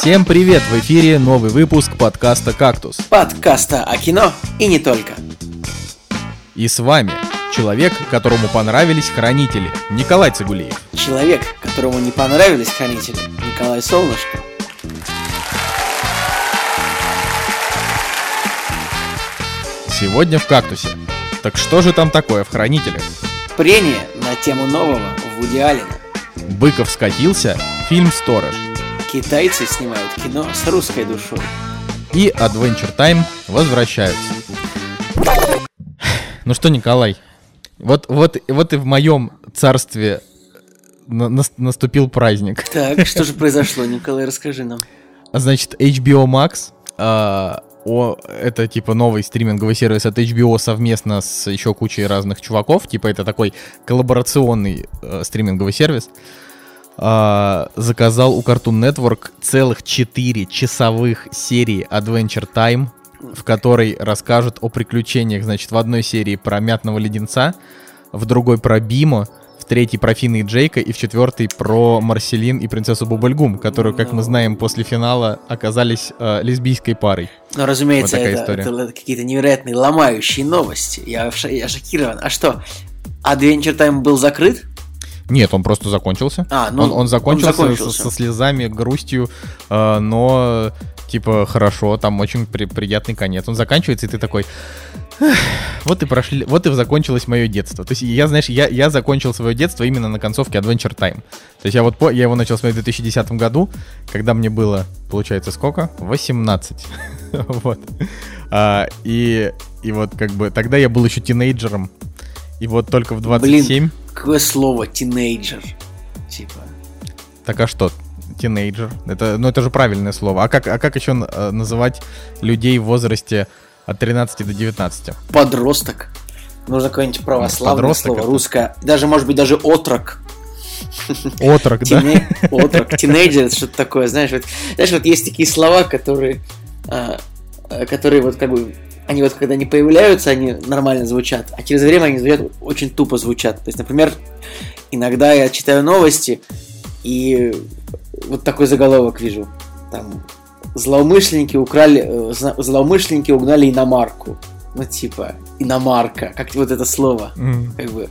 Всем привет! В эфире новый выпуск подкаста «Кактус». Подкаста о кино и не только. И с вами человек, которому понравились хранители, Николай Цигулиев. Человек, которому не понравились хранители, Николай Солнышко. Сегодня в «Кактусе». Так что же там такое в хранителях? Прение на тему нового Вуди Аллена. Быков скатился, фильм «Сторож». Китайцы снимают кино с русской душой. И Adventure Time возвращаются. Ну что, Николай, вот, вот, вот и в моем царстве на- нас- наступил праздник. Так, что же произошло, Николай, расскажи нам. Значит, HBO Max, а, о, это типа новый стриминговый сервис от HBO совместно с еще кучей разных чуваков, типа это такой коллаборационный э, стриминговый сервис, а, заказал у Cartoon Network целых 4 часовых серии Adventure Time, в которой расскажут о приключениях, значит, в одной серии про мятного леденца, в другой про Бимо, в третьей про Фина и Джейка, и в четвертой про Марселин и принцессу Бубальгум, которые, как мы знаем, после финала оказались э, лесбийской парой. Ну, разумеется, Вот такая это, история. это какие-то невероятные ломающие новости. Я, я шокирован. А что, Adventure Time был закрыт? Нет, он просто закончился. А, ну, он, он закончился, он закончился. Со, со слезами, грустью, э, но типа хорошо, там очень при- приятный конец. Он заканчивается, и ты такой. «Эх, Вот и прошли, вот и закончилось мое детство. То есть я, знаешь, я, я закончил свое детство именно на концовке Adventure Time. То есть я вот по, я его начал смотреть в 2010 году, когда мне было, получается, сколько? 18. вот. А, и, и вот как бы тогда я был еще тинейджером. И вот только в 27. Блин, какое слово тинейджер. Типа. Так а что? Тинейджер. Это, ну, это же правильное слово. А как, а как еще э, называть людей в возрасте от 13 до 19? подросток. Нужно какое-нибудь православное Подросток слово, это- русское. Даже, может быть, даже отрок. Отрок, да? Отрок, тинейджер, это что-то такое, знаешь, вот, знаешь, вот есть такие слова, которые, а, а, которые вот как бы, они вот когда не появляются, они нормально звучат, а через время они звучат, очень тупо звучат. То есть, например, иногда я читаю новости, и вот такой заголовок вижу, там, злоумышленники украли, э, злоумышленники угнали иномарку. Ну, типа, иномарка, как вот это слово, М. как бы,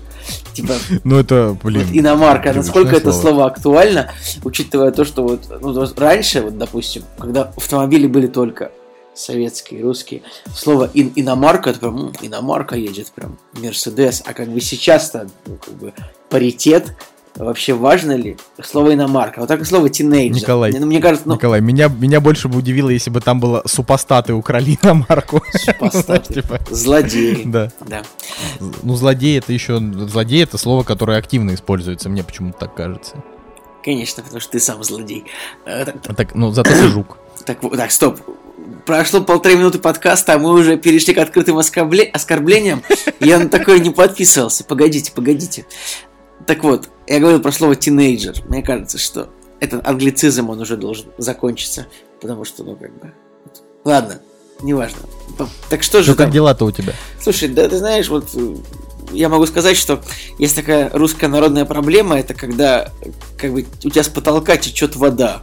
типа, Ну, это, блин. вот иномарка, насколько это слово. актуально, учитывая то, что вот, ну, раньше, вот, допустим, когда автомобили были только советские, русские, слово ин- иномарка, это прям, «М, иномарка едет, прям, Мерседес, а как бы сейчас-то, ну, как бы, паритет, вообще важно ли слово иномарка? Вот так и слово тинейджер. Николай, Ну, мне кажется, ну, Николай, меня, меня больше бы удивило, если бы там было супостаты украли на марку. супостаты, Типа, злодеи. Да. Да. Ну, злодей это еще... Злодей это слово, которое активно используется, мне почему-то так кажется. Конечно, потому что ты сам злодей. Э, так- ну, зато ты жук. Так, так, стоп. Прошло полторы минуты подкаста, а мы уже перешли к открытым оскорбле- оскорблениям. Я на такое не подписывался. Погодите, погодите. Так вот, я говорил про слово тинейджер. Мне кажется, что этот англицизм, он уже должен закончиться. Потому что, ну, как бы... Ладно, неважно. Так что же Что, как дела-то у тебя? Слушай, да ты знаешь, вот э, я могу сказать, что есть такая русская народная проблема, это когда как бы у тебя с потолка течет вода.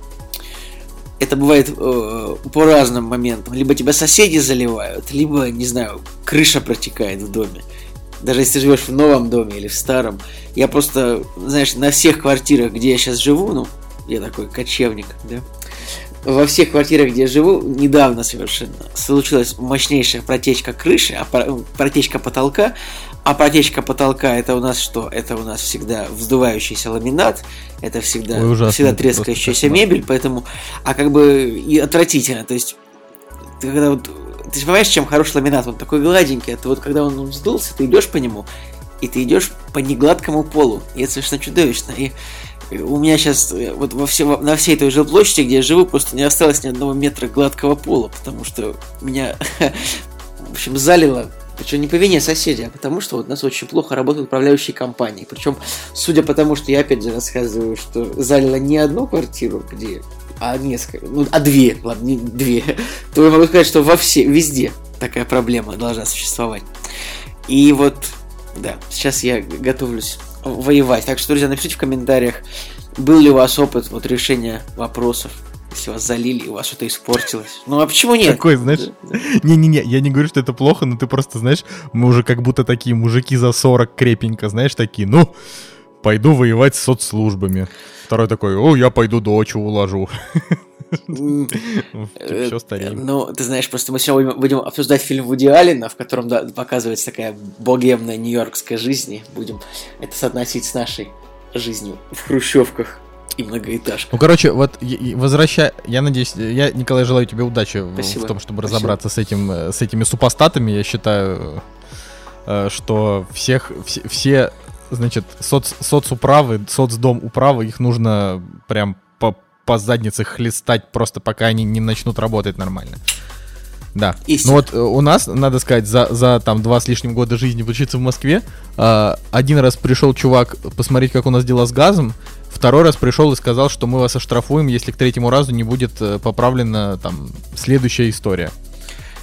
Это бывает э, по разным моментам. Либо тебя соседи заливают, либо, не знаю, крыша протекает в доме. Даже если ты живешь в новом доме или в старом. Я просто, знаешь, на всех квартирах, где я сейчас живу, ну, я такой кочевник, да, во всех квартирах, где я живу, недавно совершенно случилась мощнейшая протечка крыши, а про- протечка потолка. А протечка потолка это у нас что? Это у нас всегда вздувающийся ламинат, это всегда, Ой, ужасно, всегда трескающаяся мебель, поэтому, а как бы и отвратительно, то есть, ты когда вот, ты же понимаешь, чем хороший ламинат, он такой гладенький, это вот когда он вздулся, ты идешь по нему, и ты идешь по негладкому полу, и это совершенно чудовищно, и у меня сейчас вот во все, на всей той жилплощади, где я живу, просто не осталось ни одного метра гладкого пола, потому что меня, в общем, залило. Причем не по вине соседей, а потому что у нас очень плохо работают управляющие компании. Причем, судя по тому, что я опять же рассказываю, что залило не одну квартиру, где, а несколько, ну, а две, ладно, не две, то я могу сказать, что во все, везде такая проблема должна существовать. И вот, да, сейчас я готовлюсь воевать. Так что, друзья, напишите в комментариях, был ли у вас опыт вот решения вопросов вас залили, у вас что-то испортилось. Ну а почему нет? Такой, знаешь, не-не-не, я не говорю, что это плохо, но ты просто, знаешь, мы уже как будто такие мужики за 40 крепенько, знаешь, такие, ну, пойду воевать с соцслужбами. Второй такой, о, я пойду дочь уложу. Все типа, стареем. Ну, ты знаешь, просто мы сегодня будем обсуждать фильм Вуди Аллена, в котором показывается такая богемная нью-йоркская жизнь. Будем это соотносить с нашей жизнью в хрущевках и многоэтажках. Ну, короче, вот возвращай, я надеюсь, я, Николай, желаю тебе удачи Спасибо. в том, чтобы Спасибо. разобраться с, этим, э, с этими супостатами. Я считаю, э, что всех, все, все значит, соц, соцуправы, соцдом управы, их нужно прям по, по заднице хлестать просто пока они не начнут работать нормально. Да. Истина. Ну вот э, у нас, надо сказать, за, за там два с лишним года жизни учиться в Москве, э, один раз пришел чувак посмотреть, как у нас дела с газом, второй раз пришел и сказал, что мы вас оштрафуем, если к третьему разу не будет э, поправлена там следующая история.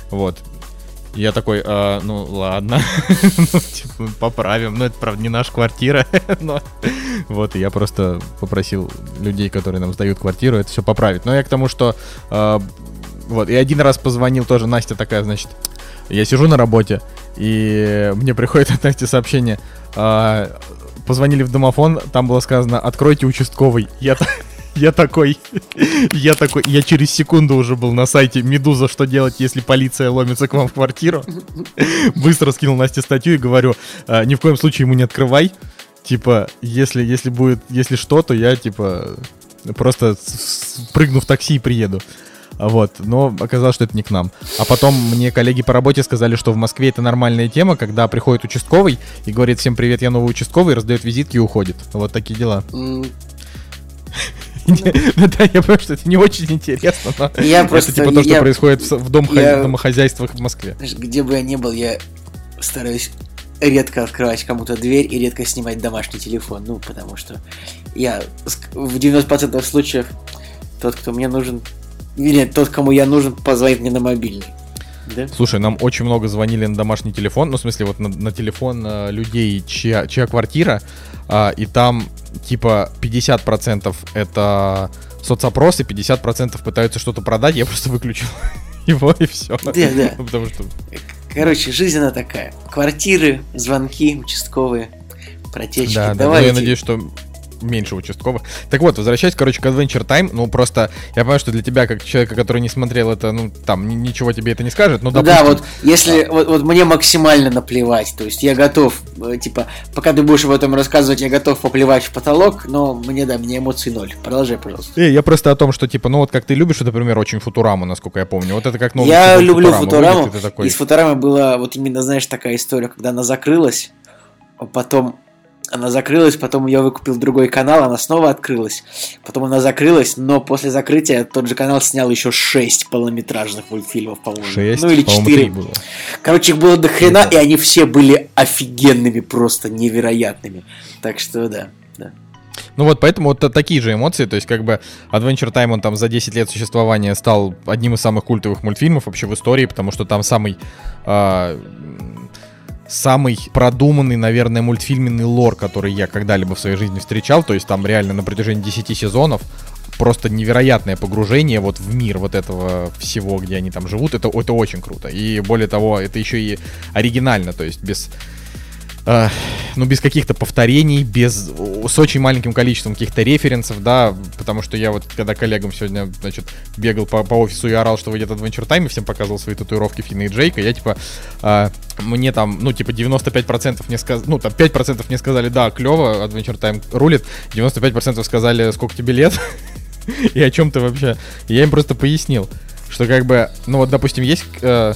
Вот. Я такой, а, ну ладно, ну, типа, поправим. Ну, это, правда, не наша квартира, но... Вот, и я просто попросил людей, которые нам сдают квартиру, это все поправить. Но я к тому, что... А, вот, и один раз позвонил тоже Настя такая, значит, я сижу на работе, и мне приходит от Насти сообщение, а, позвонили в домофон, там было сказано, откройте участковый. Я, я такой, я такой, я через секунду уже был на сайте Медуза, что делать, если полиция ломится к вам в квартиру. Быстро скинул Насте статью и говорю, «А, ни в коем случае ему не открывай. Типа, если, если будет, если что, то я, типа, просто прыгну в такси и приеду. Вот, но оказалось, что это не к нам. А потом мне коллеги по работе сказали, что в Москве это нормальная тема, когда приходит участковый и говорит всем привет, я новый участковый, раздает визитки и уходит. Вот такие дела. Да, я понимаю, что это не очень интересно, но я просто, это типа то, что происходит в дом домохозяйствах в Москве. Где бы я ни был, я стараюсь редко открывать кому-то дверь и редко снимать домашний телефон. Ну, потому что я в 90% случаев тот, кто мне нужен, или тот, кому я нужен, позвонит мне на мобильный. Да? Слушай, нам очень много звонили на домашний телефон, ну, в смысле, вот на, на телефон э, людей, чья, чья квартира, э, и там типа 50% это соцопросы, 50% пытаются что-то продать, я просто выключил его и все. Да, да. Потому что... Короче, жизнь она такая. Квартиры, звонки участковые, протечки. Да, да, ну, я надеюсь, что меньше участковых. Так вот, возвращаясь, короче, к Adventure Time, ну просто я понимаю, что для тебя, как человека, который не смотрел это, ну там ничего тебе это не скажет, но допустим, Да, вот если да. Вот, вот мне максимально наплевать, то есть я готов, э, типа, пока ты будешь об этом рассказывать, я готов поплевать в потолок, но мне, да, мне эмоций ноль. Продолжай, пожалуйста. Э, я просто о том, что, типа, ну вот как ты любишь, например, очень Футураму, насколько я помню. Вот это как новый Я люблю Футураму. Выглядит, такой... Из Футурамы была вот именно, знаешь, такая история, когда она закрылась, а потом она закрылась, потом я выкупил другой канал, она снова открылась. Потом она закрылась, но после закрытия тот же канал снял еще 6 полнометражных мультфильмов, по-моему. 6? Ну или 4. Было. Короче, их было до хрена, да. и они все были офигенными, просто невероятными. Так что да, да. Ну вот поэтому вот такие же эмоции, то есть как бы Adventure Time, он там за 10 лет существования стал одним из самых культовых мультфильмов вообще в истории, потому что там самый э, самый продуманный, наверное, мультфильменный лор, который я когда-либо в своей жизни встречал. То есть там реально на протяжении 10 сезонов просто невероятное погружение вот в мир вот этого всего, где они там живут. Это, это очень круто. И более того, это еще и оригинально, то есть без э, ну, без каких-то повторений, без, с очень маленьким количеством каких-то референсов, да, потому что я вот, когда коллегам сегодня, значит, бегал по, по офису и орал, что выйдет Adventure Time, и всем показывал свои татуировки Финна и Джейка, я, типа, э, мне там, ну, типа, 95% мне сказали, ну, там, 5% мне сказали, да, клево, Adventure Time рулит, 95% сказали, сколько тебе лет, и о чем ты вообще. Я им просто пояснил, что, как бы, ну, вот, допустим, есть... Э,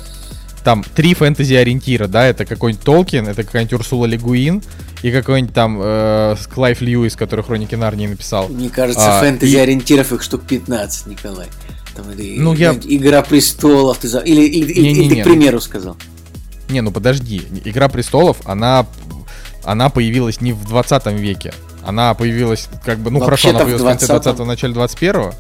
там три фэнтези ориентира, да, это какой-нибудь Толкин, это какая-нибудь Урсула Легуин и какой-нибудь там э, Клайв Льюис, который Хроники Нарнии написал. Мне кажется, а, фэнтези и... ориентиров их штук 15, Николай. Там, или, ну, я... Игра престолов, ты за... или, или, не, или, не, ты к примеру сказал. Не, ну подожди, Игра престолов, она, она появилась не в 20 веке. Она появилась, как бы, ну хорошо, она появилась в конце 20-го, начале 21-го.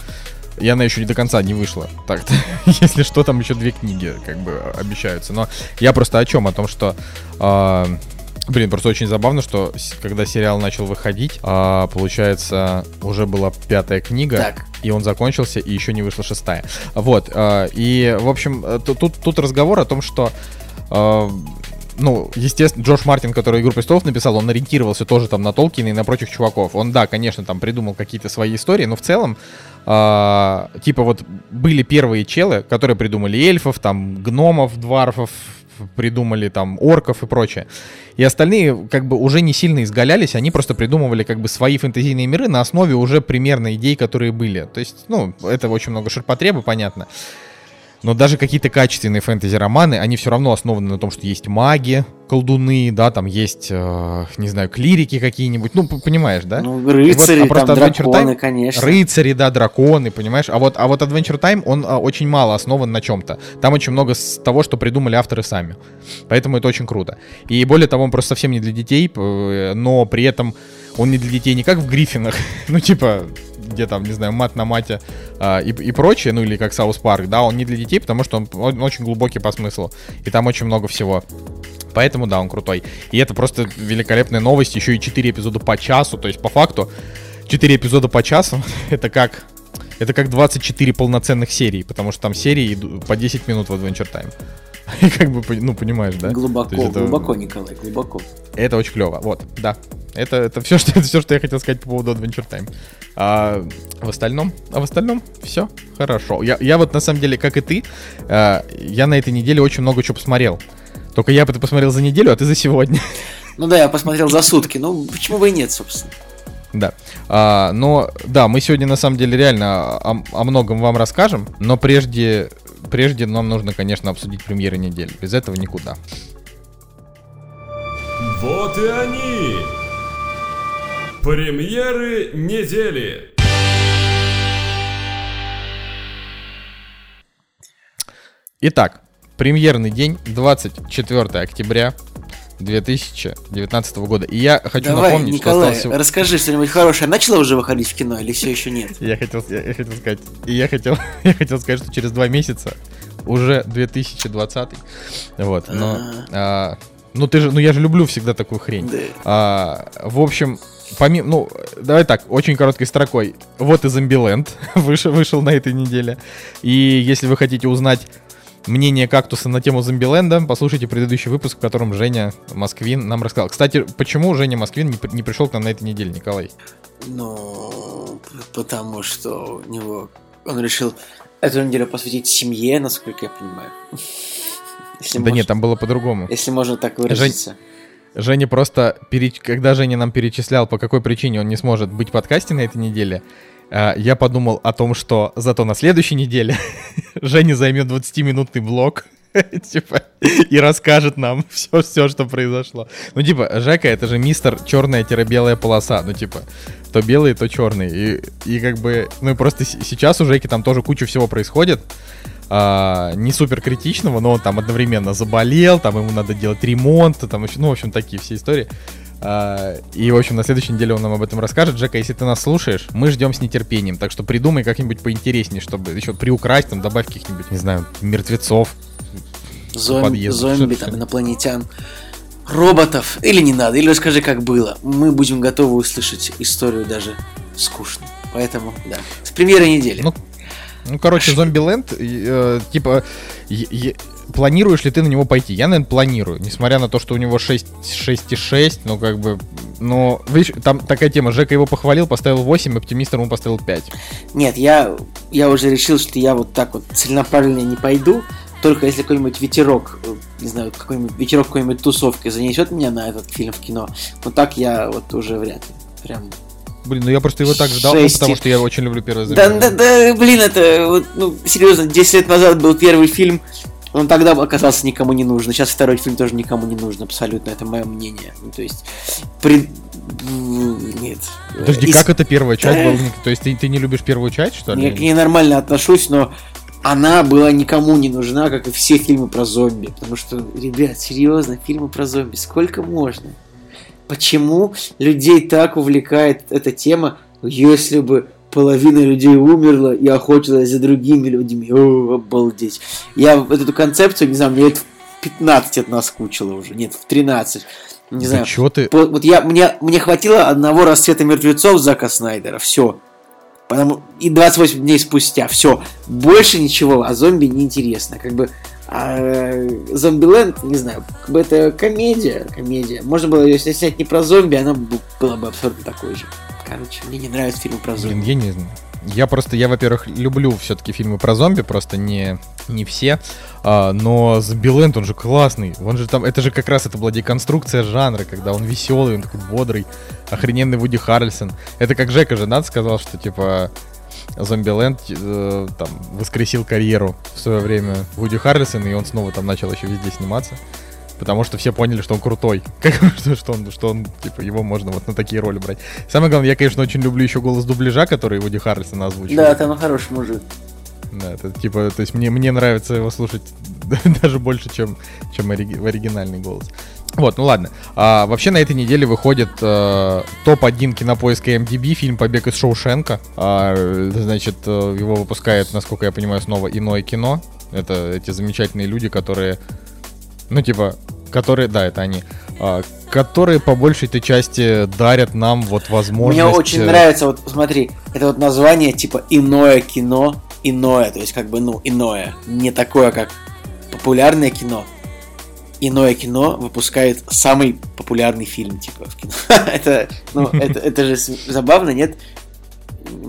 И она еще не до конца не вышла. Так, если что, там еще две книги как бы обещаются. Но я просто о чем? О том, что э, Блин, просто очень забавно, что когда сериал начал выходить, а, получается, уже была пятая книга, так. и он закончился, и еще не вышла шестая. Вот, а, и, в общем, э, тут, тут разговор о том, что а, ну, естественно, Джош Мартин, который «Игру престолов» написал, он ориентировался тоже там на Толкина и на прочих чуваков. Он, да, конечно, там придумал какие-то свои истории, но в целом, э, типа вот были первые челы, которые придумали эльфов, там, гномов, дварфов, придумали там орков и прочее. И остальные как бы уже не сильно изгалялись, они просто придумывали как бы свои фэнтезийные миры на основе уже примерно идей, которые были. То есть, ну, это очень много ширпотреба, понятно. Но даже какие-то качественные фэнтези-романы, они все равно основаны на том, что есть маги, колдуны, да, там есть, э, не знаю, клирики какие-нибудь, ну, понимаешь, да? Ну, рыцари, вот, а там, драконы, Time, конечно. Рыцари, да, драконы, понимаешь? А вот, а вот Adventure Time, он а, очень мало основан на чем-то. Там очень много с того, что придумали авторы сами. Поэтому это очень круто. И более того, он просто совсем не для детей, но при этом он не для детей не как в Гриффинах, ну, типа, где там, не знаю, мат на мате а, и, и прочее, ну или как South Park, да, он не для детей, потому что он, он очень глубокий по смыслу, и там очень много всего. Поэтому, да, он крутой. И это просто великолепная новость, еще и 4 эпизода по часу, то есть по факту 4 эпизода по часу, это как это как 24 полноценных серий, потому что там серии по 10 минут в Adventure Time. И как бы, ну, понимаешь, да? Глубоко, это, глубоко, Николай, глубоко. Это очень клево, вот, да. Это, это все, что, это все, что я хотел сказать по поводу Adventure Time. А в остальном, а в остальном все хорошо. Я, я вот на самом деле, как и ты, а, я на этой неделе очень много чего посмотрел. Только я это посмотрел за неделю, а ты за сегодня. Ну да, я посмотрел за сутки. Ну, почему бы и нет, собственно. Да. А, но да, мы сегодня на самом деле реально о, о многом вам расскажем, но прежде, прежде нам нужно, конечно, обсудить премьеры недели. Без этого никуда. Вот и они! Премьеры недели. Итак, премьерный день 24 октября 2019 года. И я хочу Давай, напомнить, Николай, что осталось... расскажи что-нибудь хорошее. Начала уже выходить в кино или все еще нет? Я хотел, я, я хотел сказать, я хотел, я хотел сказать, что через два месяца уже 2020. Вот, но, а, ну ты же, ну я же люблю всегда такую хрень. Да. А, в общем, помимо, ну, давай так, очень короткой строкой. Вот и Зомбиленд вышел, вышел на этой неделе. И если вы хотите узнать мнение кактуса на тему Зомбиленда, послушайте предыдущий выпуск, в котором Женя Москвин нам рассказал. Кстати, почему Женя Москвин не, не пришел к нам на этой неделе, Николай? Ну, потому что у него... Он решил эту неделю посвятить семье, насколько я понимаю. Если да можно, нет, там было по-другому. Если можно так выразиться. Жень... Женя просто, переч... когда Женя нам перечислял, по какой причине он не сможет быть в подкасте на этой неделе, а, я подумал о том, что зато на следующей неделе Женя займет 20-минутный блок типа, и расскажет нам все, все, что произошло. Ну, типа, Жека это же мистер черная-белая полоса. Ну, типа, то белый, то черный. И, и как бы, ну просто сейчас у Жеки там тоже куча всего происходит а, не супер критичного, но он там одновременно заболел, там ему надо делать ремонт, там, ну, в общем, такие все истории. А, и, в общем, на следующей неделе он нам об этом расскажет. Джека, если ты нас слушаешь, мы ждем с нетерпением. Так что придумай как-нибудь поинтереснее, чтобы еще приукрасть, там, добавь каких-нибудь, не знаю, мертвецов. Зомби, зомби там, инопланетян роботов. Или не надо, или расскажи, как было. Мы будем готовы услышать историю даже скучно. Поэтому, да. С премьеры недели. Ну, ну, короче, Зомбиленд, э, типа, е- планируешь ли ты на него пойти? Я, наверное, планирую, несмотря на то, что у него 6, 6,6, ну, как бы, но, видишь, там такая тема, Жека его похвалил, поставил 8, оптимистр ему поставил 5. Нет, я, я уже решил, что я вот так вот целенаправленно не пойду, только если какой-нибудь ветерок, не знаю, какой-нибудь ветерок какой-нибудь тусовкой занесет меня на этот фильм в кино, но так я вот уже вряд ли. Прям Блин, ну я просто его так ждал, ну, потому что я очень люблю первый Да, да, да, блин, это, вот, ну, серьезно, 10 лет назад был первый фильм, он тогда оказался никому не нужен. Сейчас второй фильм тоже никому не нужен, абсолютно, это мое мнение. Ну, то есть, при... нет. Подожди, Из... как это первая часть была? То есть ты, ты не любишь первую часть, что ли? Я к ней нормально отношусь, но она была никому не нужна, как и все фильмы про зомби. Потому что, ребят, серьезно, фильмы про зомби, сколько можно? Почему людей так увлекает эта тема, если бы половина людей умерла и охотилась за другими людьми? О, обалдеть. Я эту концепцию, не знаю, мне лет в 15 от нас скучило уже, нет, в 13. Не Да знаю. чё ты... По- Вот я, мне, мне хватило одного расцвета мертвецов Зака Снайдера. Все. Потому, и 28 дней спустя. Все. Больше ничего о зомби не интересно. Как бы а, Зомбиленд, не знаю, как бы это комедия. Комедия. Можно было, если снять не про зомби, она была бы абсолютно такой же. Короче, мне не нравятся фильмы про Блин, зомби. я не знаю. Я просто, я, во-первых, люблю все-таки фильмы про зомби, просто не, не все. А, но Зомбиленд, он же классный. Он же там, это же как раз это была деконструкция жанра, когда он веселый, он такой бодрый, охрененный Вуди Харрельсон. Это как Жека Женат сказал, что типа Зомбиленд э, там воскресил карьеру в свое время Вуди Харрельсона, и он снова там начал еще везде сниматься. Потому что все поняли, что он крутой. Как, что, что он, что он, типа, его можно вот на такие роли брать. Самое главное, я, конечно, очень люблю еще голос дубляжа, который Вуди Харрельсон озвучивает. Да, там хороший мужик. Да, это типа, то есть мне, мне нравится его слушать даже больше, чем, чем в оригинальный голос. Вот, ну ладно. А, вообще на этой неделе выходит э, топ-1 кинопоиска MDB фильм «Побег из Шоушенка». А, значит, э, его выпускает, насколько я понимаю, снова иное кино. Это эти замечательные люди, которые, ну типа, которые, да, это они, а, которые по большей-то части дарят нам вот возможность... Мне очень э, нравится, вот смотри, это вот название типа иное кино, иное, то есть как бы, ну, иное. Не такое, как популярное кино. Иное кино выпускает самый популярный фильм, типа, в кино. это, ну, это, это же забавно, нет?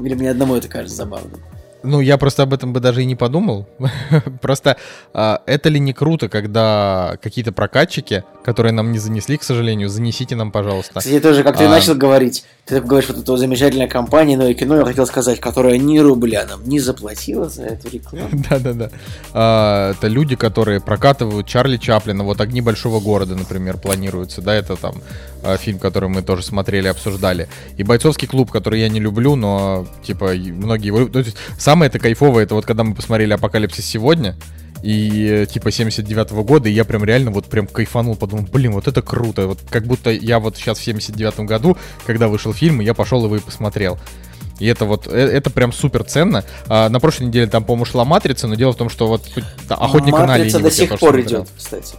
Или мне одному это кажется забавным? Ну, я просто об этом бы даже и не подумал. просто а, это ли не круто, когда какие-то прокатчики, которые нам не занесли, к сожалению, занесите нам, пожалуйста. Кстати, тоже, как ты А. начал говорить, ты так говоришь, вот эта замечательная компания «Иное кино», я хотел сказать, которая ни рубля нам не заплатила за эту рекламу. Да-да-да. А, Это люди, которые прокатывают Чарли Чаплина. Вот «Огни большого города», например, планируется. Да, это там фильм, который мы тоже смотрели, обсуждали. И «Бойцовский клуб», который я не люблю, но, типа, и многие его... любят. То есть, самое это кайфовое, это вот когда мы посмотрели «Апокалипсис сегодня», и э, типа 79-го года, и я прям реально вот прям кайфанул, подумал, блин, вот это круто, вот как будто я вот сейчас в 79-м году, когда вышел фильм, и я пошел его и посмотрел. И это вот, э, это прям супер ценно. А, на прошлой неделе там, по-моему, шла «Матрица», но дело в том, что вот да, «Охотник на Матрица оленей» до вот я сих пор смотрел. идет, кстати.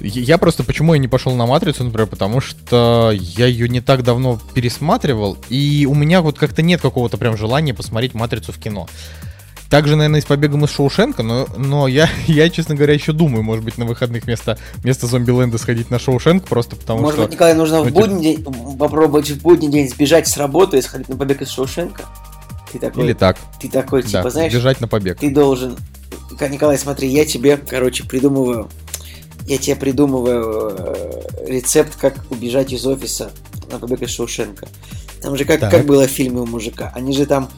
Я просто, почему я не пошел на «Матрицу», например, потому что я ее не так давно пересматривал, и у меня вот как-то нет какого-то прям желания посмотреть «Матрицу» в кино. Также, наверное, и с побегом из Шоушенка, но, но я, я, честно говоря, еще думаю, может быть, на выходных вместо, вместо зомби-ленда сходить на Шоушенк, просто потому Может что... быть, Николай, нужно ну, в будний день попробовать в будний день сбежать с работы и сходить на побег из Шоушенка? Ты такой, Или так, ты такой, типа, да, знаешь, бежать на побег. ты должен... Николай, смотри, я тебе, короче, придумываю... Я тебе придумываю э, рецепт, как убежать из офиса на побег из Шоушенка. Там же как, Так. как было в фильме у мужика. Они же там...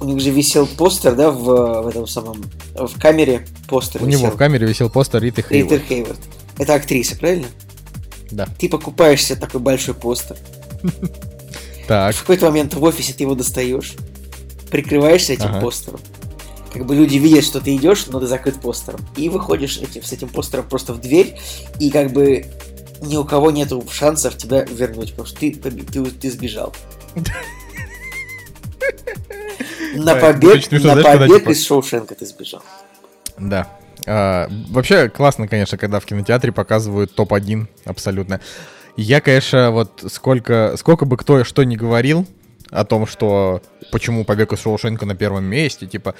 У них же висел постер, да, в, в этом самом... В камере постер У него висел. в камере висел постер Риты Хейвард. Риттер Хейвард. Это актриса, правильно? Да. Ты покупаешь себе такой большой постер. Так, В какой-то момент в офисе ты его достаешь, прикрываешься этим Ага. постером. Как бы люди видят, что ты идешь, но ты закрыт постером. И выходишь этим, с этим постером просто в дверь, и как бы ни у кого нету шансов тебя вернуть, потому что ты, ты, ты сбежал. На побег, на побег типа- из Шоушенка ты сбежал. Да. А, вообще классно, конечно, когда в кинотеатре показывают топ-1 абсолютно. Я, конечно, вот сколько, сколько бы кто что ни говорил о том, что почему побег из Шоушенка на первом месте, типа,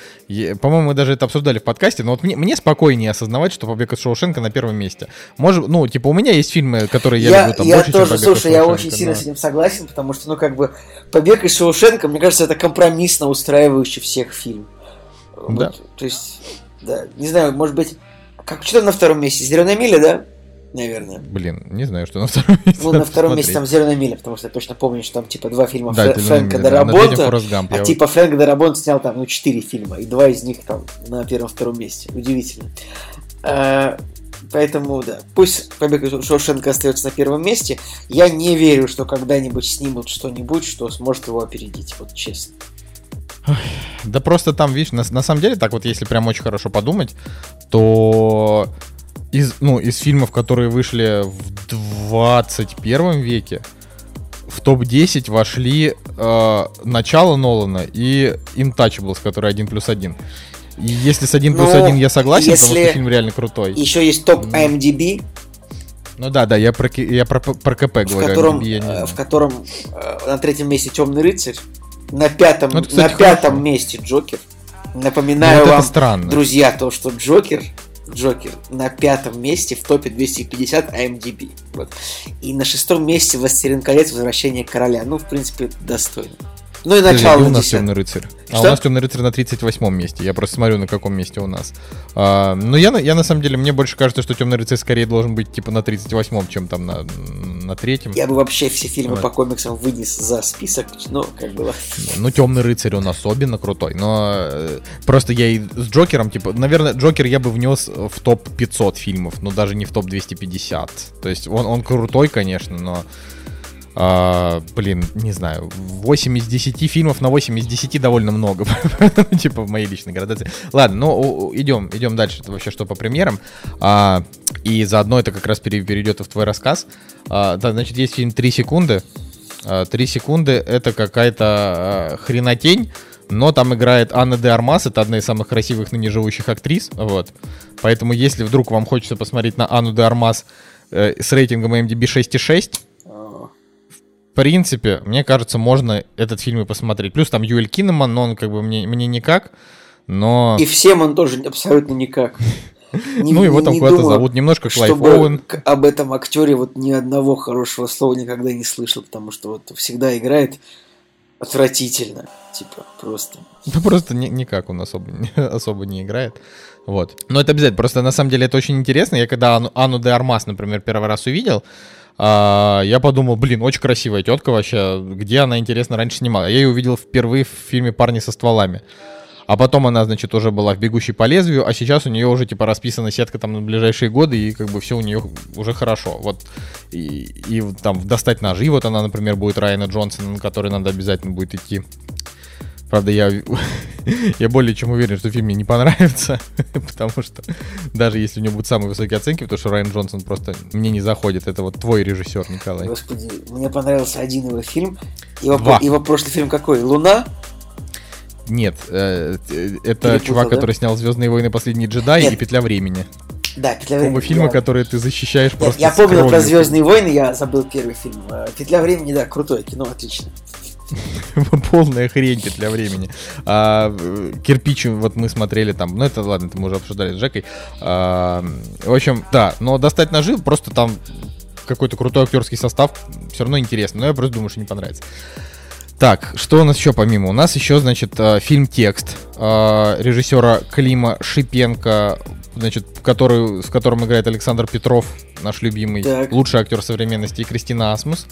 по-моему, мы даже это обсуждали в подкасте, но вот мне, мне спокойнее осознавать, что побег из Шоушенка на первом месте. Может, ну, типа, у меня есть фильмы, которые я, Я, люблю там я больше, тоже, чем побег из слушай, я очень сильно но- с этим согласен, потому что, ну, как бы, побег из Шоушенка, мне кажется, это компромиссно устраивающий всех фильм. Да. Вот, то есть, да, не знаю, может быть, как что на втором месте? Зеленая миля, да? Наверное. Блин, не знаю, что на втором месте. Ну, на втором месте там Зеленая миля, потому что я точно помню, что там типа два фильма Да, Фрэ- Фрэнка Дарабонта, а я типа Фрэнк Дарабонт снял там, ну, четыре фильма, и два из них там на первом-втором месте. Удивительно. А, Поэтому, да, пусть Побег из Шоушенка остается на первом месте. Я не верю, что когда-нибудь снимут что-нибудь, что сможет его опередить, вот честно. Да просто там, видишь, на, на самом деле, так вот, если прям очень хорошо подумать, то из, ну, из фильмов, которые вышли в 21 веке, в топ-10 вошли э, начало Нолана и Intouchables, который 1 плюс 1. И если с 1 плюс Ну, 1 я согласен, потому если- что фильм реально крутой. Еще есть топ. IMDb, Ну да, да, я про, я про, про КП в говорю. котором, я не э, в котором э, на третьем месте Темный рыцарь, на пятом, Ну, это, кстати, на пятом хорошо. месте Джокер. Ну, Напоминаю вот это вам, странно. друзья, то, что Джокер, Джокер на пятом месте в топе 250 IMDb. Вот. И на шестом месте Властелин колец Возвращение короля. Ну, в принципе, достойно. Ну и Подожди, начало где у на нас 10. темный рыцарь? А Что? у нас темный рыцарь на 38 месте. Я просто смотрю, на каком месте у нас. А, ну, я, на- я на самом деле, мне больше кажется, что темный рыцарь скорее должен быть типа на 38-м, чем там на, на третьем. Я бы вообще все фильмы Вот. по комиксам вынес за список, ну, как было. Ну, темный рыцарь он особенно крутой. Но э, просто я и с Джокером, типа, наверное, Джокер я бы внес в топ 500 фильмов, но даже не в топ 250. То есть он, он крутой, конечно, но. А, блин, не знаю, 8 из 10 фильмов на 8 из 10 довольно много, типа в моей личной градации. Ладно, ну идем, идем дальше, вообще что по премьерам. А, и заодно это как раз пере- перейдет в твой рассказ. А, да, значит, есть фильм «Три секунды». А, Три секунды это какая-то а, хренотень, но там играет Анна де Армас, это одна из самых красивых ныне живущих актрис, вот. Поэтому если вдруг вам хочется посмотреть на Анну де Армас э, с рейтингом MDB 6,6, А, в принципе, мне кажется, можно этот фильм и посмотреть. Плюс там Юэль Киннеман, но он как бы мне, мне никак, но... И всем он тоже абсолютно никак. Не- ну, его там куда-то зовут, немножко Клайв Оуэн. об этом актере вот ни одного хорошего слова никогда не слышал, потому что вот всегда играет отвратительно. Типа, просто. Ну, просто ни- никак он особо, не- особо не играет. Вот. Но это обязательно. Просто на самом деле это очень интересно. Я когда Анну, Анну де Армас, например, первый раз увидел, а, я подумал, блин, очень красивая тетка вообще. Где она, интересно, раньше снимала? Я ее увидел впервые в фильме «Парни со стволами». А потом она, значит, уже была в «Бегущей по лезвию», а сейчас у нее уже, типа, расписана сетка там на ближайшие годы, и как бы все у нее уже хорошо. Вот. И, и там «Достать ножи», вот она, например, будет Райана Джонсона, на который надо обязательно будет идти. Правда, я, я более чем уверен, что фильм мне не понравится, потому что даже если у него будут самые высокие оценки, потому что Райан Джонсон просто мне не заходит. Это вот твой режиссер, Николай. Господи, мне понравился один его фильм. Его, Два. его прошлый фильм какой? Луна? Нет, э, э, это Перепутал, чувак, да? который снял Звездные войны Последний джедай Нет. и Петля времени. Да, Петля Оба времени. фильма, я- которые ты защищаешь Я, просто. я помню про. Звездные войны, я забыл первый фильм. Петля времени, да, крутое кино, отлично. Полная хрень Петля времени. А, э, кирпич, вот мы смотрели там, ну это ладно, это мы уже обсуждали с Жекой. А, в общем, да, но достать ножи, просто там какой-то крутой актерский состав, все равно интересно, но я просто думаю, что не понравится. Так, что у нас еще помимо? У нас еще, значит, э, фильм «Текст» э, режиссера Клима Шипенко, значит, который, с которым играет Александр Петров, наш любимый, Так. лучший актер современности, и Кристина Асмус.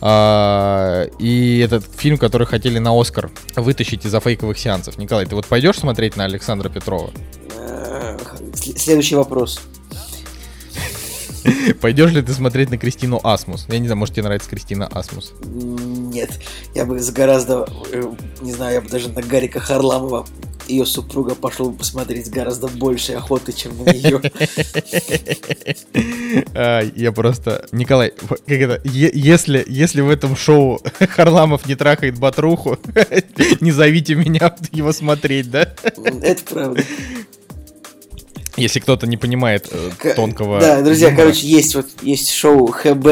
А, и этот фильм, который хотели на Оскар вытащить из-за фейковых сеансов. Николай, ты вот пойдешь смотреть на Александра Петрова? Э, сл- Следующий вопрос. Пойдешь ли ты смотреть на Кристину Асмус? Я не знаю, может тебе нравится Кристина Асмус. Нет, я бы с гораздо, э, не знаю, я бы даже на Гарика Харламова, ее супруга, пошел бы посмотреть гораздо большей охотой, чем на нее. А, Я просто... Николай, как это? Если, если в этом шоу Харламов не трахает Батруху, не зовите меня его смотреть, да? Это правда. Если кто-то не понимает э, тонкого... Да, друзья, юмора. короче, есть вот есть шоу ХБ,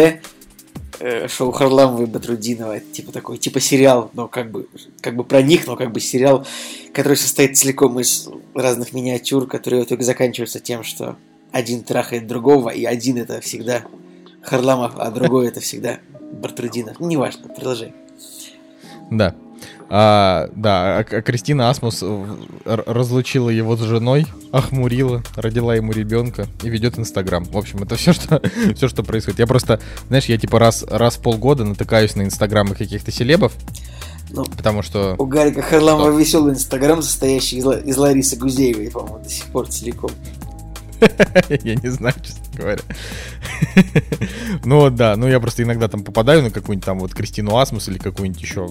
э, шоу Харламова и Батрудинова, это типа такой, типа сериал, но как бы, как бы про них, но как бы сериал, который состоит целиком из разных миниатюр, которые в итоге заканчиваются тем, что один трахает другого, и один это всегда Харламов, а другой это всегда Батрудинов. Ну, неважно, продолжай. Да. А, да, а, а Кристина Асмус э, разлучила его с женой, охмурила, родила ему ребенка и ведет Инстаграм. В общем, это все, что, все, что происходит. Я просто, знаешь, я типа раз, раз в полгода натыкаюсь на Инстаграмы каких-то селебов, Ну, потому что... у Гарика Харламова веселый инстаграм, состоящий из, из Ларисы Гузеевой, по-моему, до сих пор целиком. Я не знаю, честно говоря. Ну да, ну я просто иногда там попадаю на какую-нибудь там вот Кристину Асмус или какую-нибудь еще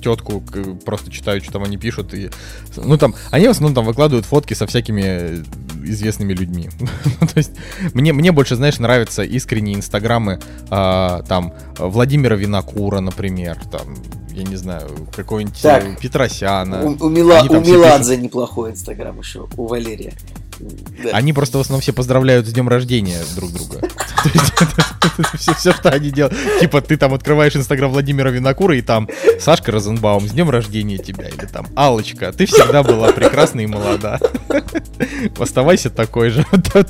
тетку, просто читаю, что там они пишут. И... Ну там, они в основном там выкладывают фотки со всякими известными людьми. Ну, То есть мне, мне больше, знаешь, нравятся искренние инстаграмы а, там Владимира Винокура, например, там, я не знаю, какой-нибудь Так. э, Петросяна. У, у Мила- у все Меладзе неплохой инстаграм еще, у Валерия. Да. Они просто в основном все поздравляют с днем рождения друг друга. Все, что они делают. Типа, ты там открываешь инстаграм Владимира Винокура, и там Сашка Розенбаум, с днем рождения тебя. Или там Алочка, ты всегда была прекрасна и молода. Оставайся такой же.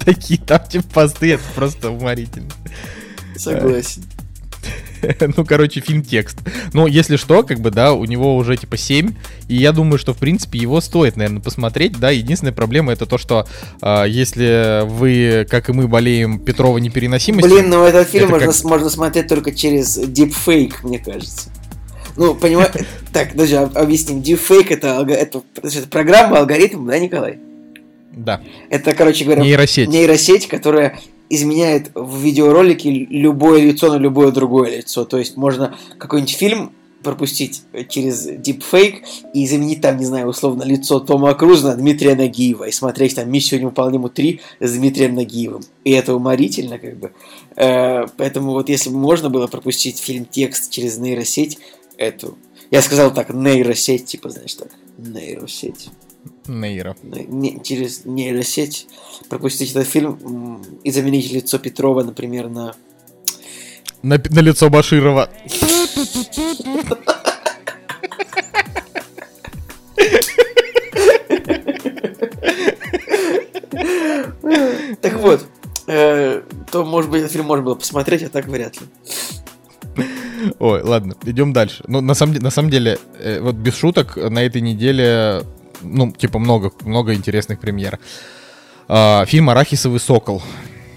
Такие там типа посты, это просто уморительно. Согласен. Ну, короче, фильм текст. Но если что, как бы, да, у него уже типа 7. И я думаю, что, в принципе, его стоит, наверное, посмотреть. Да, единственная проблема это то, что а, если вы, как и мы, болеем Петрова непереносимостью. Блин, ну этот фильм это можно, как- можно смотреть только через deepfake, мне кажется. Ну, понимаешь, так, об- объясним. Deepfake это, это, это программа, алгоритм, да, Николай? Да, Это, короче говоря, нейросеть. нейросеть, которая изменяет в видеоролике любое лицо на любое другое лицо. То есть можно какой-нибудь фильм пропустить через deepfake и заменить там, не знаю, условно, лицо Тома Круза на Дмитрия Нагиева и смотреть там «Миссию невыполнимую 3» с Дмитрием Нагиевым. И это уморительно, как бы. Э, поэтому вот если бы можно было пропустить фильм текст через нейросеть, эту... Я сказал так, нейросеть, типа, знаешь, так, нейросеть Нейро. не- через нейросеть пропустить этот фильм и заменить лицо Петрова, например, на... На, на лицо Баширова. Так вот, э, то, может быть, этот фильм можно было посмотреть, а так вряд ли. Ой, ладно, идем дальше. Ну, на самом, на самом деле, э, вот без шуток, на этой неделе, ну, типа, много, много интересных премьер. А, фильм «Арахисовый сокол».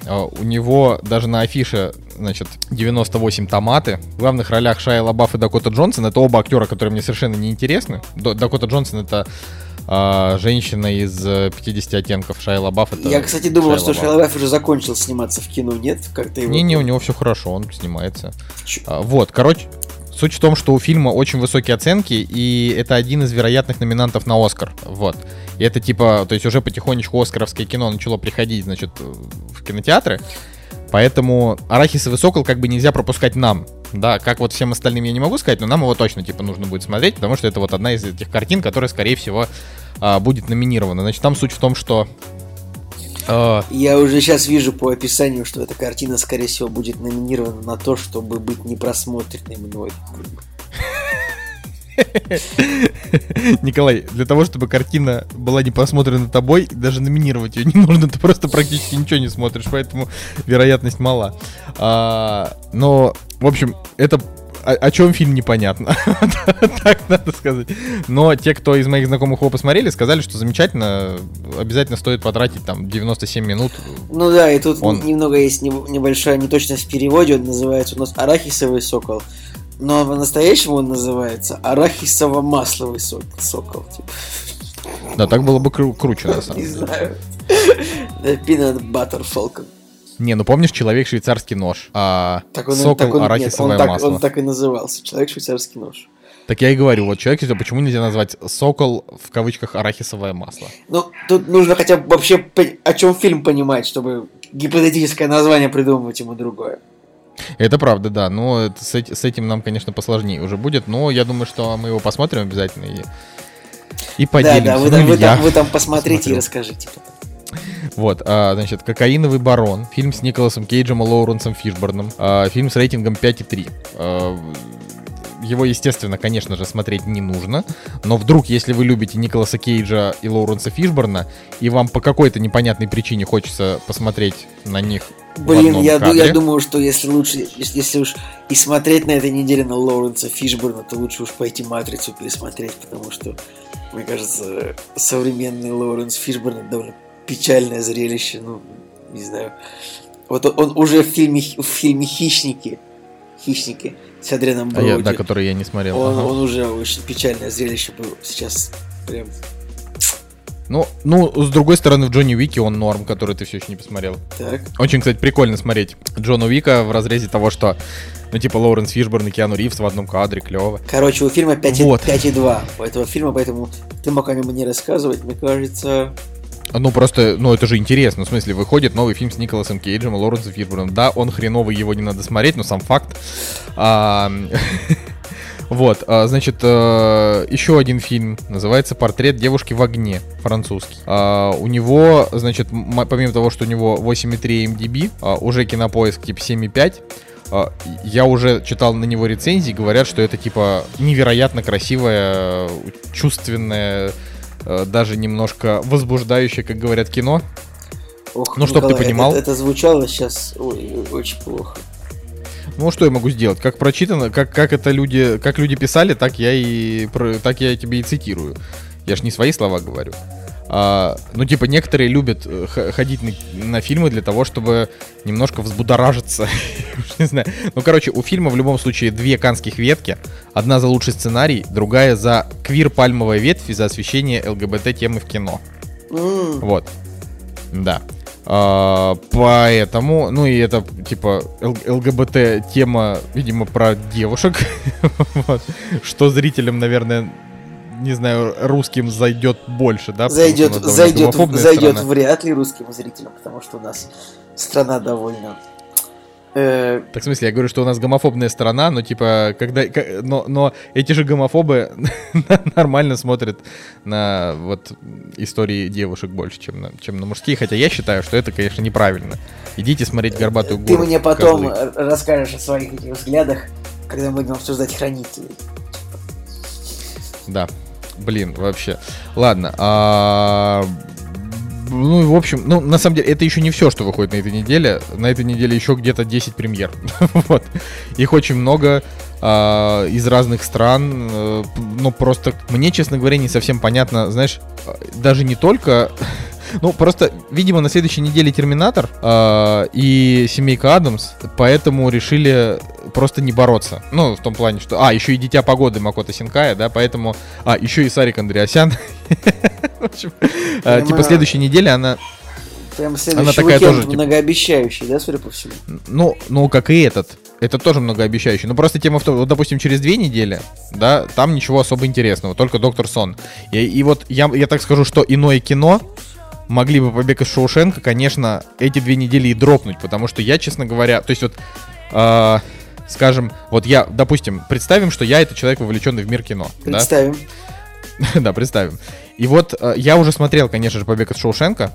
А, у него даже на афише, значит, 98 томаты. В главных ролях Шайа Лабаф и Дакота Джонсон. Это оба актера, которые мне совершенно не интересны. Дакота Джонсон это а, женщина из э, 50 оттенков. Шайа Лабаф это... Я, кстати, думал, Шайа что. Шайа Лабаф уже закончил сниматься в кино, нет? Как-то его... Не-не, у него все хорошо, он снимается. А, Вот, короче, суть в том, что у фильма очень высокие оценки, и это один из вероятных номинантов на Оскар. Вот. И это типа, то есть уже потихонечку оскаровское кино начало приходить, значит, в кинотеатры. Поэтому «Арахисовый сокол» как бы нельзя пропускать нам. Да, как вот всем остальным я не могу сказать, но нам его точно, типа, нужно будет смотреть, потому что это вот одна из этих картин, которая, скорее всего, а, будет номинирована. Значит, там суть в том, что... Я уже сейчас вижу по описанию, что эта картина, скорее всего, будет номинирована на то, чтобы быть непросмотренной мной. Николай, для того, чтобы картина была не посмотрена тобой, даже номинировать ее не нужно, ты просто практически ничего не смотришь, поэтому вероятность мала. А, но, в общем, это о, о чем фильм непонятно, так надо сказать. Но те, кто из моих знакомых его посмотрели, сказали, что замечательно, обязательно стоит потратить там 97 минут. Ну да, и тут Он- немного есть неб- небольшая неточность в переводе. Он называется у нас арахисовый сокол. Но по-настоящему он называется арахисово-масловый сок- сокол. Типа. Да, так было бы кру- круче, на самом Не деле. знаю. The Peanut Butter Falcon. Не, ну помнишь, человек швейцарский нож, а Так он, сокол так он, нет, арахисовое он, так, масло. он так и назывался. Человек швейцарский нож. Так я и говорю, вот человек, почему нельзя назвать сокол в кавычках арахисовое масло? Ну, тут нужно хотя бы вообще о чем фильм понимать, чтобы гипотетическое название придумывать ему другое. Это правда, да. Но это с, с этим нам, конечно, посложнее уже будет. Но я думаю, что мы его посмотрим обязательно и, и Да, поделимся. да, вы Ну, вы, там, вы там посмотрите и посмотрю. расскажите. Вот, а, значит, «Кокаиновый барон». Фильм с Николасом Кейджем и Лоуренсом Фишборном. А, фильм с рейтингом 5,3. А, его, естественно, конечно же, смотреть не нужно. Но вдруг, если вы любите Николаса Кейджа и Лоуренса Фишборна, и вам по какой-то непонятной причине хочется посмотреть на них Блин, я, кадре, я думаю, что если лучше, если, если уж и смотреть на этой неделе на Лоуренса Фишборна, то лучше уж пойти Матрицу пересмотреть, потому что, мне кажется, современный Лоуренс Фишборн довольно печальное зрелище, ну, не знаю. Вот он, он уже в фильме, в фильме «Хищники», «Хищники» с Адрианом А я- Броуди, да, который я не смотрел. он, ага. он уже очень печальное зрелище был сейчас прям Ну, ну, с другой стороны, в Джонни Уике он норм, который ты все еще не посмотрел. так. Очень, кстати, прикольно смотреть Джона Уика в разрезе того, что, ну, типа, Лоуренс Фишборн и Киану Ривз в одном кадре, клево. Короче, у фильма 5,2 Вот. 5,2 у этого фильма, поэтому ты мог о нем не рассказывать, мне кажется... Ну, просто, ну, это же интересно. В смысле, выходит новый фильм с Николасом Кейджем и Лоуренсом Фишборном. Да, он хреновый, его не надо смотреть, но сам факт. А, Вот, а, значит, э, еще один фильм называется «Портрет девушки в огне», французский. А, у него, значит, помимо того, что у него 8,3 MDB, а, уже кинопоиск типа 7,5, а, я уже читал на него рецензии, говорят, что это типа невероятно чувственное, э, даже немножко возбуждающее, как говорят, кино. Ох, Ну, чтоб ты понимал. Это, это звучало сейчас ой, очень плохо. Ну, что я могу сделать? Как прочитано, как, как это люди, как люди писали, так я и так я тебе и цитирую. Я ж не свои слова говорю. А, ну, типа, некоторые любят э, ходить на, на фильмы для того, чтобы немножко взбудоражиться. Не знаю. Ну, короче, у фильма в любом случае две канских ветки. Одна за лучший сценарий, другая за квир-пальмовая ветвь и за освещение ЛГБТ-темы в кино. Вот. Да. А, поэтому, ну и это типа ЛГБТ тема, видимо, про девушек. Вот. Что зрителям, наверное, не знаю, русским зайдет больше, да? Зайдет, зайдет, зайдет страна. вряд ли русским зрителям, потому что у нас страна довольно. э, Так в смысле, я говорю, что у нас гомофобная страна, но типа, когда, но, но эти же гомофобы нормально смотрят на вот истории девушек больше, чем на, чем на мужские, хотя я считаю, что это, конечно, неправильно. Идите смотреть горбатую ты гору. мне потом козлы. расскажешь о своих этих взглядах, когда мы будем обсуждать хранителей. Да. Блин, вообще. Ладно. а, Ну, в общем, ну, на самом деле, это еще не все, что выходит на этой неделе. На этой неделе еще где-то 10 премьер. вот. Их очень много а, из разных стран. э, Ну, просто мне, честно говоря, не совсем понятно, знаешь, а, даже не только... Ну, просто, видимо, на следующей неделе Терминатор а, и Семейка Адамс, поэтому решили просто не бороться. Ну, в том плане, что... А, еще и Дитя Погоды Макота Синкая, да, поэтому... А, еще и Сарик Андреасян. А, Типа, следующей неделе она... Прям следующий такая уикенд тоже, типа- многообещающий, да, судя по всему? Ну, ну, как и этот. Это тоже многообещающе. Но просто тема в том, вот, допустим, через две недели, да, там ничего особо интересного, только Доктор Сон. И, и вот я, я так скажу, что иное кино могли бы побег из Шоушенка, конечно, эти две недели и дропнуть, потому что я, честно говоря, то есть вот, а, скажем, вот я, допустим, представим, что я это человек, вовлеченный в мир кино, да? Представим. да, представим. И вот э, я уже смотрел, конечно же, «Побег из Шоушенка»,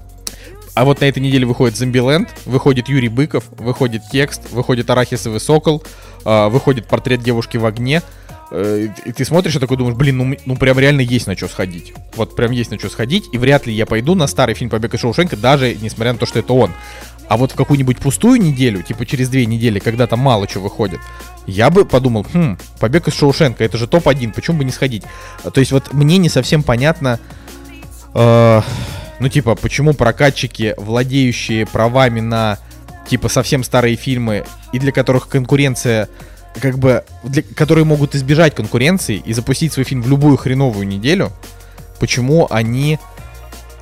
а вот на этой неделе выходит «Зомбиленд», выходит Юрий Быков, выходит «Текст», выходит «Арахисовый сокол», э, выходит «Портрет девушки в огне». Э, И ты смотришь и такой думаешь, блин, ну, ну прям реально есть на что сходить. Вот прям есть на что сходить, и вряд ли я пойду на старый фильм «Побег из Шоушенка», даже несмотря на то, что это он. А вот в какую-нибудь пустую неделю, типа через две недели, когда там мало чего выходит, я бы подумал, хм, «Побег из Шоушенка», это же топ-1, почему бы не сходить? А, То есть вот мне не совсем понятно, э, ну типа, почему прокатчики, владеющие правами на типа совсем старые фильмы и для которых конкуренция как бы, для, которые могут избежать конкуренции и запустить свой фильм в любую хреновую неделю, почему они,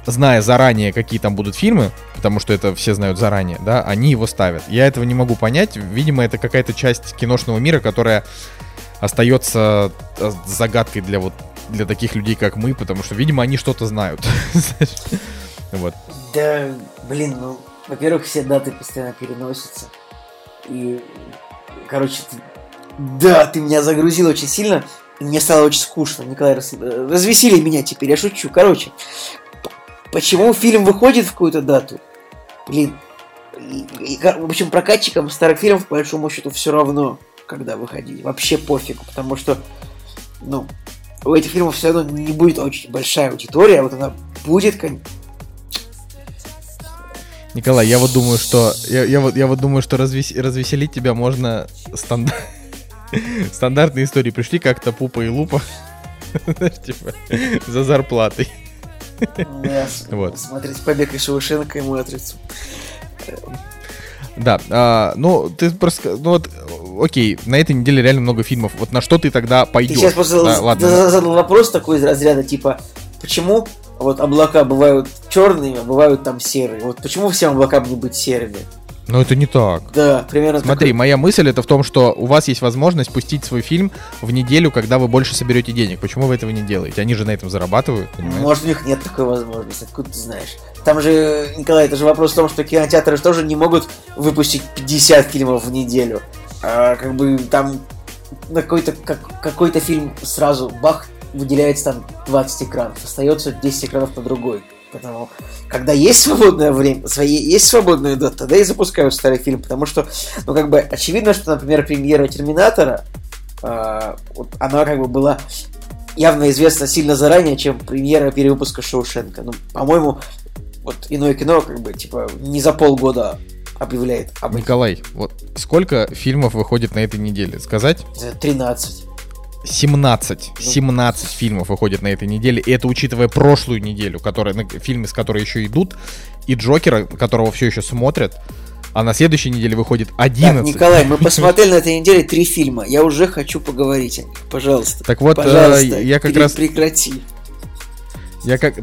зная заранее, какие там будут фильмы, потому что это все знают заранее, да, они его ставят. Я этого не могу понять. Видимо, это какая-то часть киношного мира, которая остается э, загадкой для вот для таких людей, как мы, потому что, видимо, они что-то знают. Вот. Да, блин, ну, во-первых, все даты постоянно переносятся. И, короче, да, ты меня загрузил очень сильно, и мне стало очень скучно. Николай, раз- э, развесели меня теперь, я шучу. Короче, почему фильм выходит в какую-то дату? Блин, и- и, в общем, прокатчикам старых фильмов, по большому счету, все равно, когда выходить. Вообще пофигу, потому что, ну, у этих фильмов все равно не будет очень большая аудитория, а вот она будет, кон- Николай, я вот думаю, что я, я вот я вот думаю, что развес- развеселить тебя можно стандар- стандартные истории. Пришли как-то Пупа и Лупа, типа за зарплатой. С- Вот. Смотреть побег из Шоушенка и Матрицу. Да, а, ну ты просто, ну вот, окей, на этой неделе реально много фильмов. Вот на что ты тогда Ты пойдешь? сейчас просто Да, ладно. за- задал вопрос такой из разряда, типа, почему вот облака бывают черными, а бывают там серые? Вот почему всем облакам не быть серыми? Но это не так. Да, примерно Смотри, такой- моя мысль это в том, что у вас есть возможность пустить свой фильм в неделю, когда вы больше соберете денег. Почему вы этого не делаете? Они же на этом зарабатывают, понимаешь? Может, у них нет такой возможности, откуда ты знаешь? Там же, Николай, это же вопрос в том, что кинотеатры же тоже не могут выпустить 50 фильмов в неделю. А как бы там на какой-то как, какой-то фильм сразу бах выделяется там 20 экранов, остается 10 экранов на другой. Потому когда есть свободное время, свои, есть свободные даты, тогда и запускают старый фильм. Потому что, ну, как бы, очевидно, что, например, премьера Терминатора, э, вот, она как бы была явно известна сильно заранее, чем премьера перевыпуска Шоушенка. Ну, по-моему, вот иное кино, как бы, типа, не за полгода объявляет об этом. Николай, вот сколько фильмов выходит на этой неделе? Сказать? 13. 17. 17 фильмов выходит на этой неделе. И это учитывая прошлую неделю, которые, на- фильмы, с которой еще идут, и Джокера, которого все еще смотрят. А на следующей неделе выходит 11. Так, Николай, мы посмотрели на этой неделе три фильма. Я уже хочу поговорить о них. Пожалуйста. Так вот, э, Пожалуйста, я как раз- прекрати. Я как...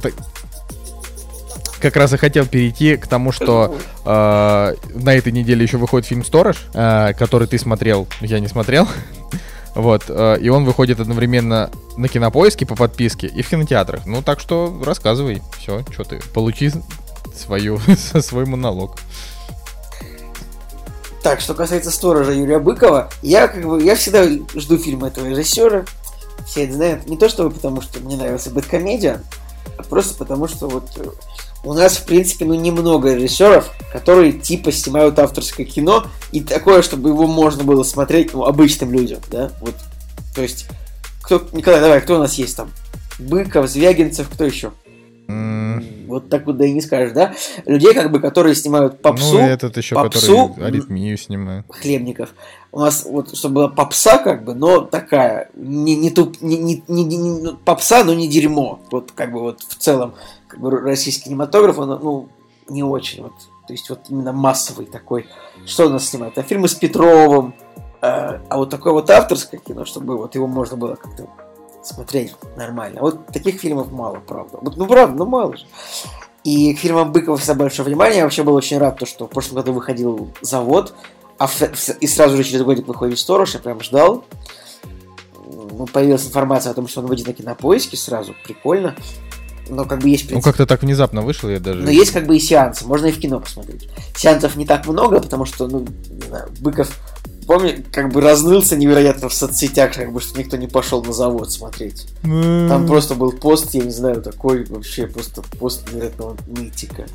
как раз и хотел перейти к тому, что э, на этой неделе еще выходит фильм «Сторож», э, который ты смотрел, я не смотрел. Вот, э, и он выходит одновременно на кинопоиске по подписке и в кинотеатрах. Ну, так что рассказывай, все, что ты, получи свою, свой монолог. Так, что касается сторожа Юрия Быкова, я как бы я всегда жду фильма этого режиссера. Все это знают. Не то чтобы потому, что мне нравится бэткомедия, а просто потому, что вот э, у нас, в принципе, ну немного режиссеров, которые типа снимают авторское кино, и такое, чтобы его можно было смотреть ну, обычным людям, да? Вот. То есть, кто, Николай, давай, кто у нас есть там? Быков, Звягинцев, кто еще? Вот так вот да и не скажешь, да? Людей, как бы, которые снимают попсу, Ну, этот еще, попсу, который аритмию снимает. хлебников. У нас вот, чтобы была попса, как бы, но такая, не, не, туп, не, не, не- не- ну, попса, но не дерьмо. Вот, как бы, вот, в целом, как бы, российский кинематограф, он, ну, не очень, вот, то есть, вот, именно массовый такой. Что у нас снимают? А фильмы с Петровым, э, а вот такое вот авторское кино, чтобы вот его можно было как-то смотреть нормально. Вот таких фильмов мало, правда. Вот, ну, правда, ну, мало же. И к фильмам Быкова всегда большое внимание. Я вообще был очень рад, то, что в прошлом году выходил «Завод», а в- в- и сразу же через годик выходит «Сторож», я прям ждал. Ну, появилась информация о том, что он выйдет на кинопоиске сразу, прикольно. Но как бы есть, Ну, принципе, как-то так внезапно вышло, я даже... но есть как бы и сеансы, можно и в кино посмотреть. Сеансов не так много, потому что, ну, не знаю, Быков, помню, как бы разнылся невероятно в соцсетях, как бы, что никто не пошел на завод смотреть. Там просто был пост, я не знаю, такой вообще просто пост невероятного нытика.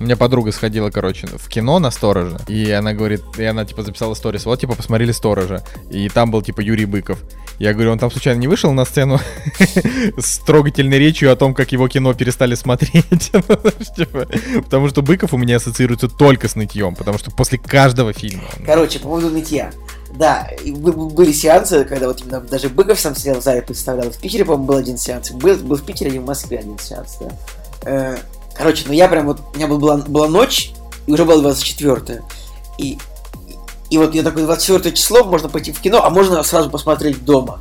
У меня подруга сходила, короче, в кино на сторожа, и она говорит, и она типа записала сторис, вот типа посмотрели сторожа, и там был типа Юрий Быков. Я говорю, он там случайно не вышел на сцену с трогательной речью о том, как его кино перестали смотреть? Типа, Потому что Быков у меня ассоциируется только с нытьем, потому что после каждого фильма. Короче, по поводу нытья. Да, были сеансы, когда вот именно даже Быков сам сидел в зале представлял. В Питере, по-моему, был один сеанс. Был, был в Питере и в Москве один сеанс, да. Короче, ну я прям вот... У меня был- была, была ночь, и уже было 24 И, и вот я такой, 24 число, можно пойти в кино, а можно сразу посмотреть дома.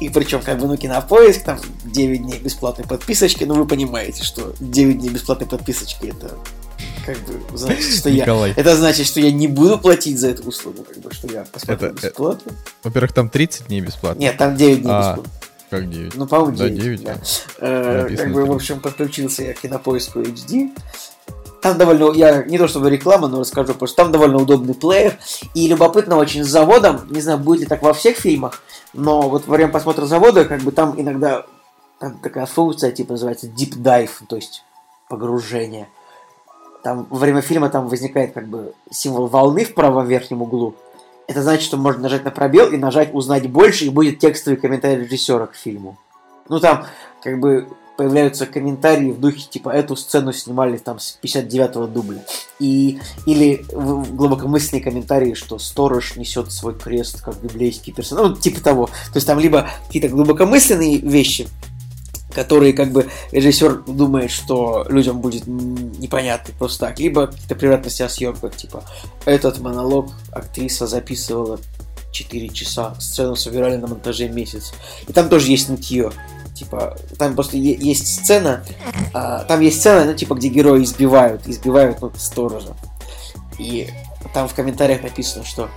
И причем, как бы, ну, кинопоиск, там, 9 дней бесплатной подписочки, ну, вы понимаете, что 9 дней бесплатной подписочки, это, как бы, значит, что я... Николай, Это значит, что я не буду платить за эту услугу, как бы, что я посмотрю Это- бесплатно. во-первых, там 30 дней бесплатно. Нет, там 9 дней А, бесплатно. Как 9? Ну, по-моему, Да, 9. 9, да. да. Э, Как бы, в 30. общем, подключился я к кинопоиску HD. Там довольно, я не то чтобы реклама, но расскажу, потому что там довольно удобный плеер. И любопытно очень с заводом, не знаю, будет ли так во всех фильмах, но вот во время просмотра завода, как бы там иногда там такая функция, типа называется deep dive, то есть погружение. Там во время фильма там возникает как бы символ волны в правом верхнем углу. Это значит, что можно нажать на пробел и нажать «Узнать больше», и будет текстовый комментарий режиссера к фильму. Ну, там, как бы, появляются комментарии в духе, типа, эту сцену снимали там с 59-го дубля. И, или глубокомысленные комментарии, что сторож несет свой крест, как библейский персонаж. Ну, типа того. То есть там либо какие-то глубокомысленные вещи, которые как бы режиссер думает, что людям будет непонятно просто так, либо какие-то превратности о съемках, типа этот монолог актриса записывала 4 часа, сцену собирали на монтаже месяц. И там тоже есть нытье. Типа, там просто есть сцена, а, там есть сцена, ну, типа, где герои избивают, избивают, ну, сторожа. И там в комментариях написано, что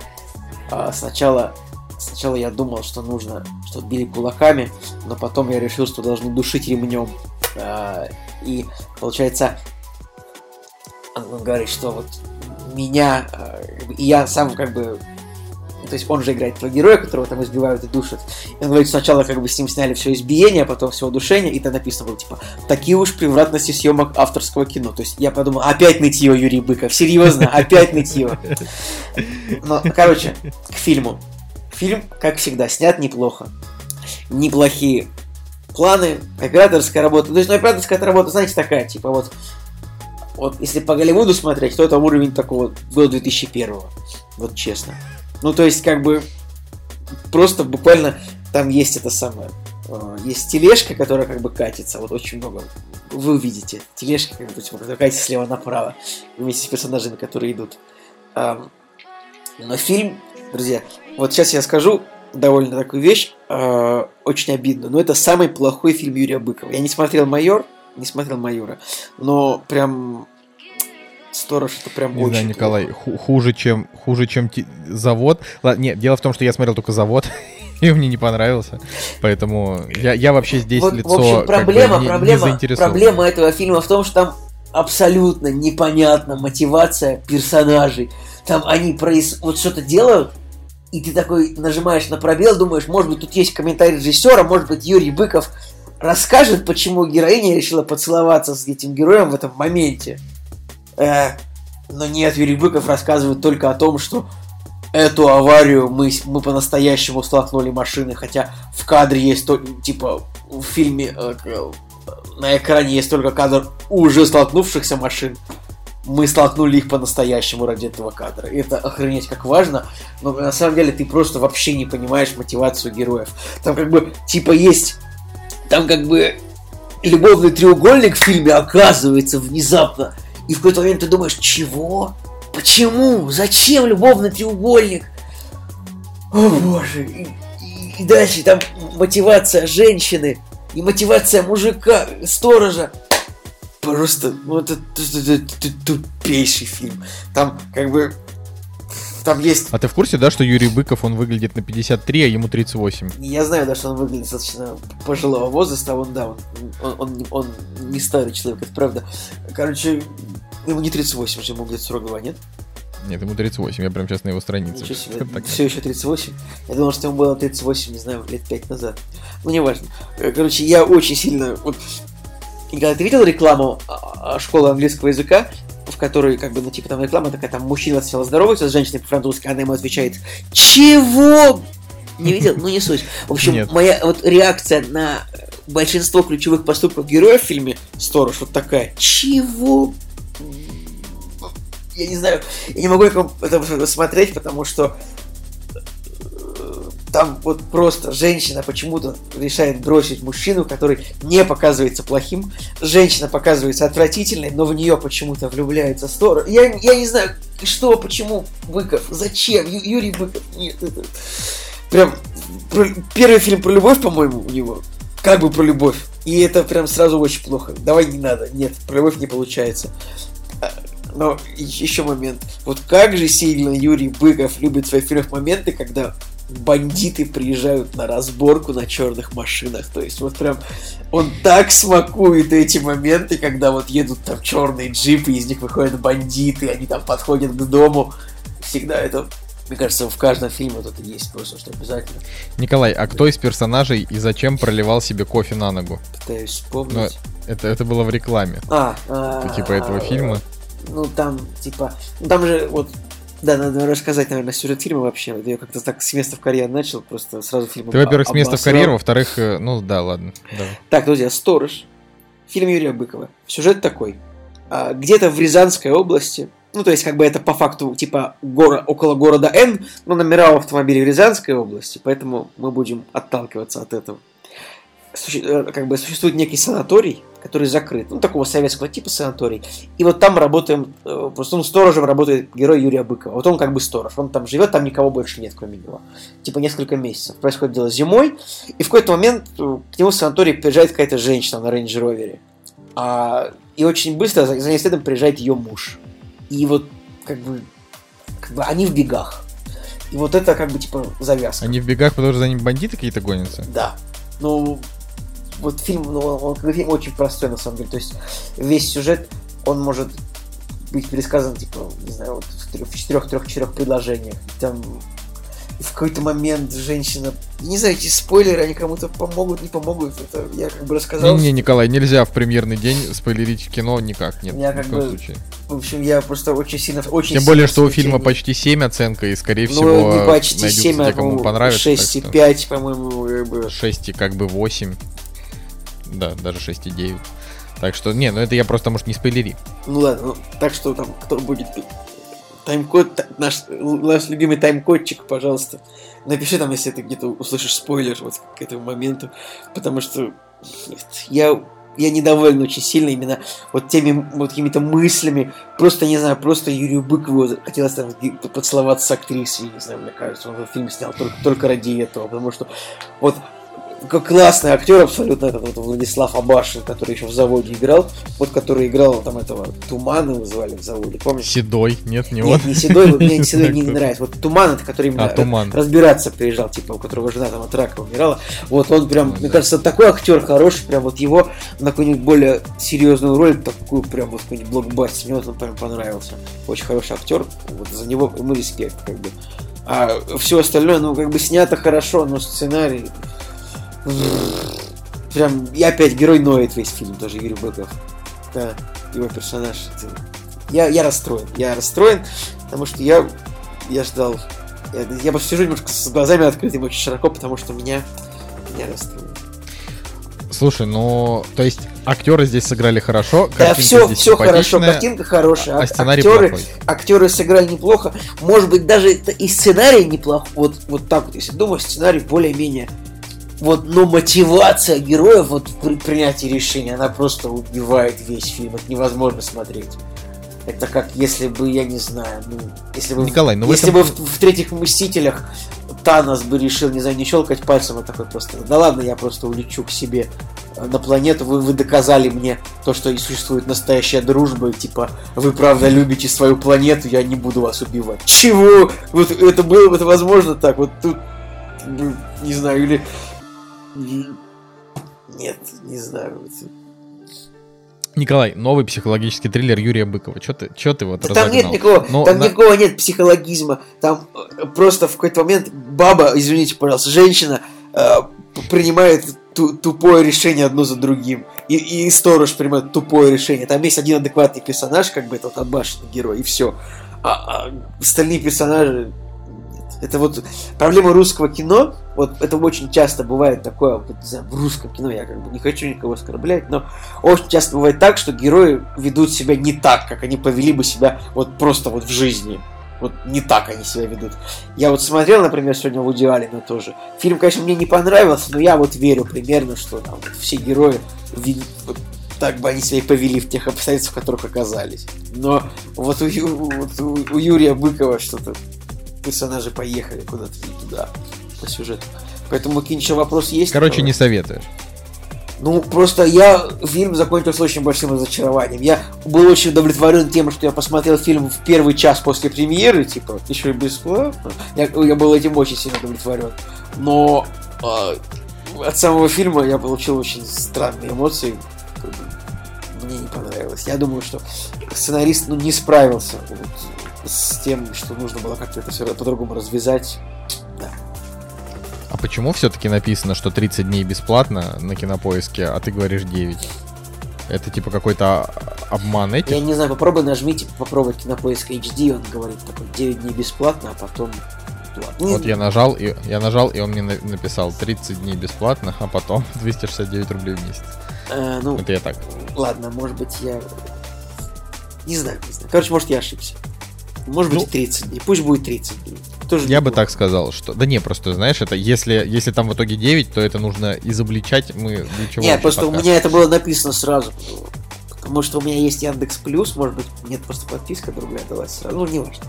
а, сначала, сначала я думал, что нужно, что били кулаками, но потом я решил, что должны душить ремнем. А, и получается, он говорит, что вот меня, а, и я сам как бы то есть он же играет этого героя, которого там избивают и душат. И он говорит, сначала как бы с ним сняли все избиение, а потом все удушение, и там написано было, типа, такие уж превратности съемок авторского кино. То есть я подумал, опять нытье Юрий Быков, серьезно, опять нытье. Ну, короче, к фильму. Фильм, как всегда, снят неплохо. Неплохие планы, операторская работа. То есть, ну, операторская работа, знаете, такая, типа вот вот если по Голливуду смотреть, то это уровень такого до 2001 Вот честно. Ну, то есть, как бы, просто буквально там есть это самое. э, Есть тележка, которая как бы катится, вот очень много. Вы увидите. Тележка, как бы, которая катится слева направо, вместе с персонажами, которые идут. Но фильм, друзья, вот сейчас я скажу довольно такую вещь, э, очень обидно, но это самый плохой фильм Юрия Быкова. Я не смотрел «Майор», не смотрел «Майора», но прям Сторож это прям Не очень знаю, Николай, ху- хуже, чем, хуже, чем ти- завод. Ладно, нет, дело в том, что я смотрел только завод, и мне не понравился. Поэтому я, я вообще здесь Вот, лицо в общем, как бы проблема, не- не проблема, заинтересован. проблема этого фильма в том, что там абсолютно непонятна мотивация персонажей. Там они проис... вот что-то делают, и ты такой нажимаешь на пробел, думаешь, может быть, тут есть комментарий режиссера, может быть, Юрий Быков расскажет, почему героиня решила поцеловаться с этим героем в этом моменте. Э, но нет, Юрий Быков рассказывает только о том, что эту аварию мы, мы по-настоящему столкнули машины, хотя в кадре есть то, типа в фильме э, к- на экране есть только кадр уже столкнувшихся машин. Мы столкнули их по-настоящему ради этого кадра. Это охренеть как важно, но на самом деле ты просто вообще не понимаешь мотивацию героев. Там как бы, типа, есть... Там как бы любовный треугольник в фильме оказывается внезапно. И в какой-то момент ты думаешь, чего? Почему? Зачем любовный треугольник? О боже. И, и- и дальше там мотивация женщины и мотивация мужика, сторожа. Просто, ну это, это- тупейший фильм. Там как бы... Там есть А ты в курсе, да, что Юрий Быков, он выглядит на 53, а ему 38? я знаю, да, что он выглядит достаточно пожилого возраста, он, да, он, он, он не- он не старый человек, это правда. Короче, ему не 38, уже ему где-то 42, нет? Нет, ему 38, я прям сейчас на его странице. Ничего себе, Так. все еще 38. Я думал, что ему было 38, не знаю, лет 5 назад. Ну, неважно. Короче, я очень сильно... Вот, и когда ты видел рекламу а, а, школы английского языка, в которой, как бы, ну, типа, там реклама такая, там мужчина сначала здоровается с женщиной по-французски, она ему отвечает «Чего?» Не видел? Ну, не суть. В общем, Нет. моя вот реакция на большинство ключевых поступков героев в фильме «Сторож» вот такая «Чего?» Я не знаю, я не могу это смотреть, потому что там вот просто женщина почему-то решает бросить мужчину, который не показывается плохим. Женщина показывается отвратительной, но в нее почему-то влюбляется сторож. Я, я не знаю, что, почему Быков, зачем, Ю- Юрий Быков. Нет, это прям про- первый фильм про любовь, по-моему, у него. Как бы про любовь. И это прям сразу очень плохо. Давай не надо. Нет, про любовь не получается. А, Но еще момент. Вот как же сильно Юрий Быков любит в своих фильмах моменты, когда бандиты приезжают на разборку на черных машинах. То есть вот прям он так смакует эти моменты, когда вот едут там черные джипы, из них выходят бандиты, они там подходят к дому. Всегда это, мне кажется, в каждом фильме вот это есть просто, что обязательно. Николай, а кто из персонажей и зачем проливал себе кофе на ногу? Пытаюсь вспомнить. Это, это было в рекламе. А, а, Типа этого а, фильма. Ну, там, типа, ну, там же, вот, да, надо рассказать, наверное, сюжет фильма вообще. Я как-то так с места в карьер начал, просто сразу фильм Ты, во-первых, с места в карьеру, во-вторых, э, ну да, ладно. давай. Так, друзья, «Сторож». Фильм Юрия Быкова. Сюжет такой. А, Где-то в Рязанской области, ну, то есть, как бы это по факту, типа, горо- около города Н, но номера у автомобилей в Рязанской области, поэтому мы будем отталкиваться от этого. Суще- э, как бы существует некий санаторий, который закрыт, ну, такого советского типа санаторий. И вот там работаем, э, просто ну, сторожем работает герой Юрия Быкова. Вот он как бы сторож, он там живет, там никого больше нет, кроме него. Типа несколько месяцев. Происходит дело зимой, и в какой-то момент э, к нему в санаторий приезжает какая-то женщина на рейндж ровере. А, и очень быстро за, за ней следом приезжает ее муж. И вот как бы, как бы они в бегах. И вот это как бы типа завязка. Они в бегах, потому что за ними бандиты какие-то гонятся? Да. Ну, вот фильм, ну, он, как бы фильм очень простой, на самом деле. То есть весь сюжет, он может быть пересказан, типа, не знаю, вот в трех- в четырех-трех-четырех предложениях. Там в какой-то момент женщина... Не знаю, эти спойлеры, они кому-то помогут, не помогут. Это я как бы рассказал. Не-не, Николай, нельзя в премьерный день спойлерить кино никак, нет, Я ни в коем бы случае. В общем, я просто очень сильно... Очень Тем более, что у фильма почти 7 оценка, и, скорее Ну, всего, не почти найдутся 7, те, а, кому по-моему, понравится. 6,5, по-моему, как бы. 6 и как бы 8. Да, даже 6,9. Так что, не, ну это я просто, может, не спойлери. Ну ладно, ну, так что там, кто будет тайм-код, та- наш, наш любимый тайм-кодчик, пожалуйста, напиши там, если ты где-то услышишь спойлер вот к этому моменту, потому что я, я недоволен очень сильно именно вот теми вот какими-то мыслями, просто, не знаю, просто Юрию Быкову хотелось там поцеловаться с актрисой, не знаю, мне кажется, он этот фильм снял только, только ради этого, потому что вот классный актер абсолютно, этот вот Владислав Абашин, который еще в заводе играл, вот который играл там этого Тумана его звали в заводе, помнишь? Седой, нет, не он. Нет, не Седой, вот мне Не Седой не кто. нравится. Вот Туман, это который именно А, Туман. разбираться приезжал, типа, у которого жена там от рака умирала. Вот он прям, Ну, мне да. кажется, такой актер хороший, прям вот его на какую-нибудь более серьезную роль, такую прям вот какой-нибудь блокбастер, мне вот он прям понравился. Очень хороший актер, вот за него ему респект, как бы. А все остальное, ну, как бы снято хорошо, но сценарий... Прям, и опять герой ноет весь фильм, тоже Юрий Быков. Да, его персонаж. Я, я расстроен, я расстроен, потому что я, я ждал... Я, я просто сижу немножко с глазами открытыми очень широко, потому что меня, меня расстроено. Слушай, ну, то есть актеры здесь сыграли хорошо, Да, все, здесь все хорошо, картинка хорошая, а ак- сценарий актеры, плохой. актеры сыграли неплохо. Может быть, даже и сценарий неплох. Вот, вот так вот, если думать, сценарий более-менее. Вот, но мотивация героев вот при принятии решения, она просто убивает весь фильм. Это невозможно смотреть. Это как если бы, я не знаю, ну, если бы, Николай, ну если этом- бы в, в третьих Мстителях Танос бы решил, не знаю, не щелкать пальцем, а такой просто, да ладно, я просто улечу к себе на планету, вы, вы доказали мне то, что и существует настоящая дружба, и типа, вы правда любите свою планету, я не буду вас убивать. Чего? Вот это было бы возможно так, вот тут, ну, не знаю, или... Нет, не знаю. Николай, новый психологический триллер Юрия Быкова. Че ты, чё ты вот Да там нет разогнал? никакого, Ну, там на- никакого нет психологизма. Там э, просто в какой-то момент баба, извините, пожалуйста, женщина э, принимает ту- тупое решение одно за другим. И, и сторож принимает тупое решение. Там есть один адекватный персонаж, как бы это вот отбашенный герой, и все. А, а остальные персонажи... Это вот проблема русского кино. Вот это очень часто бывает такое, вот, не знаю, в русском кино, я как бы не хочу никого оскорблять, но очень часто бывает так, что герои ведут себя не так, как они повели бы себя вот просто вот в жизни. Вот не так они себя ведут. Я вот смотрел, например, сегодня Вуди Аллена тоже. Фильм, конечно, мне не понравился, но я вот верю примерно, что там вот все герои вот так бы они себя и повели в тех обстоятельствах, в которых оказались. Но вот у, вот у- у Юрия Быкова что-то персонажи поехали куда-то не туда по сюжету. Поэтому еще вопросы есть? Короче, не Николай? советуешь. Ну, просто я фильм закончился очень большим разочарованием. Я был очень удовлетворен тем, что я посмотрел фильм в первый час после премьеры, типа, еще и бесплатно. Я, я был этим очень сильно удовлетворен. Но а, от самого фильма я получил очень странные эмоции. Мне не понравилось. Я думаю, что сценарист ну, не справился вот с тем, что нужно было как-то это все по-другому развязать. Да. А почему все-таки написано, что 30 дней бесплатно на кинопоиске, а ты говоришь 9? Это типа какой-то обман этих? Я не знаю, попробуй нажмите, попробуй кинопоиск HD, он говорит такой 9 дней бесплатно, а потом платно. Вот я нажал, и я нажал, и он мне на- написал 30 дней бесплатно, а потом 269 рублей в месяц. Э, ну, Это я так. ладно, может быть, я... Не знаю, не знаю. Короче, может, я ошибся. Может быть, Ну, 30 дней. Пусть будет 30 дней. Тоже Я бы так сказал, что... Да не, просто, знаешь, это если, если там в итоге 9, то это нужно изобличать. Мы для чего Нет, просто у подкаст? меня это было написано сразу. Потому что у меня есть Яндекс Плюс, может быть, нет просто подписка другая далась сразу. Ну, не важно.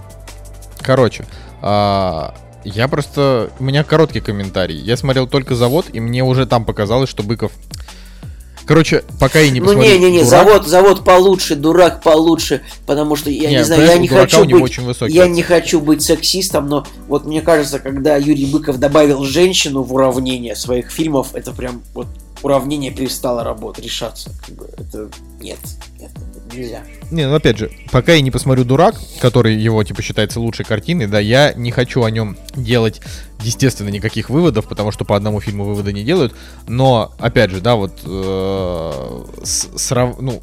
Короче, а, я просто... У меня короткий комментарий. Я смотрел только завод, и мне уже там показалось, что Быков... Короче, пока я не ну, посмотрел не-не-не, «Дурак», завод, завод получше, дурак получше, потому что я не, Не, знаю, я не хочу быть Я не хочу быть сексистом, но вот мне кажется, когда Юрий Быков добавил женщину в уравнение своих фильмов, это прям вот уравнение перестало работать, решаться. Как бы, это нет, нет, нельзя. Не, ну опять же, пока я не посмотрю «Дурак», который его, типа, считается лучшей картиной, да, я не хочу о нем делать, естественно, никаких выводов, потому что по одному фильму выводы не делают, но, опять же, да, вот, э, срав- ну,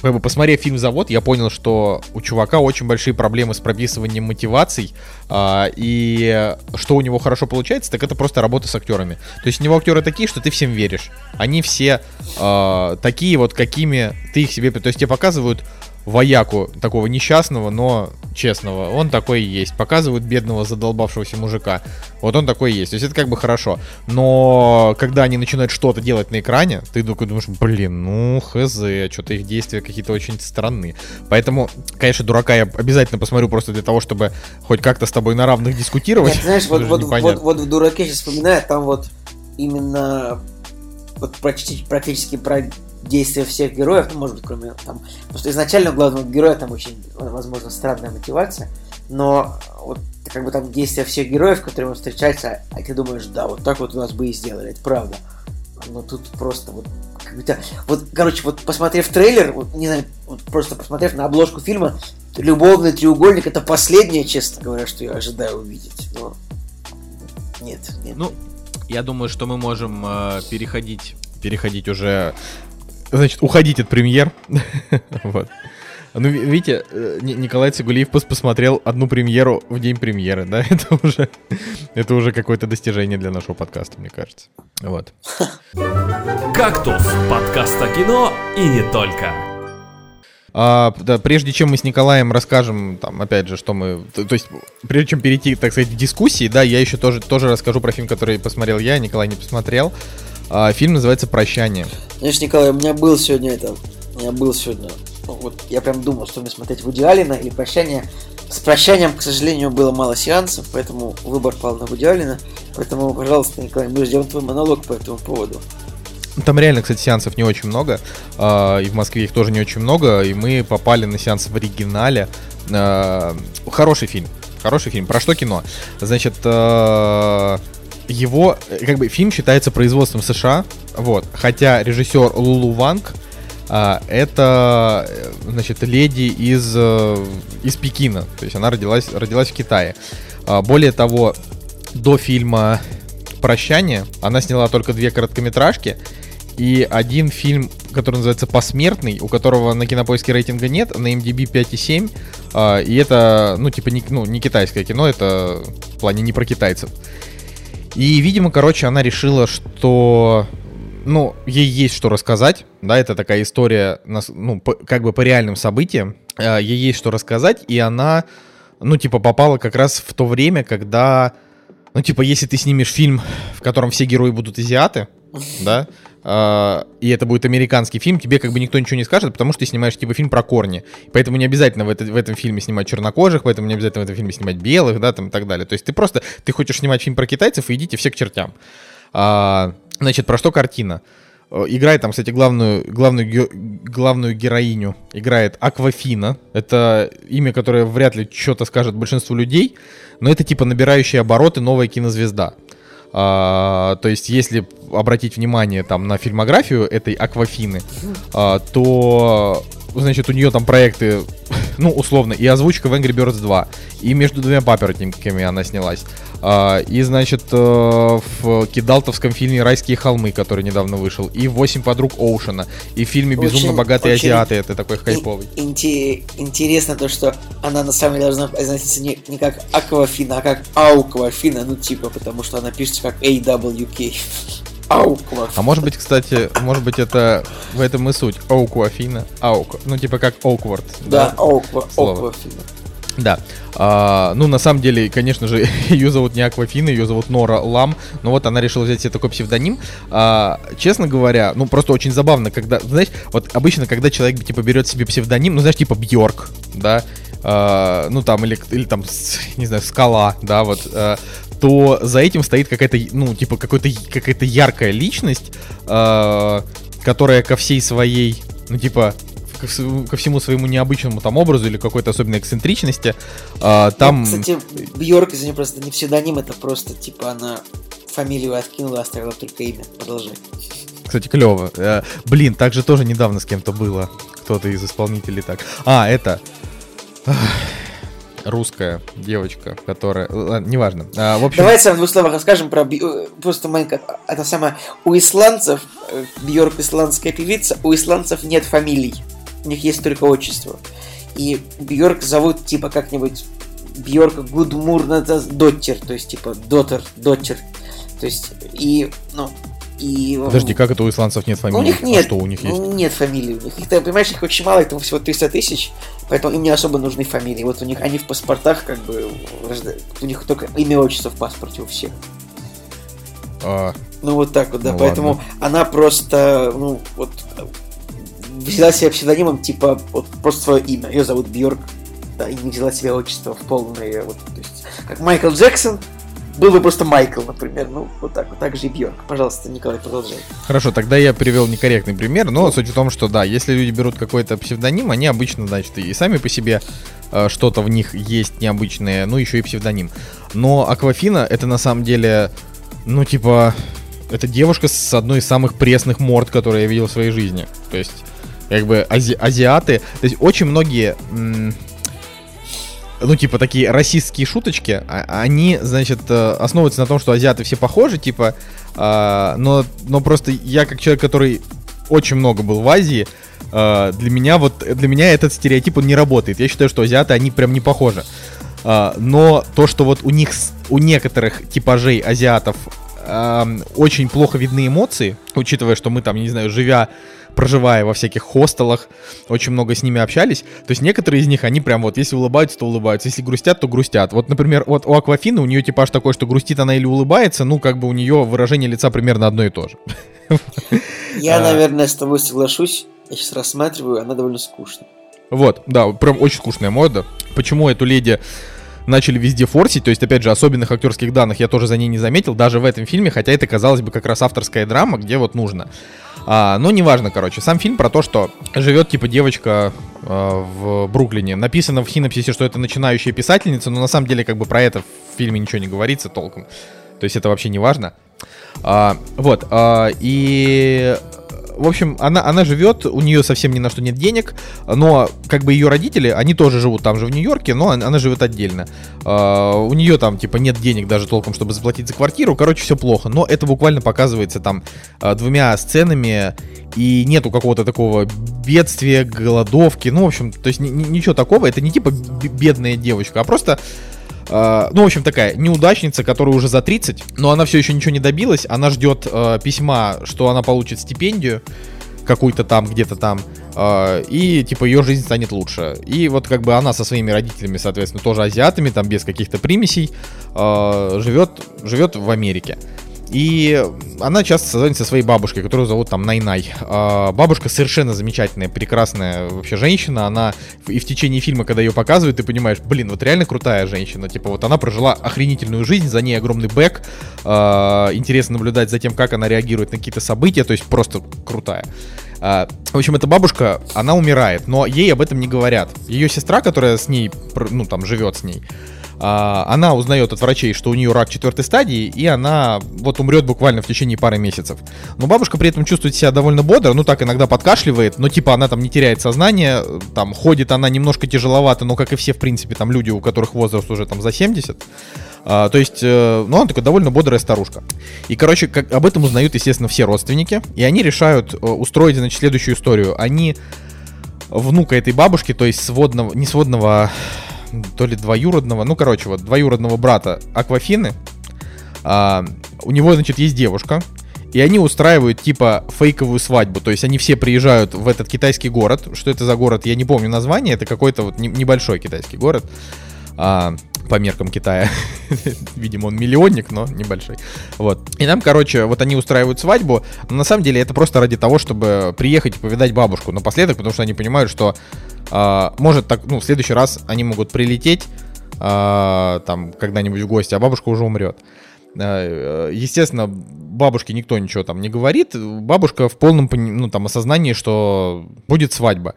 как бы посмотрев фильм «Завод», я понял, что у чувака очень большие проблемы с прописыванием мотиваций, а, и что у него хорошо получается, так это просто работа с актерами. То есть у него актеры такие, что ты всем веришь. Они все а, такие вот, какими ты их себе... То есть тебе показывают вояку такого несчастного, но честного. Он такой и есть. Показывают бедного задолбавшегося мужика. Вот он такой и есть. То есть это как бы хорошо. Но когда они начинают что-то делать на экране, ты такой думаешь, блин, ну хз, что-то их действия какие-то очень странные. Поэтому, конечно, дурака я обязательно посмотрю просто для того, чтобы хоть как-то с тобой на равных дискутировать. Нет, знаешь, вот, вот, вот, вот в дураке сейчас вспоминаю, там вот именно вот практически, практически про действия всех героев, ну, может быть, кроме там... Потому что изначально у главного героя там очень, возможно, странная мотивация, но вот как бы там действия всех героев, которые он встречается, а ты думаешь, да, вот так вот у нас бы и сделали, это правда. Но тут просто вот как будто... Вот, короче, вот посмотрев трейлер, вот, не знаю, вот просто посмотрев на обложку фильма, любовный треугольник это последнее, честно говоря, что я ожидаю увидеть. Но нет, нет. Ну, я думаю, что мы можем э, переходить, переходить уже, значит, уходить от премьер. вот. Ну, ви- видите, э, Ни- Николай Цигулиев пос- посмотрел одну премьеру в день премьеры, да? Это уже, это уже какое-то достижение для нашего подкаста, мне кажется. Вот. «Кактус» – подкаст о кино и не только. А, да, прежде чем мы с Николаем расскажем, там, опять же, что мы... То, то есть, прежде чем перейти, так сказать, к дискуссии, да, я еще тоже, тоже расскажу про фильм, который посмотрел я, Николай не посмотрел. А, фильм называется «Прощание». Знаешь, Николай, у меня был сегодня это... У меня был сегодня... ну, вот я прям думал, что мне смотреть Вуди Аллена или «Прощание». С «Прощанием», к сожалению, было мало сеансов, поэтому выбор пал на Вуди Аллена. Поэтому, пожалуйста, Николай, мы ждем твой монолог по этому поводу. Там реально, кстати, сеансов не очень много, а, и в Москве их тоже не очень много, и мы попали на сеанс в оригинале. А, Хороший фильм, хороший фильм. Про что кино? Значит, а, его, э, как бы, фильм считается производством США, вот, хотя режиссер Лулу Ванг а, это, э, значит, леди из, э, из Пекина, то есть она родилась, родилась в Китае. А, Более того, до фильма «Прощание» она сняла только две короткометражки и один фильм, который называется «Посмертный», у которого на кинопоиске рейтинга нет, на MDB 5,7, а, и это, ну, типа, не, ну, не китайское кино, это в плане не про китайцев. И, видимо, короче, она решила, что ну, ей есть что рассказать, да, это такая история, ну, как бы по реальным событиям, э, ей есть что рассказать, и она, ну, типа, попала как раз в то время, когда, ну, типа, если ты снимешь фильм, в котором все герои будут азиаты, да, э, и это будет американский фильм, тебе как бы никто ничего не скажет, потому что ты снимаешь, типа, фильм про корни. Поэтому не обязательно в, это- в этом фильме снимать чернокожих, поэтому не обязательно в этом фильме снимать белых, да, там и так далее. То есть ты просто, ты хочешь снимать фильм про китайцев, и идите все к чертям. А, значит, про что картина? Э, Играет там, кстати, главную, главную, главную героиню. Играет Аквафина. Это имя, которое вряд ли что-то скажет большинству людей. Но это типа набирающая обороты новая кинозвезда. А, то есть, если обратить внимание там на фильмографию этой Аквафины, а, то значит, у нее там проекты, ну, условно, и озвучка в Angry Birds 2, и между двумя папоротниками она снялась. А, и, значит, э, в кидалтовском фильме «Райские холмы», который недавно вышел, и «Восемь подруг Оушена», и в фильме «Безумно Очень- богатые очень азиаты», это такой хайповый. Ин- инте- интересно то, что она на самом деле должна произноситься не, не как Аквафина, а как Ауквафина, ну типа, потому что она пишется как AWK. Ауквафина. А может быть, кстати, может быть, это в этом и суть. Оуку Афина. Аук. Ну, типа как Оукворд. Да, Ауква. Ауквафина. Да. А, ну, на самом деле, конечно же, ее зовут не Аквафина, ее зовут Нора Лам. Но вот она решила взять себе такой псевдоним. А, честно говоря, ну, просто очень забавно, когда, знаешь, вот обычно, когда человек, типа, берет себе псевдоним, ну, знаешь, типа Бьорк, да, а, ну, там, или, или там, не знаю, Скала, да, вот, а, то за этим стоит какая-то, ну, типа, какой-то, какая-то яркая личность, а, которая ко всей своей, ну, типа, ко, вс- ко всему своему необычному там образу или какой-то особенной эксцентричности, а, там... Ну, кстати, Бьорк, извини, просто не псевдоним, это просто, типа, она фамилию откинула, оставила только имя. Продолжай. Кстати, клево. Э, блин, так же тоже недавно с кем-то было. Кто-то из исполнителей так. А, это... Русская девочка, которая... ладно, Неважно. А, в общем, Давайте в двух словах расскажем про э, просто маленько. Это самое. У исландцев, э, Бьорк исландская певица, у исландцев нет фамилий. У них есть только отчество. И Бьорк зовут типа как-нибудь Бьорк Гудмурната Доттер, то есть типа Дотер, Доттер. То есть, и, ну, и... Подожди, как это у исландцев нет Ну, фамилии? у них нет. А что у них есть? Ну, нет фамилий у них. Их, ты понимаешь, их очень мало, там всего 300 тысяч, поэтому им не особо нужны фамилии. Вот у них, они в паспортах, как бы, у них только имя отчество в паспорте у всех. А, Ну, вот так вот, да. Ну, поэтому ладно. она просто, ну, вот, взяла себе псевдонимом, типа, вот просто свое имя. Ее зовут Бьорк, да, и не взяла себе отчество в полное, вот, то есть, как Майкл Джексон, был бы просто Майкл, например. Ну, вот так вот, так же и Бьорк. Пожалуйста, Николай, продолжай. Хорошо, тогда я привел некорректный пример, но суть в том, что да, если люди берут какой-то псевдоним, они обычно, значит, и сами по себе э, что-то в них есть необычное, ну еще и псевдоним. Но Аквафина это на самом деле, ну типа, это девушка с одной из самых пресных морд, которые я видел в своей жизни. То есть, как бы ази- азиаты, то есть очень многие... м, ну, типа, такие расистские шуточки, а- они, значит, э, основываются на том, что азиаты все похожи, типа, а, но, но просто я, как человек, который очень много был в Азии, а, для меня вот, для меня этот стереотип, он не работает. Я считаю, что азиаты, они прям не похожи. А, но то, что вот у них, у некоторых типажей азиатов ам, очень плохо видны эмоции, учитывая, что мы там, не знаю, живя, проживая во всяких хостелах, очень много с ними общались, то есть некоторые из них, они прям вот, если улыбаются, то улыбаются, если грустят, то грустят. Вот, например, вот у Аквафины, у нее типаж такой, что грустит она или улыбается, ну, как бы у нее выражение лица примерно одно и то же. Я, А. наверное, с тобой соглашусь. Я сейчас рассматриваю, она довольно скучная. Вот, да, прям очень скучная мода. Почему эту леди начали везде форсить, то есть, опять же, особенных актерских данных я тоже за ней не заметил, даже в этом фильме, хотя это, казалось бы, как раз авторская драма, где вот нужно. А, но неважно, короче, сам фильм про то, что живет, типа, девочка а, в Бруклине. Написано в синопсисе, что это начинающая писательница, но на самом деле, как бы, про это в фильме ничего не говорится толком. То есть это вообще не важно. А, вот, а, и в общем, она, она живет, у нее совсем ни на что нет денег, но как бы ее родители, они тоже живут там же в Нью-Йорке, но она, она живет отдельно. А, у нее там типа нет денег даже толком, чтобы заплатить за квартиру, короче, все плохо. Но это буквально показывается там а, двумя сценами, и нету какого-то такого бедствия, голодовки, ну, в общем, то есть ни- ни- ничего такого, это не типа бедная девочка, а просто а, ну, в общем, такая неудачница, которая уже за 30, но она все еще ничего не добилась. Она ждет э, письма, что она получит стипендию какую-то там, где-то там, э, и типа ее жизнь станет лучше. И вот как бы она со своими родителями, соответственно, тоже азиатами, там без каких-то примесей, э, живет, живет в Америке. И она часто созвонится со своей бабушкой, которую зовут там Най-Най. А, Бабушка совершенно замечательная, прекрасная вообще женщина. Она и в течение фильма, когда ее показывают, ты понимаешь, блин, вот реально крутая женщина. Типа вот она прожила охренительную жизнь, за ней огромный бэк. А, Интересно наблюдать за тем, как она реагирует на какие-то события, то есть просто крутая. А, В общем, эта бабушка, она умирает, но ей об этом не говорят. Ее сестра, которая с ней, ну там, живет с ней, она узнает от врачей, что у нее рак четвертой стадии, и она вот умрет буквально в течение пары месяцев. Но бабушка при этом чувствует себя довольно бодро, ну так иногда подкашливает, но типа она там не теряет сознание, там ходит она немножко тяжеловато, но как и все, в принципе, там люди, у которых возраст уже там за 70. А, то есть, э, ну, она такая довольно бодрая старушка. И, короче, как, об этом узнают, естественно, все родственники. И они решают э, устроить, значит, следующую историю. Они внука этой бабушки, то есть сводного, не сводного, а, то ли двоюродного, ну, короче, вот, двоюродного брата Аквафины, а, у него, значит, есть девушка, и они устраивают, типа, фейковую свадьбу. То есть они все приезжают в этот китайский город. Что это за город, я не помню название. Это какой-то вот не- небольшой китайский город. а, по меркам Китая. Видимо, он миллионник, но небольшой. Вот. И там, короче, вот они устраивают свадьбу. Но на самом деле это просто ради того, чтобы приехать и повидать бабушку напоследок, потому что они понимают, что а, может так, ну, в следующий раз они могут прилететь а, там когда-нибудь в гости, а бабушка уже умрет. А, э, Естественно, бабушке никто ничего там не говорит, бабушка в полном ну, там, осознании, что будет свадьба.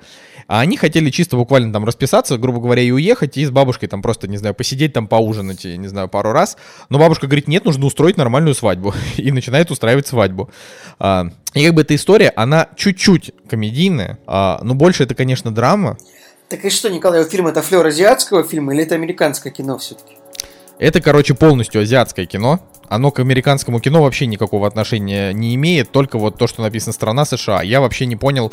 А они хотели чисто буквально там расписаться, грубо говоря, и уехать, и с бабушкой там просто, не знаю, посидеть там, поужинать, не знаю, пару раз. Но бабушка говорит, нет, нужно устроить нормальную свадьбу. И начинает устраивать свадьбу. А, и как бы эта история, она чуть-чуть комедийная, а, но больше это, конечно, драма. Так и что, Николай, фильм это флер азиатского фильма или это американское кино все-таки? Это, короче, полностью азиатское кино. Оно к американскому кино вообще никакого отношения не имеет, только вот то, что написано «Страна США». Я вообще не понял...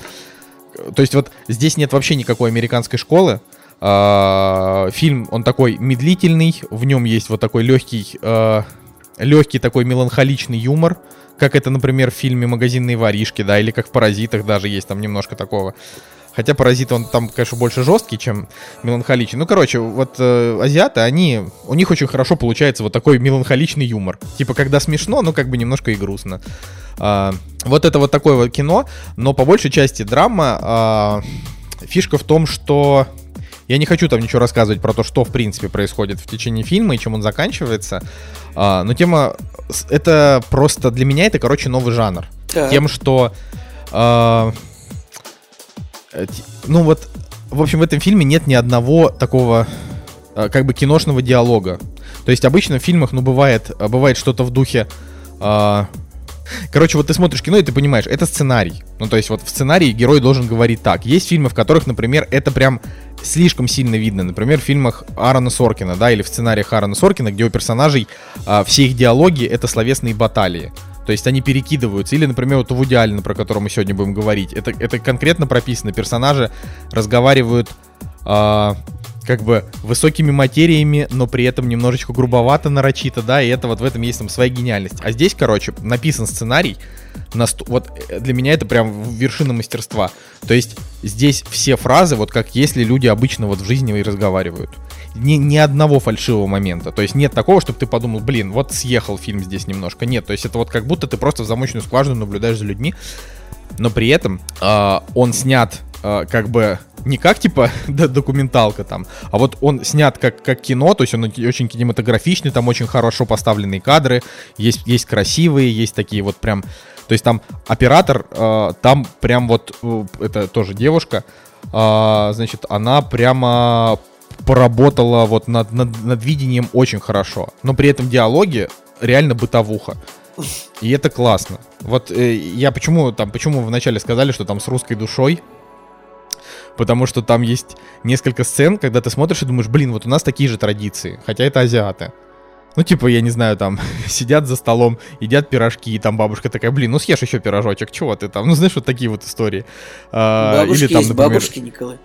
То есть вот здесь нет вообще никакой американской школы. А, фильм, он такой медлительный, в нем есть вот такой легкий, а, легкий такой меланхоличный юмор, как это, например, в фильме «Магазинные воришки», да, или как в «Паразитах» даже есть там немножко такого. Хотя паразит, он там, конечно, больше жесткий, чем меланхоличный. Ну, короче, вот э, азиаты, они, у них очень хорошо получается вот такой меланхоличный юмор. Типа, когда смешно, но как бы немножко и грустно. А, вот это вот такое вот кино, но по большей части драма. А, фишка в том, что я не хочу там ничего рассказывать про то, что в принципе происходит в течение фильма и чем он заканчивается. А, но тема, это просто для меня это, короче, новый жанр. Так. Тем, что а, ну вот, в общем, в этом фильме нет ни одного такого э, как бы киношного диалога. То есть обычно в фильмах, ну, бывает, э, бывает что-то в духе... Э, короче, вот ты смотришь кино, и ты понимаешь, это сценарий. Ну, то есть вот в сценарии герой должен говорить так. Есть фильмы, в которых, например, это прям слишком сильно видно. Например, в фильмах Аарона Соркина, да, или в сценариях Аарона Соркина, где у персонажей э, все их диалоги — это словесные баталии. То есть они перекидываются. Или, например, вот Вуди Аллена, про которого мы сегодня будем говорить. Это, это конкретно прописано. Персонажи разговаривают э, как бы высокими материями, но при этом немножечко грубовато, нарочито, да, и это вот в этом есть там своя гениальность. А здесь, короче, написан сценарий, на ст... вот э, для меня это прям вершина мастерства. То есть здесь все фразы, вот как если люди обычно вот в жизни и разговаривают ни, ни одного фальшивого момента. То есть нет такого, чтобы ты подумал, блин, вот съехал фильм здесь немножко. Нет, то есть это вот как будто ты просто в замочную скважину наблюдаешь за людьми, но при этом э, он снят э, как бы не как типа документалка там, а вот он снят как, как кино, то есть он очень кинематографичный, там очень хорошо поставленные кадры, есть, есть красивые, есть такие вот прям, то есть там оператор, э, там прям вот, э, это тоже девушка, э, значит, она прямо поработала вот над, над, над видением очень хорошо. Но при этом диалоги реально бытовуха. И это классно. Вот э, я почему там, почему вначале сказали, что там с русской душой, потому что там есть несколько сцен, когда ты смотришь и думаешь, блин, вот у нас такие же традиции, хотя это азиаты. Ну, типа, я не знаю, там, сидят за столом, едят пирожки, и там бабушка такая, блин, ну съешь еще пирожочек, чего ты там? Ну, знаешь, вот такие вот истории. А, бабушки Или там, есть например... бабушки, Николай.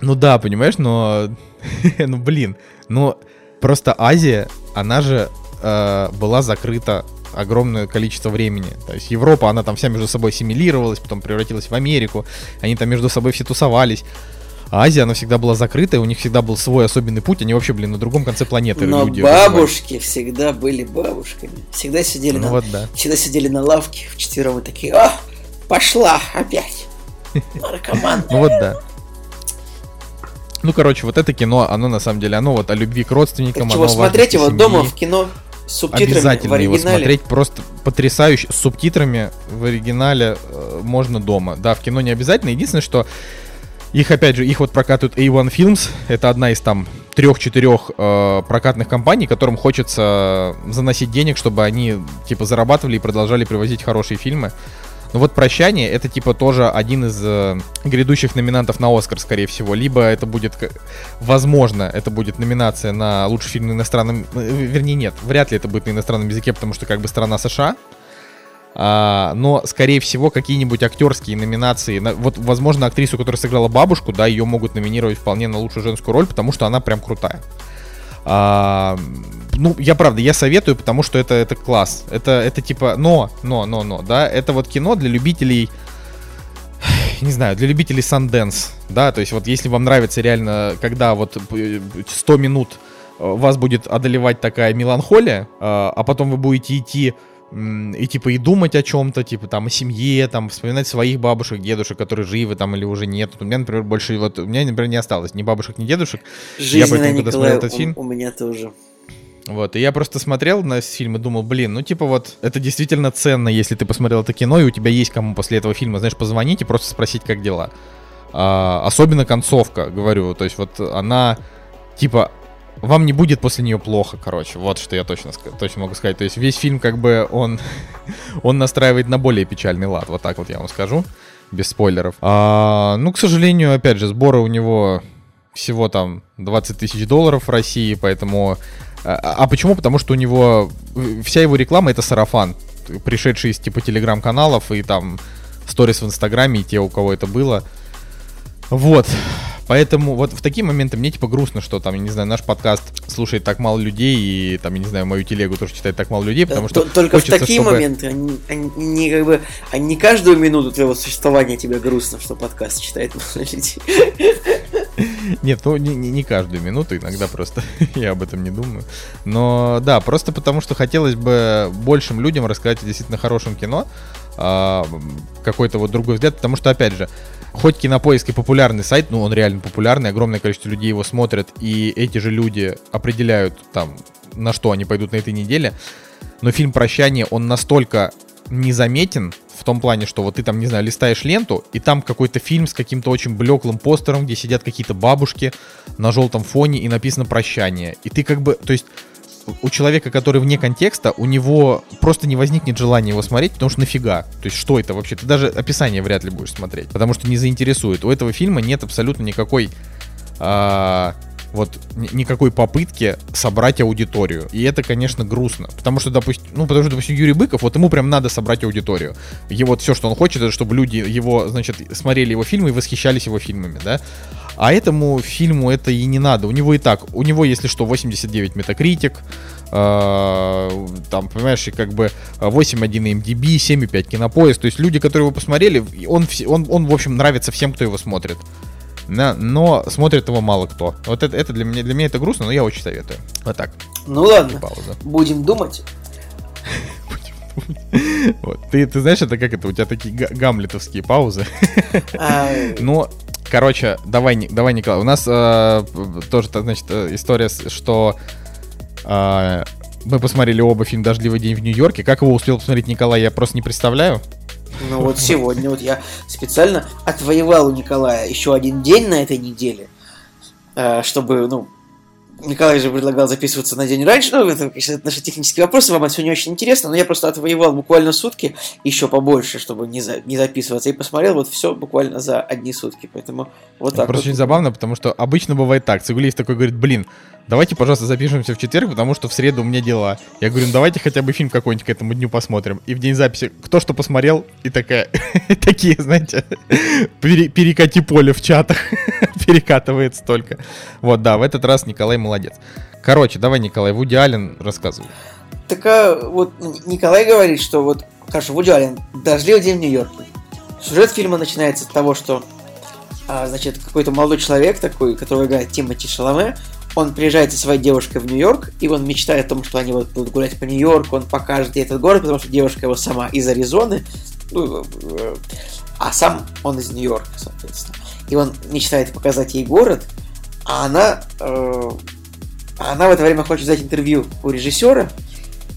Ну да, понимаешь, но... ну блин, ну просто Азия, она же э, была закрыта огромное количество времени. То есть Европа, она там вся между собой ассимилировалась, потом превратилась в Америку, они там между собой все тусовались. А Азия, она всегда была закрыта, и у них всегда был свой особенный путь, они вообще, блин, на другом конце планеты Но люди. бабушки всегда были бабушками. Всегда сидели, ну, на, вот, да. всегда сидели на лавке вчетвером и такие, о, пошла опять. Наркоман. Ну вот да. Ну, короче, вот это кино, оно на самом деле, оно вот о любви к родственникам. Так чего, смотреть его дома в кино с субтитрами Обязательно в оригинале. его смотреть, просто потрясающе. С субтитрами в оригинале э, можно дома. Да, в кино не обязательно. Единственное, что их, опять же, их вот прокатывают A1 Films. Это одна из там трех-четырех э, прокатных компаний, которым хочется заносить денег, чтобы они, типа, зарабатывали и продолжали привозить хорошие фильмы. Ну вот «Прощание» — это типа тоже один из э, грядущих номинантов на «Оскар», скорее всего. Либо это будет, возможно, это будет номинация на лучший фильм на иностранном... Э, вернее, нет, вряд ли это будет на иностранном языке, потому что как бы страна США. А, но, скорее всего, какие-нибудь актерские номинации. На, вот, возможно, актрису, которая сыграла бабушку, да, ее могут номинировать вполне на лучшую женскую роль, потому что она прям крутая. А, ну, я правда, я советую, потому что это, это класс. Это, это типа, но, но, но, но, да, это вот кино для любителей, не знаю, для любителей Sundance, да, то есть вот если вам нравится реально, когда вот 100 минут э, вас будет одолевать такая меланхолия, а, а потом вы будете идти и типа и думать о чем-то, типа там о семье, там вспоминать своих бабушек, дедушек, которые живы там или уже нет. У меня, например, больше вот у меня, например, не осталось ни бабушек, ни дедушек. Жизненно, я поэтому, когда Николай, смотрел этот фильм, у, у меня тоже. Вот, и я просто смотрел на фильм и думал, блин, ну типа вот, это действительно ценно, если ты посмотрел это кино, и у тебя есть кому после этого фильма, знаешь, позвонить и просто спросить, как дела. А, особенно концовка, говорю, то есть вот она, типа, вам не будет после нее плохо, короче, вот что я точно, точно могу сказать. То есть весь фильм как бы он, он настраивает на более печальный лад, вот так вот я вам скажу, без спойлеров. А, ну, к сожалению, опять же, сборы у него всего там 20 тысяч долларов в России, поэтому а, а почему? Потому что у него э, вся его реклама это сарафан, пришедший из типа телеграм-каналов и там сторис в Инстаграме и те, у кого это было. Вот. Поэтому вот в такие моменты мне типа грустно, что там, я не знаю, наш подкаст слушает так мало людей, и там, я не знаю, мою телегу тоже читает так мало людей, потому что Только хочется, в такие чтобы... моменты, они, они, как бы, они не каждую минуту твоего существования тебе грустно, что подкаст читает мало людей. Нет, ну не, не каждую минуту, иногда просто я об этом не думаю. Но да, просто потому что хотелось бы большим людям рассказать о действительно хорошем кино, а, какой-то вот другой взгляд, потому что, опять же, хоть кинопоиск и популярный сайт, ну он реально популярный, огромное количество людей его смотрят, и эти же люди определяют там, на что они пойдут на этой неделе, но фильм «Прощание», он настолько незаметен, в том плане, что вот ты там, не знаю, листаешь ленту, и там какой-то фильм с каким-то очень блеклым постером, где сидят какие-то бабушки на желтом фоне и написано «Прощание». И ты как бы, то есть у человека, который вне контекста, у него просто не возникнет желания его смотреть, потому что нафига? То есть что это вообще? Ты даже описание вряд ли будешь смотреть, потому что не заинтересует. У этого фильма нет абсолютно никакой а, вот никакой попытки собрать аудиторию. И это, конечно, грустно. Потому что, допустим, ну, потому что, допустим, Юрий Быков, вот ему прям надо собрать аудиторию. И вот все, что он хочет, это чтобы люди его, значит, смотрели его фильмы и восхищались его фильмами, да. А этому фильму это и не надо. У него и так, у него, если что, 89 метакритик, э, там, понимаешь, как бы 8.1 MDB, 7.5 кинопоиск. То есть люди, которые его посмотрели, он, он, он, в общем, нравится всем, кто его смотрит. Да, но смотрит его мало кто. Вот это, это для меня для меня это грустно, но я очень советую. Вот так. Ну ладно. Пауза. Будем думать. Вот. Ты, ты знаешь, это как это? У тебя такие гамлетовские паузы. А, ну, короче, давай, давай, Николай. У нас э, тоже, значит, э, история, что э, мы посмотрели оба фильм «Дождливый день в Нью-Йорке». Как его успел посмотреть Николай, я просто не представляю. Ну вот сегодня вот я специально отвоевал у Николая еще один день на этой неделе, э, чтобы, ну, Николай же предлагал записываться на день раньше, ну, это, конечно, это наши технические вопросы, вам это все не очень интересно, но я просто отвоевал буквально сутки, еще побольше, чтобы не, за, не записываться, и посмотрел вот все буквально за одни сутки, поэтому вот так Просто вот. очень забавно, потому что обычно бывает так, Цигулиев такой говорит, блин, давайте, пожалуйста, запишемся в четверг, потому что в среду у меня дела. Я говорю, ну давайте хотя бы фильм какой-нибудь к этому дню посмотрим. И в день записи, кто что посмотрел, и такая, такие, знаете, перекати поле в чатах, перекатывается только. Вот, да, в этот раз Николай молодец. Короче, давай, Николай, Вуди Аллен рассказывай. Так а, вот Николай говорит, что вот, хорошо, Вуди Аллен, «Дождливый день в Нью-Йорке». Сюжет фильма начинается с того, что а, значит, какой-то молодой человек такой, который играет Тимоти Шаломе, он приезжает со своей девушкой в Нью-Йорк, и он мечтает о том, что они вот будут гулять по Нью-Йорку, он покажет где этот город, потому что девушка его сама из Аризоны, ну, э, а сам он из Нью-Йорка, соответственно. И он мечтает показать ей город, а она, э, она в это время хочет взять интервью у режиссера,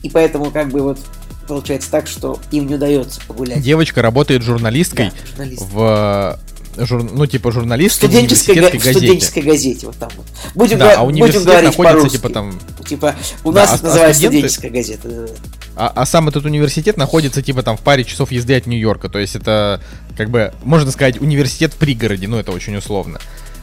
и поэтому как бы вот получается так, что им не удается погулять. Девочка работает журналисткой да, журналист. в жур, ну, типа, журналист студенческой, га- газете. В студенческой газете, вот там вот. Будем, да, а будем говорить находится, типа, там... Типа, у нас да, это а, называется студенты... студенческая газета. А, а сам этот университет находится, типа, там, в паре часов езды от Нью-Йорка. То есть это, как бы, можно сказать, университет в пригороде, ну, это очень условно.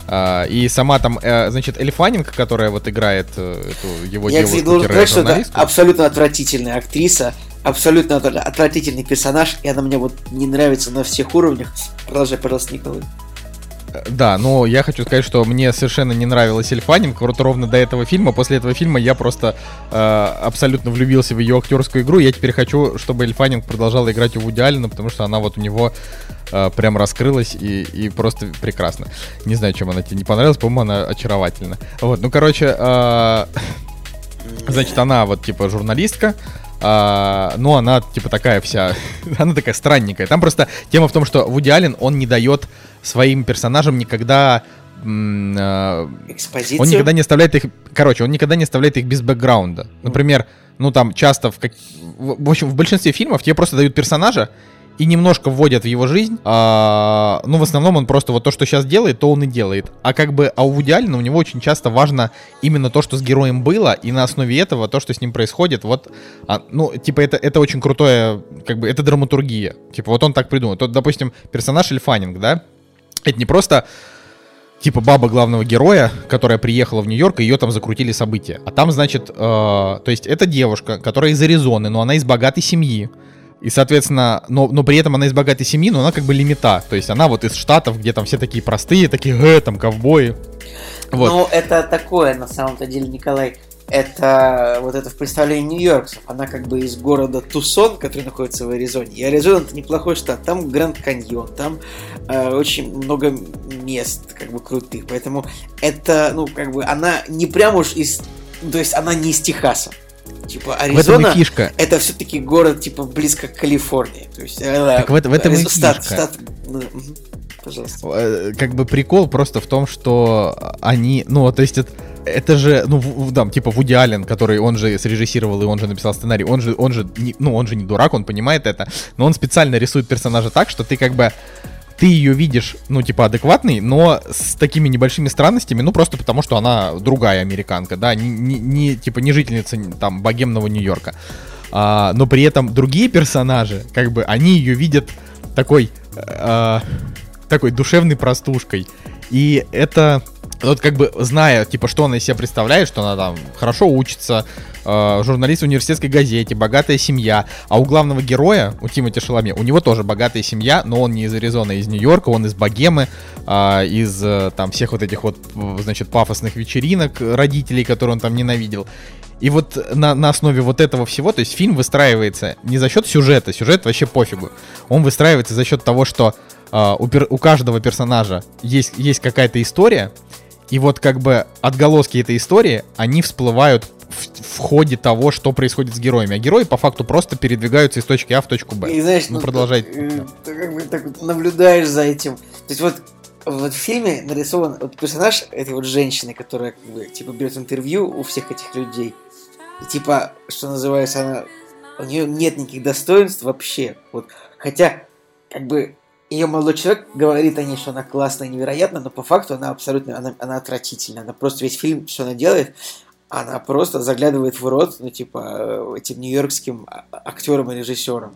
Uh, и сама там, uh, значит, Эль Фаннинг, которая вот играет uh, эту его Я, девушку, должен сказать, что это абсолютно отвратительная актриса, абсолютно отвратительный персонаж, и она мне вот не нравится на всех уровнях. Продолжай, пожалуйста, Николай. Да, но я хочу сказать, что мне совершенно не нравилась Эльфанинг, вот ровно до этого фильма. После этого фильма я просто э, абсолютно влюбился в ее актерскую игру. Я теперь хочу, чтобы Эльфанинг продолжала играть у Вуди Аллена, потому что она вот у него э, прям раскрылась и, и просто прекрасно. Не знаю, чем она тебе не понравилась, по-моему, она очаровательна. Вот, ну, короче, э, значит, она вот типа журналистка, а, но она типа такая вся, она такая странненькая. Там просто тема в том, что Вуди Аллен, он не дает своим персонажам никогда а, Экспозицию. он никогда не оставляет их, короче, он никогда не оставляет их без бэкграунда. Например, ну там часто в, как- в общем, в большинстве фильмов тебе просто дают персонажа и немножко вводят в его жизнь. А, ну, в основном он просто вот то, что сейчас делает, то он и делает. А как бы, а у Вуди у него очень часто важно именно то, что с героем было, и на основе этого то, что с ним происходит, вот, а, ну, типа, это, это очень крутое, как бы, это драматургия. Типа, вот он так придумал. То, допустим, персонаж Эльфанинг, да, это не просто типа баба главного героя, которая приехала в Нью-Йорк, и ее там закрутили события. А там, значит, э, то есть это девушка, которая из Аризоны, но она из богатой семьи. И, соответственно, но, но при этом она из богатой семьи, но она как бы лимита. То есть она вот из штатов, где там все такие простые, такие, э, там, ковбои. Вот. Ну, это такое, на самом-то деле, Николай. Это вот это в представлении нью-йоркцев. Она как бы из города Тусон, который находится в Аризоне. И Аризона это неплохой штат. Там Гранд Каньон, там э, очень много мест как бы крутых. Поэтому это, ну, как бы она не прям уж из... То есть она не из Техаса. Типа в этом Аризона и фишка. это все-таки город типа близко к Калифорнии. То есть, э, Так в в этом и Аризо- стат- фишка. стат- ну. Пожалуйста. Э, Как бы прикол просто в том, что они, ну, то есть это, это же, ну, в- там, типа Вуди Аллен, который он же срежиссировал и он же написал сценарий, он же, он же, не- ну, он же не дурак, он понимает это, но он специально рисует персонажа так, что ты как бы, ты ее видишь, ну, типа, адекватный, но с такими небольшими странностями, ну, просто потому, что она другая американка, да, не, не- не, типа, не жительница, там, богемного Нью-Йорка. А, но при этом другие персонажи, как бы, они ее видят такой, э, такой душевной простушкой. И это, вот как бы, зная, типа, что она из себя представляет, что она там хорошо учится, э, журналист в университетской газете, богатая семья, а у главного героя, у Тимоти Шаломе, у него тоже богатая семья, но он не из Аризоны, а из Нью-Йорка, он из Богемы, а, из э, там всех вот этих вот, э, значит, пафосных вечеринок родителей, которые он там ненавидел. И вот на, на основе вот этого всего, то есть фильм выстраивается не за счет сюжета, сюжет вообще пофигу. Он выстраивается за счет того, что а, у, пер- у каждого персонажа есть, есть какая-то история, и вот как бы отголоски этой истории, они всплывают в, в ходе того, что происходит с героями. А герои по факту просто передвигаются из точки А в точку Б. И знаешь, ну, продолжай. Ты, ты как бы так вот наблюдаешь за этим. То есть вот вот в фильме нарисован вот персонаж этой вот женщины, которая как бы типа берет интервью у всех этих людей. И типа, что называется, она у нее нет никаких достоинств вообще. Вот, хотя, как бы, ее молодой человек говорит о ней, что она классная, невероятная, но по факту она абсолютно, она, она отвратительная. Она просто весь фильм, что она делает, она просто заглядывает в рот, ну, типа, э, этим нью-йоркским а- актерам и режиссерам.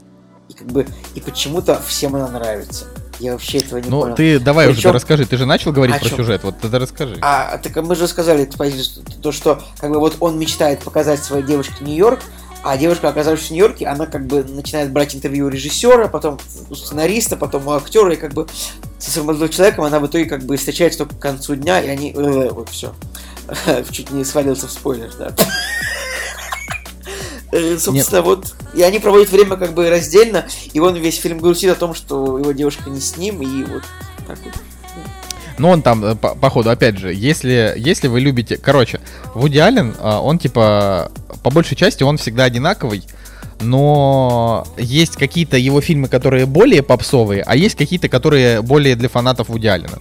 И как бы, и почему-то всем она нравится. Я вообще этого не Ну, понял. ты давай уже Причем- ты расскажи. Ты же начал говорить О про чём? сюжет. Вот тогда расскажи. А, так мы же сказали позицию, то, что как бы вот он мечтает показать своей девушке Нью-Йорк, а девушка, оказавшись в Нью-Йорке, она как бы начинает брать интервью у режиссера, потом у сценариста, потом у актера, и как бы со своим молодым человеком она в итоге как бы встречается только к концу дня, и они... э, Вот все. Чуть не свалился в спойлер, да. Э, Собственно, вот. И они проводят время как бы раздельно, и он весь фильм грустит о том, что его девушка не с ним, и вот так вот. Ну, он там, э, по, походу, опять же, если, если вы любите... Короче, Вуди Аллен, а, он, типа, по большей части, он всегда одинаковый, но есть какие-то его фильмы, которые более попсовые, а есть какие-то, которые более для фанатов Вуди Аллена.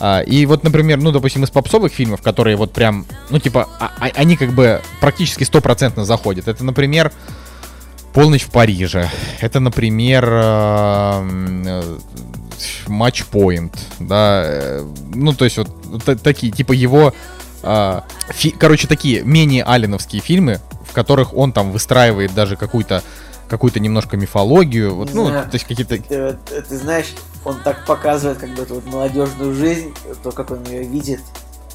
А, И вот, например, ну, допустим, из попсовых фильмов, которые вот прям, ну, типа, а- они как бы практически стопроцентно заходят. Это, например, «Полночь в Париже». Это, например, матчпоинт, да, э, ну, то есть вот та- такие, типа его, а, фи- короче, такие менее алленовские фильмы, в которых он там выстраивает даже какую-то какую-то немножко мифологию, вот, ну, Да. то есть какие-то... Ты, вот, э, ты знаешь, он так показывает как бы эту вот молодежную жизнь, то, как он ее видит.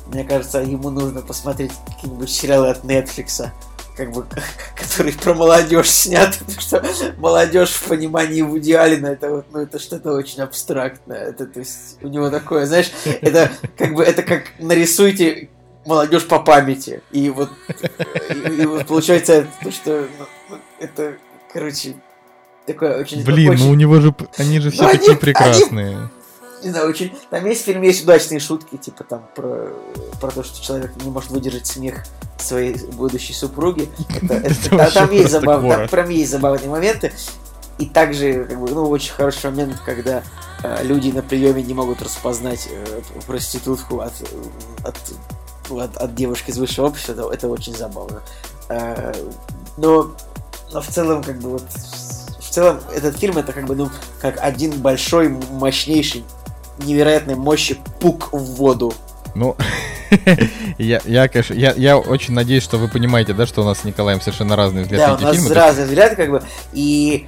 Мне кажется, ему нужно посмотреть какие-нибудь сериалы от Netflix, как бы, которые про молодежь сняты, потому что молодежь в понимании Вуди Аллена, это вот, ну, это что-то очень абстрактное. Это, то есть, у него такое, знаешь, это как бы, это как нарисуйте молодежь по памяти. И вот, и, и вот получается, это, то, что ну, это, короче, такое очень... Блин, очень- ну у него же, они же все Ну, такие они- прекрасные. Не знаю, очень... Там есть в фильме есть удачные шутки, типа там про, про то, что человек не может выдержать смех своей будущей супруги. Это, там есть забавные, там прям есть забавные моменты. И также, как бы, ну, очень хороший момент, когда э, люди на приеме не могут распознать э, проститутку от, от, от, от девушки из высшего общества, это, это очень забавно. Э, но, но в целом, как бы вот в целом этот фильм это как бы, ну, как один большой, мощнейший, невероятной мощи пук в воду. Ну, я, я, конечно, я, я очень надеюсь, что вы понимаете, да, что у нас с Николаем совершенно разные взгляды да, у нас фильмы. разные взгляды, как бы, и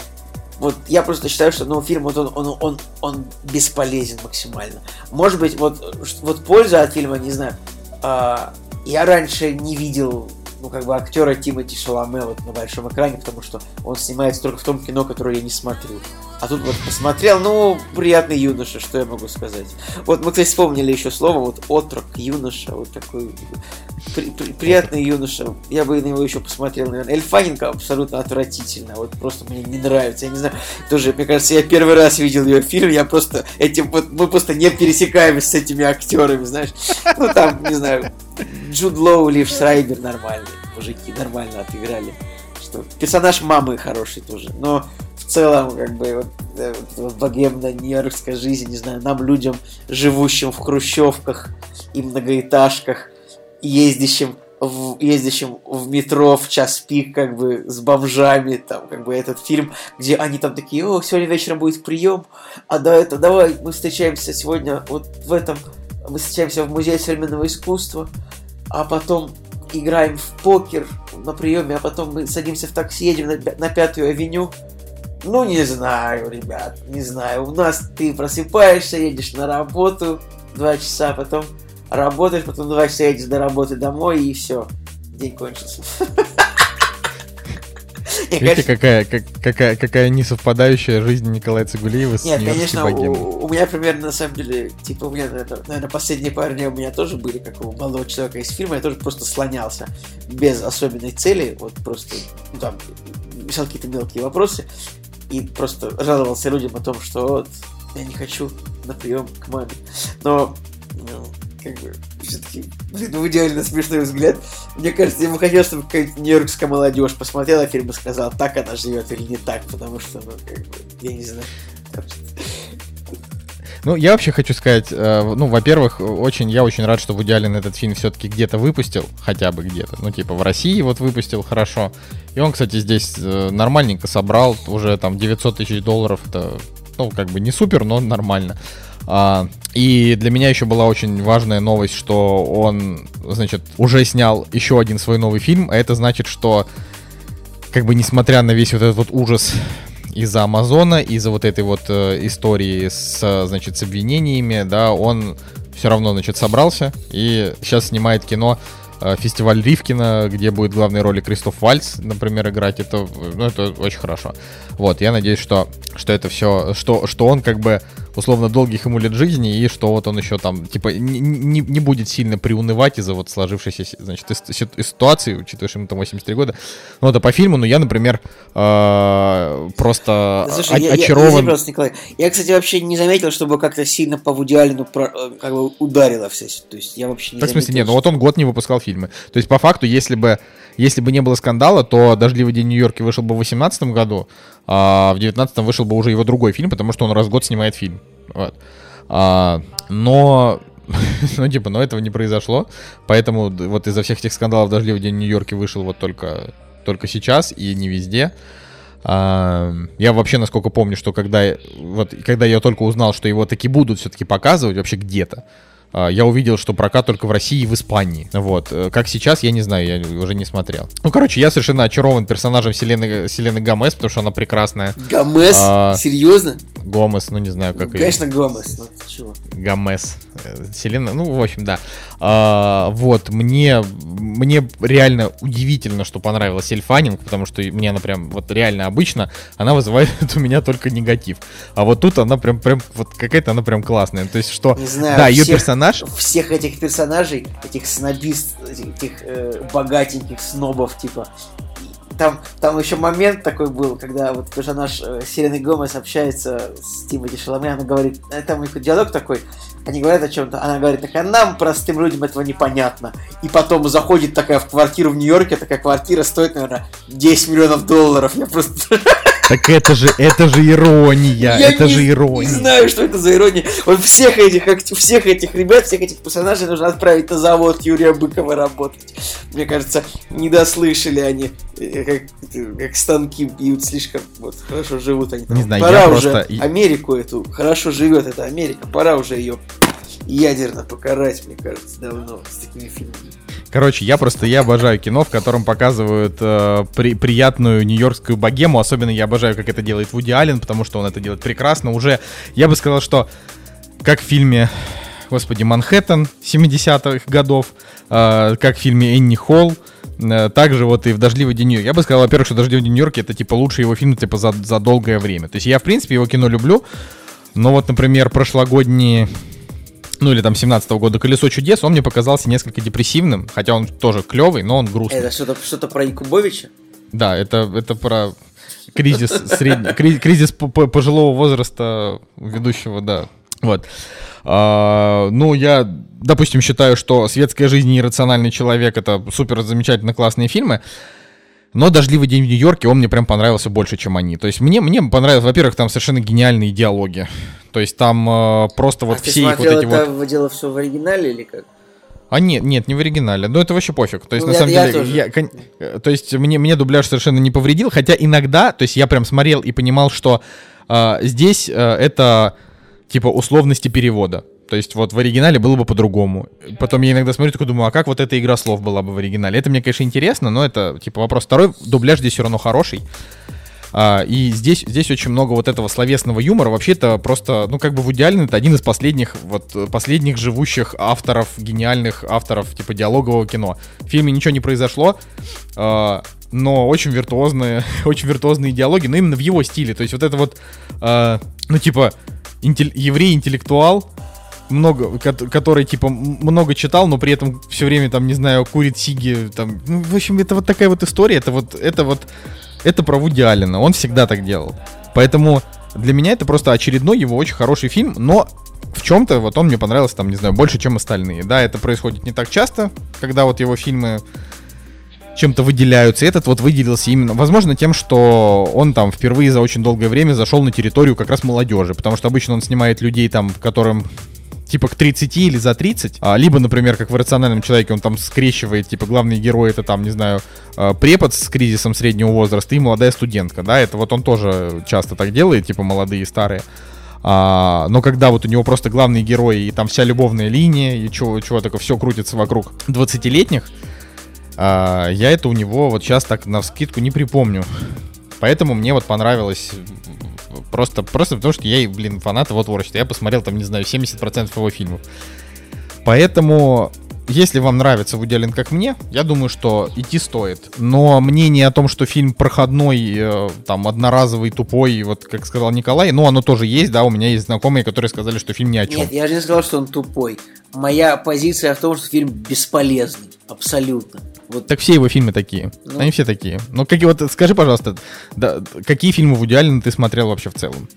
вот я просто считаю, что ну, фильм вот он, он, он, он бесполезен максимально. Может быть, вот, вот польза от фильма, не знаю, а, я раньше не видел ну, как бы актера Тимоти Шаломе вот на большом экране, потому что он снимается только в том кино, которое я не смотрю. А тут вот посмотрел, ну, приятный юноша, что я могу сказать. Вот мы, кстати, вспомнили еще слово, вот отрок, юноша, вот такой при, при, приятный юноша. Я бы на него еще посмотрел, наверное. Эльфаненко абсолютно отвратительно, вот просто мне не нравится. Я не знаю, тоже, мне кажется, я первый раз видел ее фильм, я просто этим вот, мы просто не пересекаемся с этими актерами, знаешь. Ну, там, не знаю, Джуд Лоу, Лив Шрайбер нормальные, мужики нормально отыграли. Что персонаж мамы хороший тоже, но в целом, как бы, вот, э, вот богемная нью-йоркская жизнь, не знаю, нам, людям, живущим в хрущевках и многоэтажках, ездящим в, ездящим в метро в час пик, как бы, с бомжами, там, как бы, этот фильм, где они там такие, о, сегодня вечером будет прием, а до этого, давай, мы встречаемся сегодня вот в этом, мы встречаемся в Музее современного искусства, а потом играем в покер на приеме, а потом мы садимся в такси, едем на, на Пятую авеню. Ну, не знаю, ребят, не знаю. У нас ты просыпаешься, едешь на работу два часа, потом работаешь, потом два часа едешь до работы домой, и все. День кончился. Видите, какая, как, какая, какая несовпадающая жизнь Николая Цигулиева с Нет, конечно, у, у меня примерно, на самом деле, типа, у меня, наверное, последние пару дней у меня тоже были, как у молодого человека из фильма, я тоже просто слонялся без особенной цели, вот просто, ну, там, решал какие-то мелкие вопросы, и просто жаловался людям о том, что вот, я не хочу на прием к маме. Но, ну, как бы, все-таки, блин, ну, идеально смешной взгляд. Мне кажется, я бы хотел, чтобы какая-нибудь нью-йоркская молодежь посмотрела фильм и сказала, так она живет или не так, потому что, ну, как бы, я не знаю. Ну, я вообще хочу сказать, э, ну, во-первых, очень, я очень рад, что Вуди Аллен этот фильм все-таки где-то выпустил, хотя бы где-то, ну, типа в России вот выпустил хорошо, и он, кстати, здесь э, нормальненько собрал, уже там 900 тысяч долларов, это, ну, как бы не супер, но нормально. А, и для меня еще была очень важная новость, что он, значит, уже снял еще один свой новый фильм, а это значит, что, как бы, несмотря на весь вот этот вот ужас из-за Амазона, из-за вот этой вот э, истории с, значит, с обвинениями, да, он все равно, значит, собрался и сейчас снимает кино э, фестиваль Ривкина, где будет главной роли Кристоф Вальц, например, играть. Это, ну, это очень хорошо. Вот, я надеюсь, что, что это все, что, что он как бы условно долгих ему лет жизни, и что вот он еще там, типа, не, не, не будет сильно приунывать из-за вот сложившейся, значит, ситуации, учитывая, что ему там 83 года. Ну, это по фильму, но я, например, э, просто я, очарован... Я, я, просто, Николай, я, кстати, вообще не заметил, чтобы как-то сильно по Вуди Аллену э, как бы ударило все. То есть я вообще не так, заметил. в смысле, нет, ну вот он год не выпускал фильмы. То есть, по факту, если бы если бы не было скандала, то «Дождливый день Нью-Йорке» вышел бы в 2018 году, а в 2019 вышел бы уже его другой фильм, потому что он раз в год снимает фильм. Вот. А, но ну, типа, но этого не произошло. Поэтому вот из-за всех этих скандалов «Дождливый день Нью-Йорке» вышел вот только, только сейчас и не везде. А, я вообще, насколько помню, что когда, вот, когда я только узнал, что его таки будут все-таки показывать вообще где-то, я увидел, что прокат только в России и в Испании. Вот. Э, как сейчас, я не знаю, я уже не смотрел. Ну, короче, я совершенно очарован персонажем Селены, Селены Гомес, потому что она прекрасная. Гомес? А, Серьезно? Гомес, ну не знаю, как ну, Конечно, ее. Гомес. Ну, чего? Гомес. Э, Селена, ну, в общем, да. А, вот, мне, мне реально удивительно, что понравилась Эльфанинг, потому что мне она прям, вот реально обычно, она вызывает у меня только негатив. А вот тут она прям, прям, вот какая-то она прям классная. То есть, что, не знаю, да, ее персонаж персонаж? Всех этих персонажей, этих снобист, этих э, богатеньких снобов, типа. Там, там еще момент такой был, когда вот персонаж э, Селены Гомес общается с Тимоти Шаломе, она говорит, э, там у них диалог такой, они говорят о чем-то, она говорит, так а нам, простым людям, этого непонятно. И потом заходит такая в квартиру в Нью-Йорке, такая квартира стоит, наверное, 10 миллионов долларов. Я просто... Так это же, это же ирония, это не, же ирония. не знаю, что это за ирония. Вот всех этих, всех этих ребят, всех этих персонажей нужно отправить на завод Юрия Быкова работать. Мне кажется, не дослышали они, э, как, как станки бьют слишком вот, хорошо живут они. там. Не знаю, Пора я уже просто- Америку эту, хорошо живет эта Америка, пора уже ее ядерно покарать, мне кажется, давно с такими фильмами. Короче, я просто, я обожаю кино, в котором показывают э, при- приятную нью-йоркскую богему. Особенно я обожаю, как это делает Вуди Аллен, потому что он это делает прекрасно. Уже, я бы сказал, что как в фильме, господи, Манхэттен 70-х годов, э, как в фильме Энни Холл, э, также вот и в «Дождливый день Нью-Йорка». Я бы сказал, во-первых, что «Дождливый день Нью-Йорка» это типа лучший его фильм типа за, за долгое время. То есть я, в принципе, его кино люблю, но вот, например, прошлогодние ну или там 17 года «Колесо чудес», он мне показался несколько депрессивным, хотя он тоже клевый, но он грустный. Это что-то что про Якубовича? Да, это, это про кризис средний, кри- кризис по- по- пожилого возраста ведущего, да. Вот. А, ну, я, допустим, считаю, что «Светская жизнь» и «Иррациональный человек» — это супер замечательно классные фильмы. Но «Дождливый день в Нью-Йорке» он мне прям понравился больше, чем они. То есть мне, мне понравилось, во-первых, там совершенно гениальные диалоги. То есть там э, просто вот а все их вот эти это вот... дело все в оригинале или как? А нет, нет, не в оригинале. Но это вообще пофиг. То есть, Ну, на самом я деле, тоже. я, кон- то есть мне, мне дубляж совершенно не повредил, хотя иногда, то есть я прям смотрел и понимал, что э, здесь э, это типа условности перевода. То есть вот в оригинале было бы по-другому. Потом я иногда смотрю, такой думаю, а как вот эта игра слов была бы в оригинале? Это мне, конечно, интересно, но это типа вопрос второй. Дубляж здесь все равно хороший. А, и здесь, здесь очень много вот этого словесного юмора. Вообще-то просто, ну, как бы Вуди Аллен это один из последних, вот, последних живущих авторов, гениальных авторов, типа, диалогового кино. В фильме ничего не произошло, а, но очень виртуозные, очень виртуозные диалоги, но именно в его стиле. То есть вот это вот, а, ну, типа, интель- еврей-интеллектуал, много, ко- который, типа, много читал, но при этом все время, там, не знаю, курит сиги, там, ну, в общем, это вот такая вот история, это вот, это вот, это про Вуди Аллена, он всегда так делал. Поэтому для меня это просто очередной его очень хороший фильм, но в чем-то вот он мне понравился, там, не знаю, больше, чем остальные. Да, это происходит не так часто, когда вот его фильмы чем-то выделяются. Этот вот выделился именно, возможно, тем, что он там впервые за очень долгое время зашел на территорию как раз молодежи, потому что обычно он снимает людей там, которым типа к 30 или за 30, а, либо, например, как в «Рациональном человеке», он там скрещивает, типа, главный герой это там, не знаю, а, препод с кризисом среднего возраста и молодая студентка, да, это вот он тоже часто так делает, типа, молодые и старые. А, но когда вот у него просто главный герой и там вся любовная линия, и чего, чего такое, все крутится вокруг 20-летних, а, я это у него вот сейчас так на вскидку не припомню. Поэтому мне вот понравилось просто, просто потому, что я, блин, фанат его творчества. Я посмотрел там, не знаю, 70% его фильмов. Поэтому, если вам нравится Вуди Аллен как мне, я думаю, что идти стоит. Но мнение о том, что фильм проходной, э, там, одноразовый, тупой, вот как сказал Николай, ну, оно тоже есть, да, у меня есть знакомые, которые сказали, что фильм ни о чем. Нет, я же не сказал, что он тупой. Моя позиция в том, что фильм бесполезный. Абсолютно. Вот Так все его фильмы такие. Ну. Они все такие. Ну, какие вот, скажи, пожалуйста, да, какие фильмы Вуди Аллена ты смотрел вообще в целом?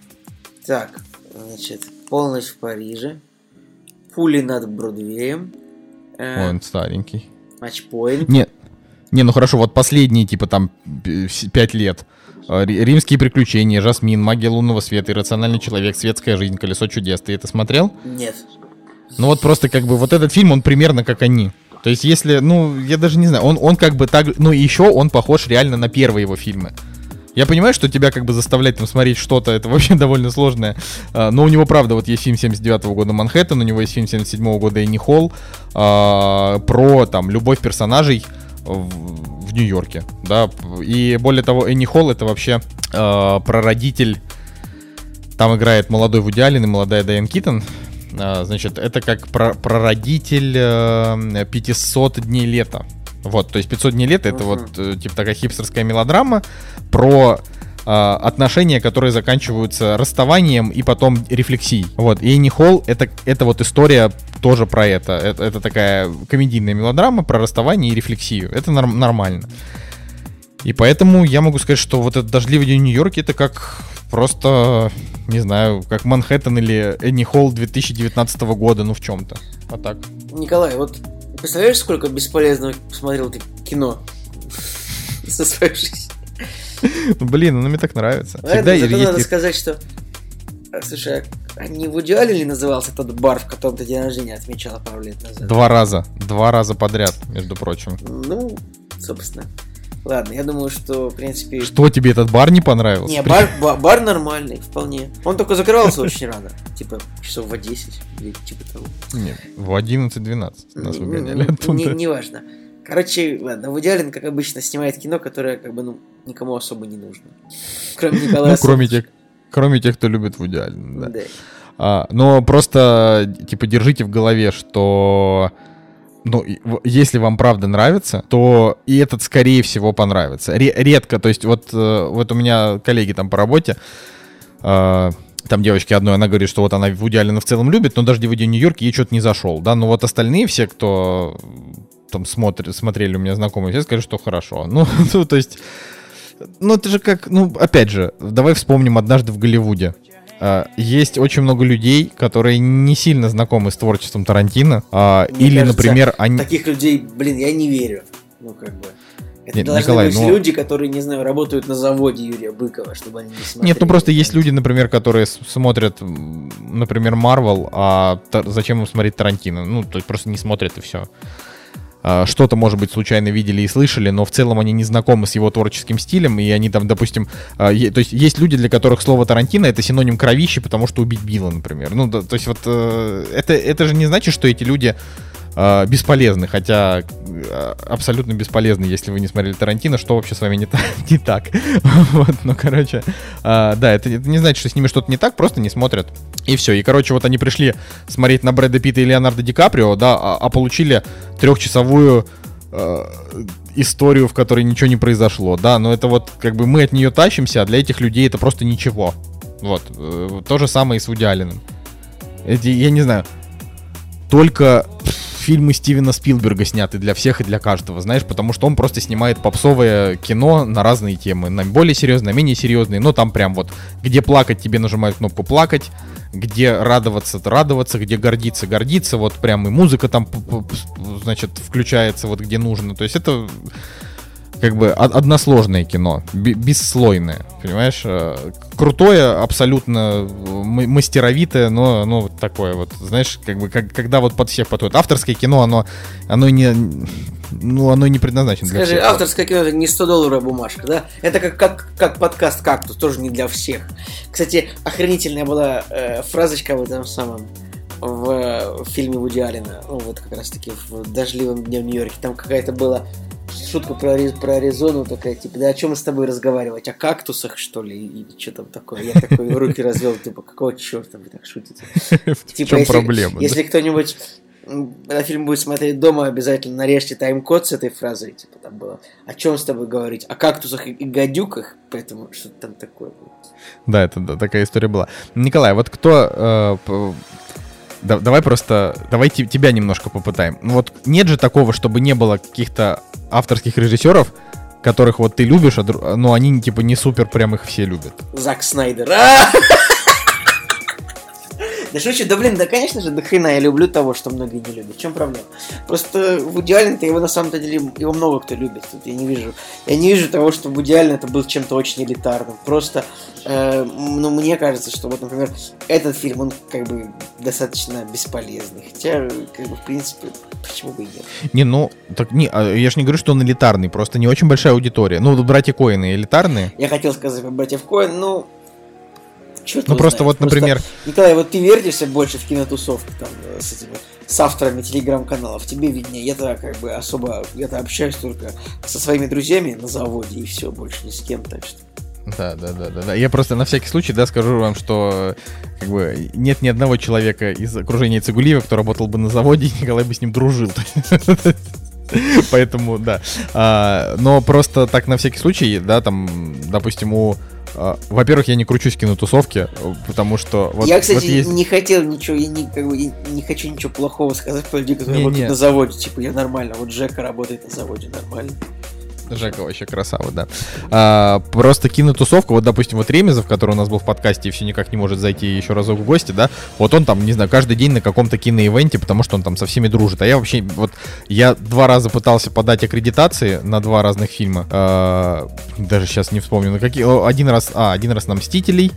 так, значит, полночь в Париже, пули над Бродвеем, э, он старенький. матчпоинт. Не, не, ну хорошо, вот последние, типа, там, пять лет. Э, Ри- Римские приключения, Жасмин, Магия лунного света, Иррациональный человек, Светская жизнь, Колесо чудес. Ты это смотрел? Нет. Ну вот просто как бы вот этот фильм, он примерно как они. То есть если, ну, я даже не знаю, он, он как бы так, ну и еще он похож реально на первые его фильмы. Я понимаю, что тебя как бы заставлять там смотреть что-то, это вообще довольно сложное. А, Но у него, правда, вот есть фильм 79 года «Манхэттен», у него есть фильм 77 года «Энни Холл» а, про там любовь персонажей в, в Нью-Йорке, да. И более того, Энни Холл это вообще а, прародитель там играет молодой Вуди Аллен и молодая Дайан Китон. Значит, это как про- прародитель э, 500 дней лета. Вот, то есть 500 дней лета это вот э, типа такая хипстерская мелодрама про а, отношения, которые заканчиваются расставанием и потом рефлексией. Вот, и Энни Холл это, это вот история тоже про это. это. Это такая комедийная мелодрама про расставание и рефлексию. Это норм- нормально. И поэтому я могу сказать, что вот этот дождливый день в Нью-Йорке это как просто, не знаю, как Манхэттен или Энни Холл 2019 года, ну в чем-то. А так. Николай, вот представляешь, сколько бесполезного посмотрел ты кино за свою жизнь? Ну, блин, ну мне так нравится. Всегда есть надо сказать, что... а, Слушай, а не Вуди Аллен ли назывался тот бар, в котором ты день рождения отмечала пару лет назад? Два раза. Два раза подряд, между прочим. Ну, собственно. Ладно, я думаю, что, в принципе... Что, тебе этот бар не понравился? Не, бар, ба- бар нормальный, вполне. Он только закрывался очень рано. Типа, часов в 10 или типа того. Нет, в 11-12 нас Не- выгоняли не- оттуда. не- Неважно. Короче, ладно, Вуди Аллен, как обычно, снимает кино, которое, как бы, ну, никому особо не нужно. Кроме Николая Ну, кроме тех, кроме тех, кто любит Вуди Аллена, да. Да. А, но просто, типа, держите в голове, что... Ну, если вам правда нравится, то и этот, скорее всего, понравится. Ре- редко, то есть вот, э, вот у меня коллеги там по работе, э, там девочки одной, она говорит, что вот она Вуди Аллена в целом любит, но даже DVD Нью-Йорк ей что-то не зашел, да, но вот остальные все, кто там смотрит, смотрели у меня знакомые, все сказали, что хорошо. Ну, ну, то есть, ну, это же как, ну, опять же, давай вспомним «Однажды в Голливуде». А, Есть очень много людей, которые не сильно знакомы с творчеством Тарантино. а, Мне Или, кажется, например, они... Таких людей, блин, я не верю. Ну, как бы. Это Нет, должны Николай, быть ну- люди, которые, не знаю, работают на заводе Юрия Быкова, чтобы они не смотрели. Нет, ну просто есть люди, например, которые смотрят, например, Марвел, а зачем им смотреть Тарантино? Ну, то есть просто не смотрят и все. Что-то, может быть, случайно видели и слышали, но в целом они не знакомы с его творческим стилем, и они там, допустим, а, то есть есть люди, для которых слово Тарантино это синоним кровищи, потому что убить Билла, например. Ну, то есть вот э, это, это же не значит, что эти люди э, бесполезны, хотя э, абсолютно бесполезны, если вы не смотрели Тарантино, что вообще с вами не, не так. вот, ну, короче, а, да, это, это не значит, что с ними что-то не так, просто не смотрят. И все. И, короче, вот они пришли смотреть на Брэда Питта и Леонардо Ди Каприо, да, а, а получили трехчасовую э, историю, в которой ничего не произошло, да, но это вот как бы мы от нее тащимся, а для этих людей это просто ничего. Вот. э, То же самое и с Вуди Алленом. Эти, я не знаю, только фильмы Стивена Спилберга сняты для всех и для каждого, знаешь, потому что он просто снимает попсовое кино на разные темы, на более серьезные, на менее серьезные, но там прям вот, где плакать, тебе нажимают кнопку плакать, где радоваться, радоваться, где гордиться, гордиться, вот прям и музыка там, значит, включается вот где нужно, то есть это как бы од- односложное кино, бе- бесслойное, понимаешь? Э, Крутое, абсолютно мастеровитое, но оно вот такое вот, знаешь, как бы как- когда вот под всех подходит. Авторское кино, оно, оно не, ну, оно не предназначено для Скажи, всех. авторское кино это не 100 долларовая бумажка, да? Это как, как, как подкаст «Кактус», тоже не для всех. Кстати, охренительная была э, фразочка в этом самом в, э, фильме Вуди Аллена, ну вот как раз таки в «Дождливом дне в Нью-Йорке», там какая-то была шутка про, про Аризону такая, типа, да о чем мы с тобой разговаривать? О кактусах, что ли? И что там такое? Я такой руки развел, типа, какого черта вы так шутите? В Типа, чем проблема? Если кто-нибудь на фильм будет смотреть дома, обязательно нарежьте тайм-код с этой фразой. Типа там было. О чем с тобой говорить? О кактусах и, гадюках. Поэтому что-то там такое было. Да, это да, такая история была. Николай, вот кто... э, да- давай просто... Давай те- тебя немножко попытаем. Ну вот нет же такого, чтобы не было каких-то авторских режиссеров, которых вот ты любишь, а но они типа не супер прям их все любят. Зак Снайдер. Да шучу, да блин, да конечно же, до хрена я люблю того, что многие не любят. В чем проблема? Просто Вуди Аллен-то его на самом-то деле, его много кто любит. Тут я не вижу, я не вижу того, что Вуди Аллен это был чем-то очень элитарным. Просто, э, ну, мне кажется, что вот, например, этот фильм, он как бы достаточно бесполезный. Хотя, как бы, в принципе, почему бы и нет. Не, ну, так не, а я же не говорю, что он элитарный, просто не очень большая аудитория. Ну, вот братья Коины элитарные. Я хотел сказать про братьев Коэн, ну... чёрт Ну, просто знает. вот, например, Николай, вот ты вертишься больше в кинотусовке там э, с этими с авторами телеграм-каналов, тебе виднее. Я-то как бы особо, я-то общаюсь только со своими друзьями на заводе и все, больше ни с кем, так что. Да, да, да, да, да. Я просто на всякий случай, да, скажу вам, что как бы нет ни одного человека из окружения Цигулиева, кто работал бы на заводе, и Николай бы с ним дружил. Поэтому, да. А, но просто так на всякий случай, да, там, допустим, у... а, Во-первых, я не кручусь в кинотусовке, потому что... вот- я, вот кстати, есть- не хотел ничего, я не, как бы, не хочу ничего плохого сказать про людей, которые Не, работают не. на заводе. Типа, я нормально, вот Жека работает на заводе, нормально. Жека вообще красава, да. А, просто кинотусовка, вот, допустим, вот Ремезов, который у нас был в подкасте и все никак не может зайти еще разок в гости, да, вот он там, не знаю, каждый день на каком-то киноивенте, потому что он там со всеми дружит. А я вообще, вот, я два раза пытался подать аккредитации на два разных фильма. А, даже сейчас не вспомню, на какие. Один раз, а, один раз на Мстителей,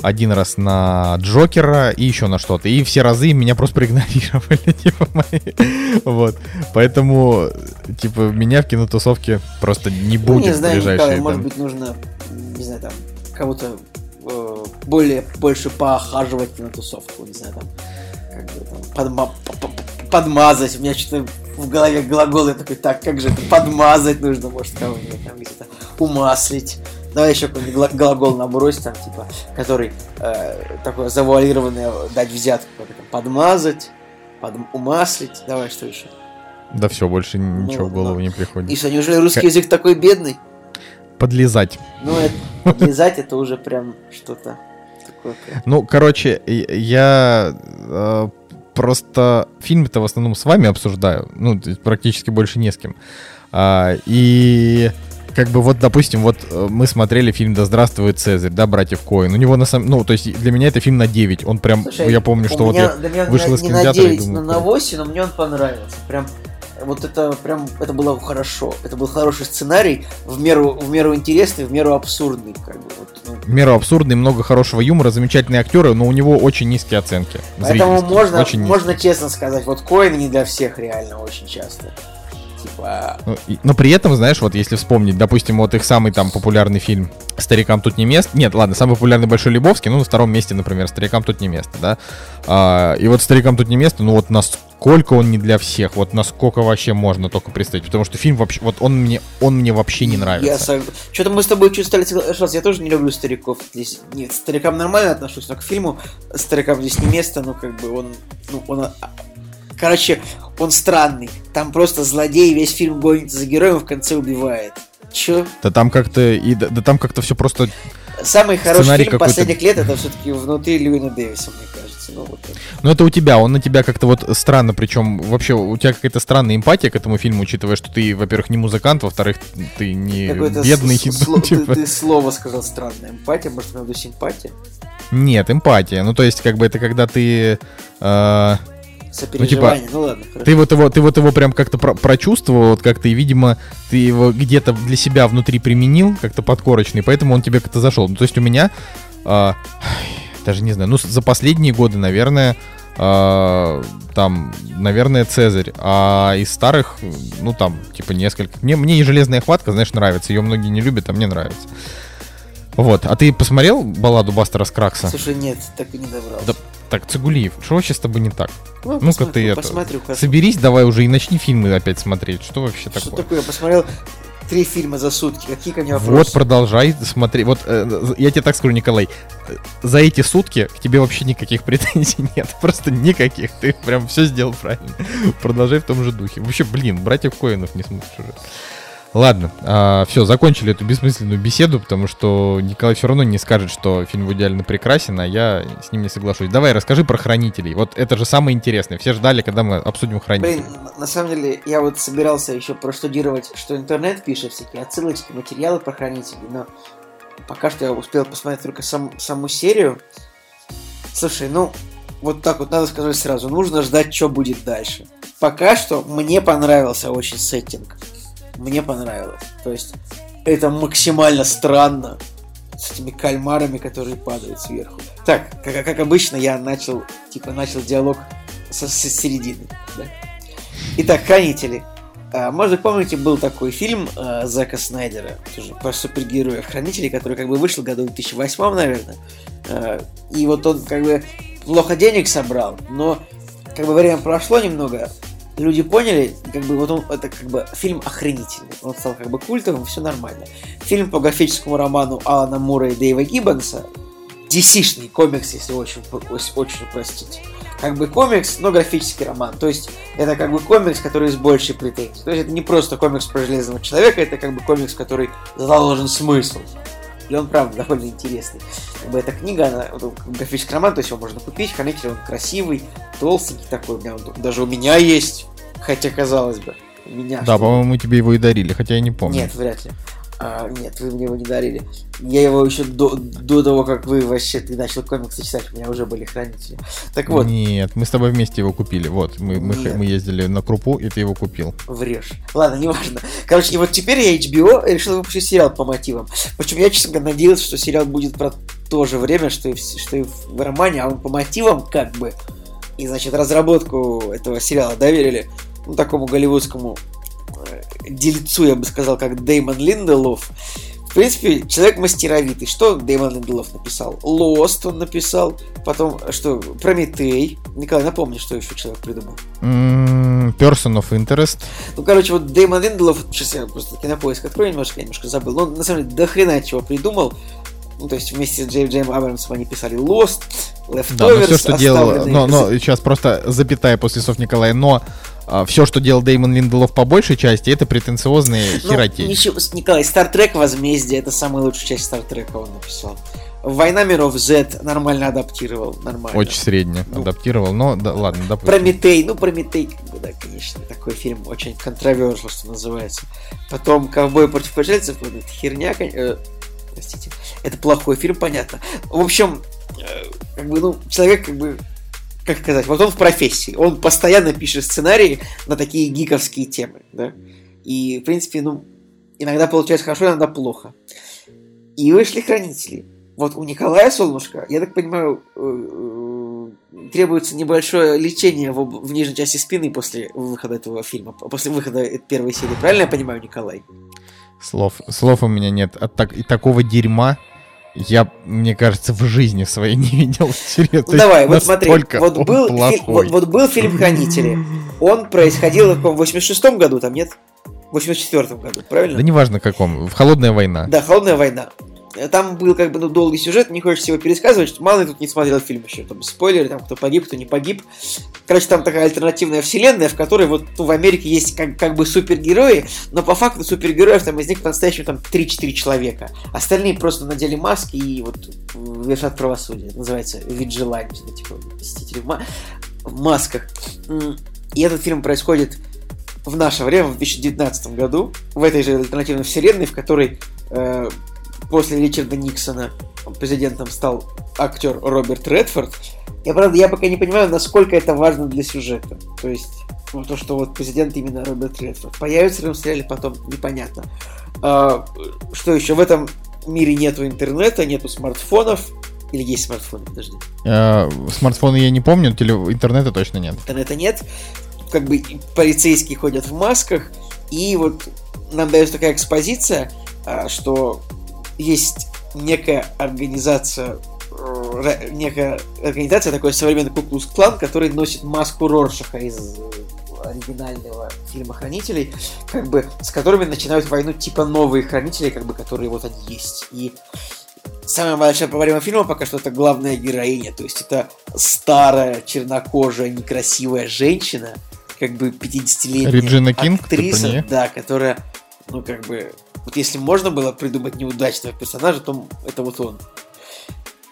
один раз на Джокера и еще на что-то. И все разы меня просто проигнорировали, типа, мои. Вот. Поэтому, типа, меня в кинотусовке просто не Ну, будет не в знаю, ближайшие Николай, может там. быть, нужно, не знаю, там, кого-то э, более, больше поохаживать на тусовку, не знаю, там, как бы там, подма- подмазать. У меня что-то в голове глагол, я такой, так, как же это, подмазать нужно, может, кого-нибудь там где-то умаслить. Давай еще какой-нибудь гла- глагол набрось, там, типа, который э, такой завуалированный, э, дать взятку, как это, подмазать, под, умаслить, давай, что еще? Да все, больше ничего в Ну, голову ну. не И приходит. что, неужели русский язык такой бедный? Подлезать. Ну, это, подлезать это уже прям что-то такое. Ну, короче, и- я э, просто фильмы-то в основном с вами обсуждаю. Ну, практически больше не с кем. А, и как бы вот, допустим, вот э, мы смотрели фильм «Да здравствует Цезарь», да, братьев Коин. У него на самом... Ну, то есть для меня это фильм на 9. Он прям... Слушай, я помню, что вот меня, я для меня вышел не, из не на кинотеатра и 9, думаю, но на «Блин». 8, но мне он понравился. Прям вот это прям это было хорошо. Это был хороший сценарий, в меру, в меру интересный, в меру абсурдный. Как бы, вот, ну. в меру абсурдный, много хорошего юмора, замечательные актеры, но у него очень низкие оценки. Поэтому можно, очень низкие. можно честно сказать, вот Коин не для всех реально очень часто. Ну, и- Но при этом, знаешь, вот если вспомнить, допустим, вот их самый там популярный фильм «Старикам тут не место». Нет, ладно, самый популярный Большой Лебовский, ну, на втором месте, например, «Старикам тут не место», да. А, и вот «Старикам тут не место», ну, вот насколько он не для всех, вот насколько вообще можно только представить, потому что фильм вообще, вот он мне, он мне вообще не Я нравится. сог... Что-то мы с тобой чуть стали соглашаться. Я тоже не люблю стариков. Здесь нет, старикам нормально отношусь, но к фильму старикам здесь не место, ну как бы он, ну он, а, короче, он странный. Там просто злодей весь фильм гонится за героем, в конце убивает. Чё? Да там как-то, и да, да там как-то все просто Самый хороший Сценарий фильм последних лет это все-таки внутри Льюина Дэвиса, мне кажется. Ну, вот это. Ну, это у тебя, он на тебя как-то вот странно, причем вообще у тебя какая-то странная эмпатия к этому фильму, учитывая, что ты, во-первых, не музыкант, во-вторых, ты не Какое-то бедный. с- ну, сло- ты, типа. ты слово сказал странное. Эмпатия, может, виду симпатия? Нет, эмпатия. Ну, то есть, как бы это когда ты... э, Сопереживание. Ну, ладно, хорошо. ты вот его, ты вот его прям как-то про- прочувствовал, вот как-то, и, видимо, ты его где-то для себя внутри применил, как-то подкорочный, поэтому он тебе как-то зашел. Ну, то есть у меня, э, даже не знаю, ну, за последние годы, наверное, э, там, наверное, Цезарь, а из старых, ну, там, типа, несколько. Мне, мне и «Железная хватка», знаешь, нравится, ее многие не любят, а мне нравится. Вот, а ты посмотрел балладу Бастера Скракса? Слушай, нет, так и не добрался. Да, Так, Цигулиев, что вообще с тобой не так? Ну, Ну-ка ты это, Посмотрю, хорошо. Соберись давай уже и начни фильмы опять смотреть. Что вообще Что такое? такое? Я посмотрел три фильма за сутки. Какие ко мне Вот, вопросы? продолжай смотреть. Вот э, я тебе так скажу, Николай, э, за эти сутки к тебе вообще никаких претензий нет. Просто никаких. Ты прям все сделал правильно. Продолжай в том же духе. Вообще, блин, братьев Коинов не смотришь уже. Ладно, все, закончили эту бессмысленную беседу, потому что Николай все равно не скажет, что фильм идеально прекрасен, а я с ним не соглашусь. Давай, расскажи про хранителей. Вот это же самое интересное. Все ждали, когда мы обсудим хранителей. Блин, на самом деле, я вот собирался еще проштудировать, что интернет пишет, всякие отсылочки, материалы про хранителей, но пока что я успел посмотреть только сам- саму серию. Слушай, ну, вот так вот надо сказать сразу, нужно ждать, что будет дальше. Пока что мне понравился очень сеттинг. Мне понравилось. То есть, это максимально странно с этими кальмарами, которые падают сверху. Так, как, как обычно, я начал, типа, начал диалог со, со середины. да. Итак, хранители. А, может, помните, был такой фильм а, Зака Снайдера, тоже про супергероев хранителей, который как бы вышел году в 2008, наверное. А, и вот он как бы плохо денег собрал, но как бы время прошло немного, люди поняли, как бы вот он, это как бы фильм охренительный. Он стал как бы культовым, все нормально. Фильм по графическому роману Алана Мура и Дэйва Гиббонса, DC-шный комикс, если очень, очень упростить. Как бы комикс, но графический роман. То есть это как бы комикс, который с большей претензией. То есть это не просто комикс про Железного Человека, это как бы комикс, который заложен смысл. И он, правда, довольно интересный. Как бы эта книга, она бы графический роман, то есть его можно купить, хранитель, он красивый, толстенький такой, у меня он даже у меня есть, хотя казалось бы. у меня. Да, по-моему, тебе его и дарили, хотя я не помню. Нет, вряд ли. А, нет, вы мне его не дарили. Я его еще до, до того, как вы вообще ты начал комиксы читать, у меня уже были хранители. Так вот, Нет, мы с тобой вместе его купили. Вот, мы, мы, Нет. мы ездили на крупу, и ты его купил. врешь. Ладно, неважно. Короче, и вот теперь я HBO решил выпустить сериал по мотивам. Причем я, честно говоря, надеялся, что сериал будет про то же время, что и, в, что и в романе, а он по мотивам как бы. И, значит, разработку этого сериала доверили ну, такому голливудскому дельцу, я бы сказал, как Деймон Линделов. В принципе, человек мастеровитый. Что Деймон Линделов написал? Лост он написал. Потом, что, Прометей. Николай, напомни, что еще человек придумал. М, Person of Interest. Ну, короче, вот Дэймон Линделов, сейчас я просто кинопоиск открою немножко, я немножко забыл, но он, на самом деле до хрена чего придумал. Ну, то есть вместе с Джей Джейм Абрамсом они писали Lost, Leftovers, Да, но все, что делал... Но, но сейчас просто запятая после слов Николая, но все, что делал Деймон Линделов по большей части, это претенциозные Ну, херотень. ничего, Николай, Стартрек Возмездие, это самая лучшая часть Стартрека он написал. Война миров Z нормально адаптировал, нормально. Очень средне Ну. адаптировал, но да, ладно, допустим. Прометей, ну Прометей, как бы, да, конечно, такой фильм очень контровершил, что называется. Потом Ковбой против пришельцев, вот эта херня, э, простите, это плохой фильм, понятно. В общем, э, как бы, ну, человек, как бы, как сказать, вот он в профессии, он постоянно пишет сценарии на такие гиковские темы, да, и, в принципе, ну, иногда получается хорошо, иногда плохо. И вышли хранители. Вот у Николая Солнышко, я так понимаю, э, э, требуется небольшое лечение в, в нижней части спины после выхода этого фильма, после выхода первой серии. Правильно я понимаю, Николай? Слов, слов у меня нет. От так, и такого дерьма я, мне кажется, в жизни своей не видел. Ну давай, вот смотри, вот был, фи- вот, вот был фильм «Хранители». Он происходил в каком, 86-м году, там нет? В 84-м году, правильно? Да неважно каком. В холодная война. Да, «Холодная война». Там был как бы ну, долгий сюжет, не хочется его пересказывать, мало ли тут не смотрел фильм еще, там спойлеры, там кто погиб, кто не погиб. Короче, там такая альтернативная вселенная, в которой вот ну, в Америке есть как, как бы супергерои, но по факту супергероев там из них по-настоящему там 3-4 человека. Остальные просто надели маски и вот вершат правосудие. Называется ну, типа мстители в, ма- в масках. И этот фильм происходит в наше время, в 2019 году, в этой же альтернативной вселенной, в которой э, после Ричарда Никсона президентом стал актер Роберт Редфорд. Я, правда, я пока не понимаю, насколько это важно для сюжета. То есть, ну, то, что вот президент именно Роберт Редфорд. Появится ли он в сериале потом, непонятно. А, что еще? В этом мире нету интернета, нету смартфонов. Или есть смартфоны, подожди. Э, Смартфоны я не помню, теле- интернета точно нет. интернета нет, как бы полицейские ходят в масках, и вот нам дается такая экспозиция, а, что есть некая организация, э, некая организация, такой современный куклус клан, который носит маску Роршаха из оригинального фильма Хранителей, как бы с которыми начинают войну типа новые хранители, как бы которые вот они есть. И самая большая проблема фильма пока что это главная героиня, то есть это старая, чернокожая, некрасивая женщина, как бы 50-летняя Реджина Кинг, актриса, неё? да, которая, ну, как бы, вот если можно было придумать неудачного персонажа, то это вот он.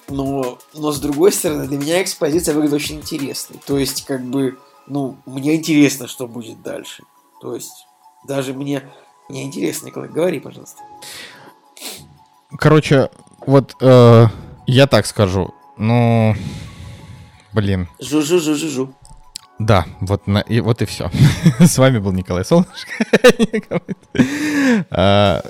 Но, но с другой стороны, для меня экспозиция выглядит очень интересной. То есть, как бы, ну, мне интересно, что будет дальше. То есть, даже мне, мне интересно, Николай, говори, пожалуйста. Короче, вот э, я так скажу. Ну, блин. Жу-жу-жу-жу-жу. Да, вот, на, и, вот и все. С вами был Николай Солнышко. А,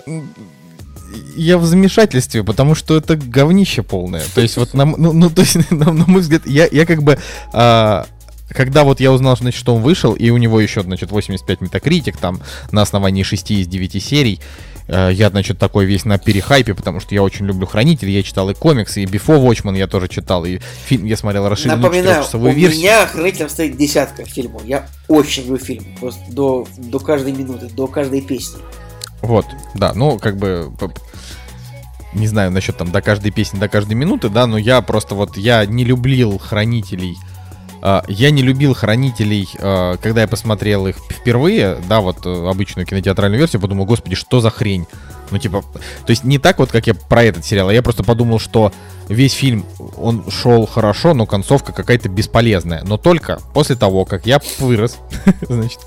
Я в замешательстве, потому что это говнище полное. То есть, вот, на, м- ну, ну, то есть, на, мой взгляд, я, я как бы... а, когда вот я узнал, значит, что он вышел, и у него еще, значит, 85 метакритик, там, на основании 6 из 9 серий, я, значит, такой весь на перехайпе, потому что я очень люблю Хранителей, я читал и комиксы, и Before Watchmen я тоже читал, и фильм я смотрел расширенную Напоминаю, у 4-часовую версию. меня хранителем стоит десятка фильмов. Я очень люблю фильм. Просто до, до каждой минуты, до каждой песни. Вот, да, ну, как бы, не знаю насчет там до каждой песни, до каждой минуты, да, но я просто вот, я не любил хранителей, я не любил хранителей, а, когда я посмотрел их впервые, да, вот э, обычную кинотеатральную версию, подумал, господи, что за хрень? Ну, типа, то есть не так вот, как я про этот сериал, а я просто подумал, что весь фильм, он шел хорошо, но концовка какая-то бесполезная. Но только после того, как я вырос, значит,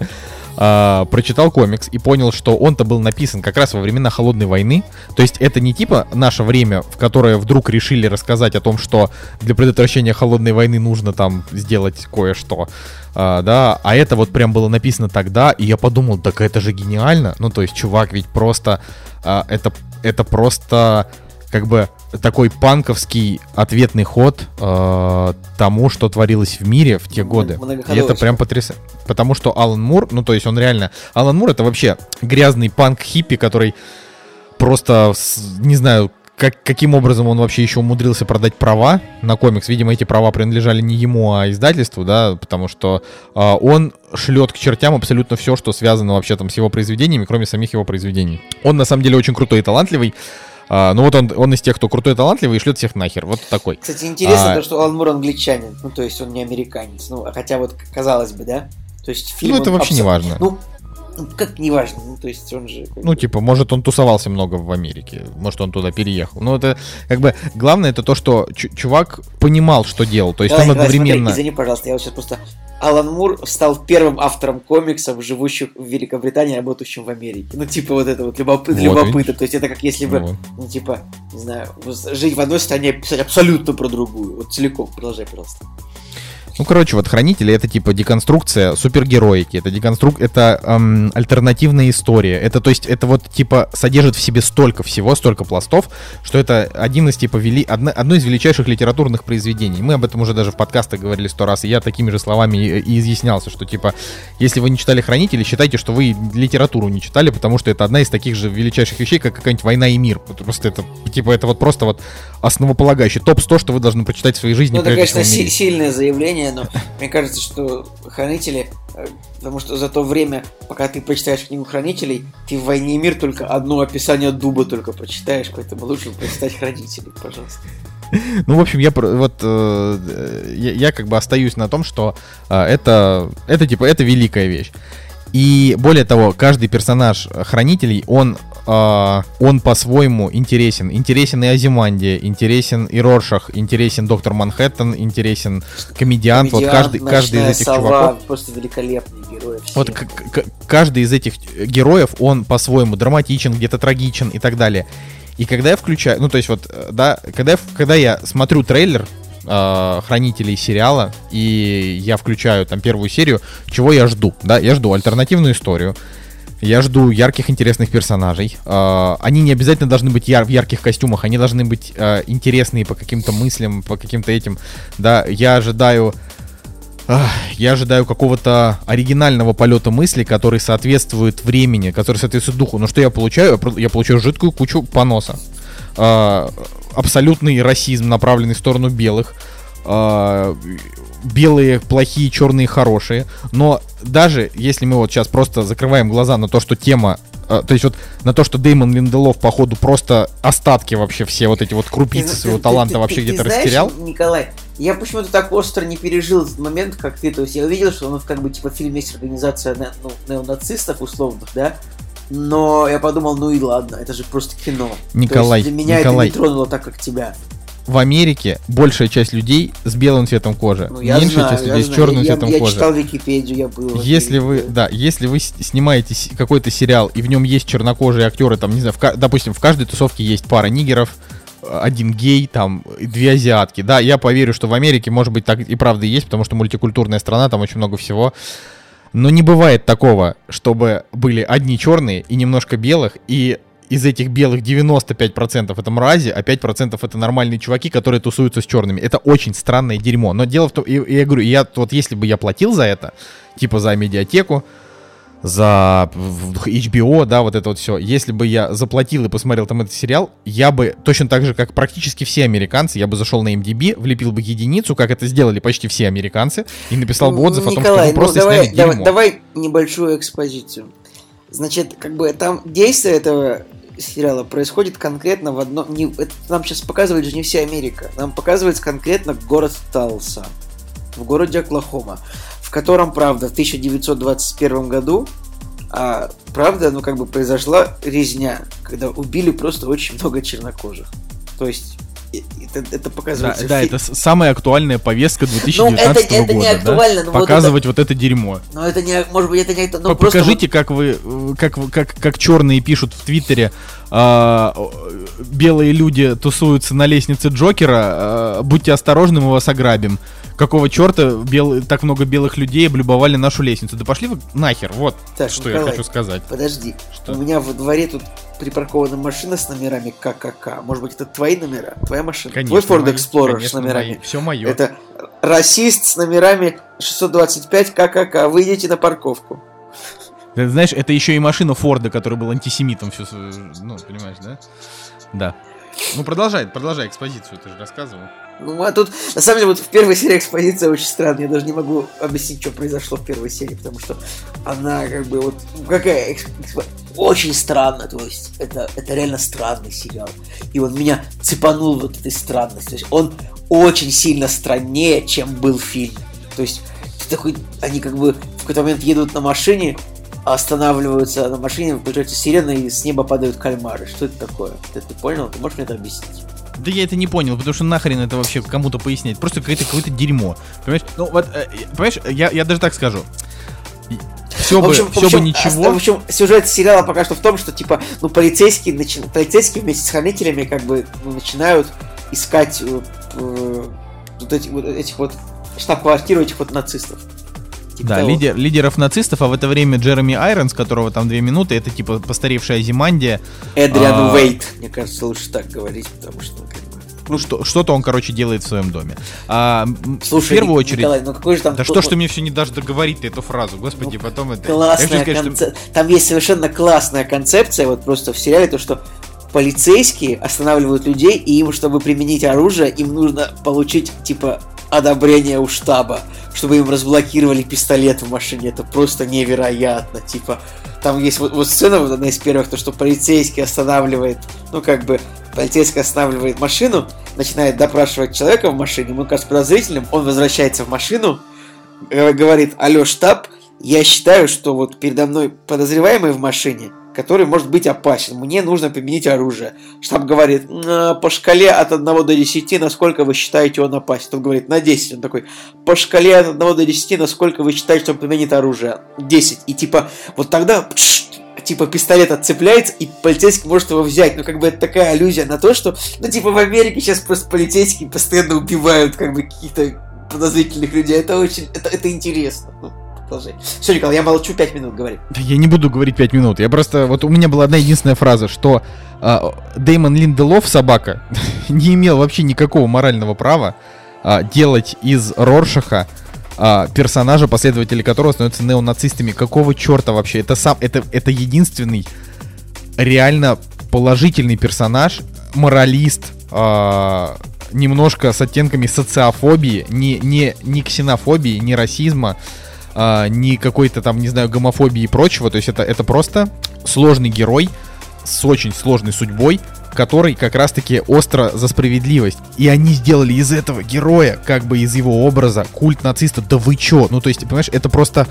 а, прочитал комикс и понял, что он-то был написан как раз во времена Холодной войны. То есть это не типа наше время, в которое вдруг решили рассказать о том, что для предотвращения Холодной войны нужно там сделать кое-что. А, да, а это вот прям было написано тогда, и я подумал, так это же гениально. Ну, то есть, чувак ведь просто... А, это, это просто как бы такой панковский ответный ход э, тому, что творилось в мире в те годы. И это прям потрясающе. Потому что Алан Мур, ну то есть он реально... Алан Мур это вообще грязный панк-хиппи, который просто, не знаю, как, каким образом он вообще еще умудрился продать права на комикс. Видимо, эти права принадлежали не ему, а издательству, да, потому что э, он шлет к чертям абсолютно все, что связано вообще там с его произведениями, кроме самих его произведений. Он на самом деле очень крутой и талантливый. А, ну вот он, он из тех, кто крутой талантливый, и шлет всех нахер. Вот такой. Кстати, интересно а... то, что Алан Мур англичанин. Ну, то есть он не американец. Ну, хотя вот, казалось бы, да? То есть фильм... Ну, это вообще абсол... не важно. Ну, ну, как не важно, ну, то есть он же... Ну, типа, может, он тусовался много в Америке, может, он туда переехал. Но это, как бы, главное, это то, что чувак понимал, что делал, то есть давай, он одновременно... Смотри, извини, пожалуйста, я вот сейчас просто Алан Мур стал первым автором комиксов, живущих в Великобритании, работающим в Америке. Ну, типа, вот это вот любопы... вот, любопытно. То есть это как если бы, вот. ну, типа, не знаю, жить в одной стране, писать абсолютно про другую. Вот целиком. Продолжай, пожалуйста. Ну, короче, вот хранители это типа деконструкция супергероики, это деконструк, это эм, альтернативная история. Это то есть это вот типа содержит в себе столько всего, столько пластов, что это один из типа вели, одно, одно из величайших литературных произведений. Мы об этом уже даже в подкастах говорили сто раз, и я такими же словами и, и изъяснялся, что типа если вы не читали хранители, считайте, что вы литературу не читали, потому что это одна из таких же величайших вещей, как какая-нибудь война и мир. Просто это типа это вот просто вот основополагающий топ 100, что вы должны прочитать в своей жизни. Ну, это, конечно, си- сильное заявление но мне кажется, что хранители, э, потому что за то время, пока ты прочитаешь книгу хранителей, ты в войне и мир только одно описание дуба только прочитаешь, поэтому лучше прочитать хранителей, пожалуйста. Ну, в общем, я вот э, я, я как бы остаюсь на том, что э, это это типа это великая вещь. И более того, каждый персонаж хранителей, он э, он по-своему интересен. Интересен и Азимандия, интересен и Роршах, интересен Доктор Манхэттен, интересен комедиант. комедиант вот каждый, каждый из этих сова, чуваков. Просто великолепный герой. Вот каждый из этих героев, он по-своему драматичен, где-то трагичен и так далее. И когда я включаю, ну то есть вот, э, да, когда я, когда я смотрю трейлер э, хранителей сериала и я включаю там первую серию, чего я жду, да, я жду альтернативную историю, я жду ярких, интересных персонажей. Э, они не обязательно должны быть яр- в ярких костюмах, они должны быть э, интересные по каким-то мыслям, по каким-то этим. Да, я ожидаю я ожидаю какого-то оригинального полета мысли, который соответствует времени, который соответствует духу. Но что я получаю? Я получаю жидкую кучу поноса. Э, абсолютный расизм, направленный в сторону белых. Э, белые плохие, черные хорошие. Но даже если мы вот сейчас просто закрываем глаза на то, что тема а, то есть вот на то, что Деймон Линделов, походу, просто остатки вообще все вот эти вот крупицы ты, своего ты, таланта ты, вообще где-то растерял. Николай, я почему-то так остро не пережил этот момент, как ты. То есть я увидел, что он как бы типа в фильме есть организация ну, неонацистов условных, да? Но я подумал, ну и ладно, это же просто кино. Николай, для меня Николай, это не тронуло так, как тебя в Америке большая часть людей с белым цветом кожи, ну, меньшая знаю, часть людей с черным я, цветом я, кожи. Я читал Википедию, я был. Если вы, да, если вы снимаете какой-то сериал и в нем есть чернокожие актеры, там не знаю, в, допустим, в каждой тусовке есть пара нигеров, один гей, там, две азиатки. Да, я поверю, что в Америке, может быть, так и правда есть, потому что мультикультурная страна, там очень много всего. Но не бывает такого, чтобы были одни черные и немножко белых, и из этих белых 95% это мрази, а 5% это нормальные чуваки, которые тусуются с черными. Это очень странное дерьмо. Но дело в том, и, я говорю, я вот если бы я платил за это, типа за медиатеку, за HBO, да, вот это вот все. Если бы я заплатил и посмотрел там этот сериал, я бы точно так же, как практически все американцы, я бы зашел на MDB, влепил бы единицу, как это сделали почти все американцы, и написал бы отзыв Николай, о том, что ну, просто давай, сняли давай, давай небольшую экспозицию. Значит, как бы там действие этого сериала происходит конкретно в одном... Не, это нам сейчас показывает же не вся Америка. Нам показывается конкретно город Талса. В городе Оклахома. В котором, правда, в 1921 году а, правда, ну как бы произошла резня, когда убили просто очень много чернокожих. То есть это, это Да, показывается. в да, фи- это самая актуальная повестка 2019 Ну, это- это не года. да? актуально, но вот Показывать вот это дерьмо. Но это не, может быть, это не... Ну, По- просто Покажите, как вы, э, как, как, как черные пишут в Твиттере, а, э, белые люди тусуются на лестнице Джокера, э, будьте осторожны, мы вас ограбим. Какого черта бел- так много белых людей облюбовали нашу лестницу? Да пошли вы нахер, вот Так, что я Николай, хочу сказать. Подожди, Что? у меня во дворе тут припаркована машина с номерами ККК. Может быть, это твои номера? Твоя машина? Конечно, Твой Ford мои, Explorer с конечно, номерами? Все мое. Это расист с номерами 625 ККК. Выйдите на парковку. Ты знаешь, это еще и машина Форда, который был антисемитом всю свою... Ну, понимаешь, да? Да. Ну, продолжай, продолжай экспозицию, ты же рассказывал. Ну, а тут, на самом деле, вот в первой серии экспозиция очень странная. Я даже не могу объяснить, что произошло в первой серии, потому что она как бы вот... ну, какая... эксп- Очень странно, то есть это, это реально странный сериал. И он меня цепанул вот этой странностью. То есть он очень сильно страннее, чем был фильм. То есть ты такой... Они как бы в какой-то момент едут на машине, останавливаются на машине, включается сирена, и с неба падают кальмары. Что это такое? Ты, ты понял? Ты можешь мне это объяснить? Да я это не понял, потому что нахрен это вообще кому-то пояснять. Просто какое-то какое-то дерьмо. Понимаешь? Ну вот, э, понимаешь, я, я даже так скажу. Все В бы, общем, в все общем, бы ничего. а, В общем, сюжет сериала пока что в том, что типа, ну, полицейские, начи- полицейские вместе с хранителями как бы ну, начинают искать э, э, вот эти, вот этих вот штаб-квартиру этих вот нацистов. Типа Да, того. лидер, лидеров нацистов, а в это время Джереми Айронс, которого там две минуты, это типа постаревшая Зимандия. Эдриан а- Уэйт, мне кажется, лучше так говорить, потому что, ну, как бы... Ну, что, что-то он, короче, делает в своем доме. А, Слушай, в первую очередь. Николай, ну какой же там... Да что ж ты мне все не дашь договорить эту фразу, господи, Ну, потом это. Классная сказать, что- Там есть совершенно классная концепция, вот просто в сериале, то, что полицейские останавливают людей, и им, чтобы применить оружие, им нужно получить, типа, одобрение у штаба, чтобы им разблокировали пистолет в машине. Это просто невероятно. Типа, там есть вот, вот сцена, вот одна из первых, то, что полицейский останавливает, ну, как бы, полицейский останавливает машину, начинает допрашивать человека в машине, ему кажется подозрительным, он возвращается в машину, э, говорит, алло, штаб, я считаю, что вот передо мной подозреваемый в машине, который может быть опасен, мне нужно применить оружие. Штаб говорит, «М, по шкале от 1 до 10, насколько вы считаете он опасен? Он говорит, на 10. Он такой, по шкале от 1 до 10, насколько вы считаете, что он применит оружие? 10. И типа, вот тогда, типа, пистолет отцепляется, и полицейский может его взять. Ну, как бы это такая аллюзия на то, что, ну, типа, в Америке сейчас просто полицейские постоянно убивают, как бы, каких-то подозрительных людей. Это очень, это, это интересно. Продолжай. Все, Николай, я молчу 5 минут, говори. Я не буду говорить пять минут. Я просто... Вот у меня была одна единственная фраза, что а, Дэймон Линделов, собака, не имел вообще никакого морального права а, делать из Роршаха а, персонажа, последователи которого становятся неонацистами. Какого черта вообще? Это сам... Это, это единственный реально положительный персонаж, моралист, а, немножко с оттенками социофобии, не, не, не ксенофобии, не расизма, а, ни какой-то там, не знаю, гомофобии и прочего. То есть это, это просто сложный герой с очень сложной судьбой, который как раз-таки остро за справедливость. И они сделали из этого героя, как бы из его образа, культ нациста. Да вы чё? Ну, то есть, понимаешь, это просто...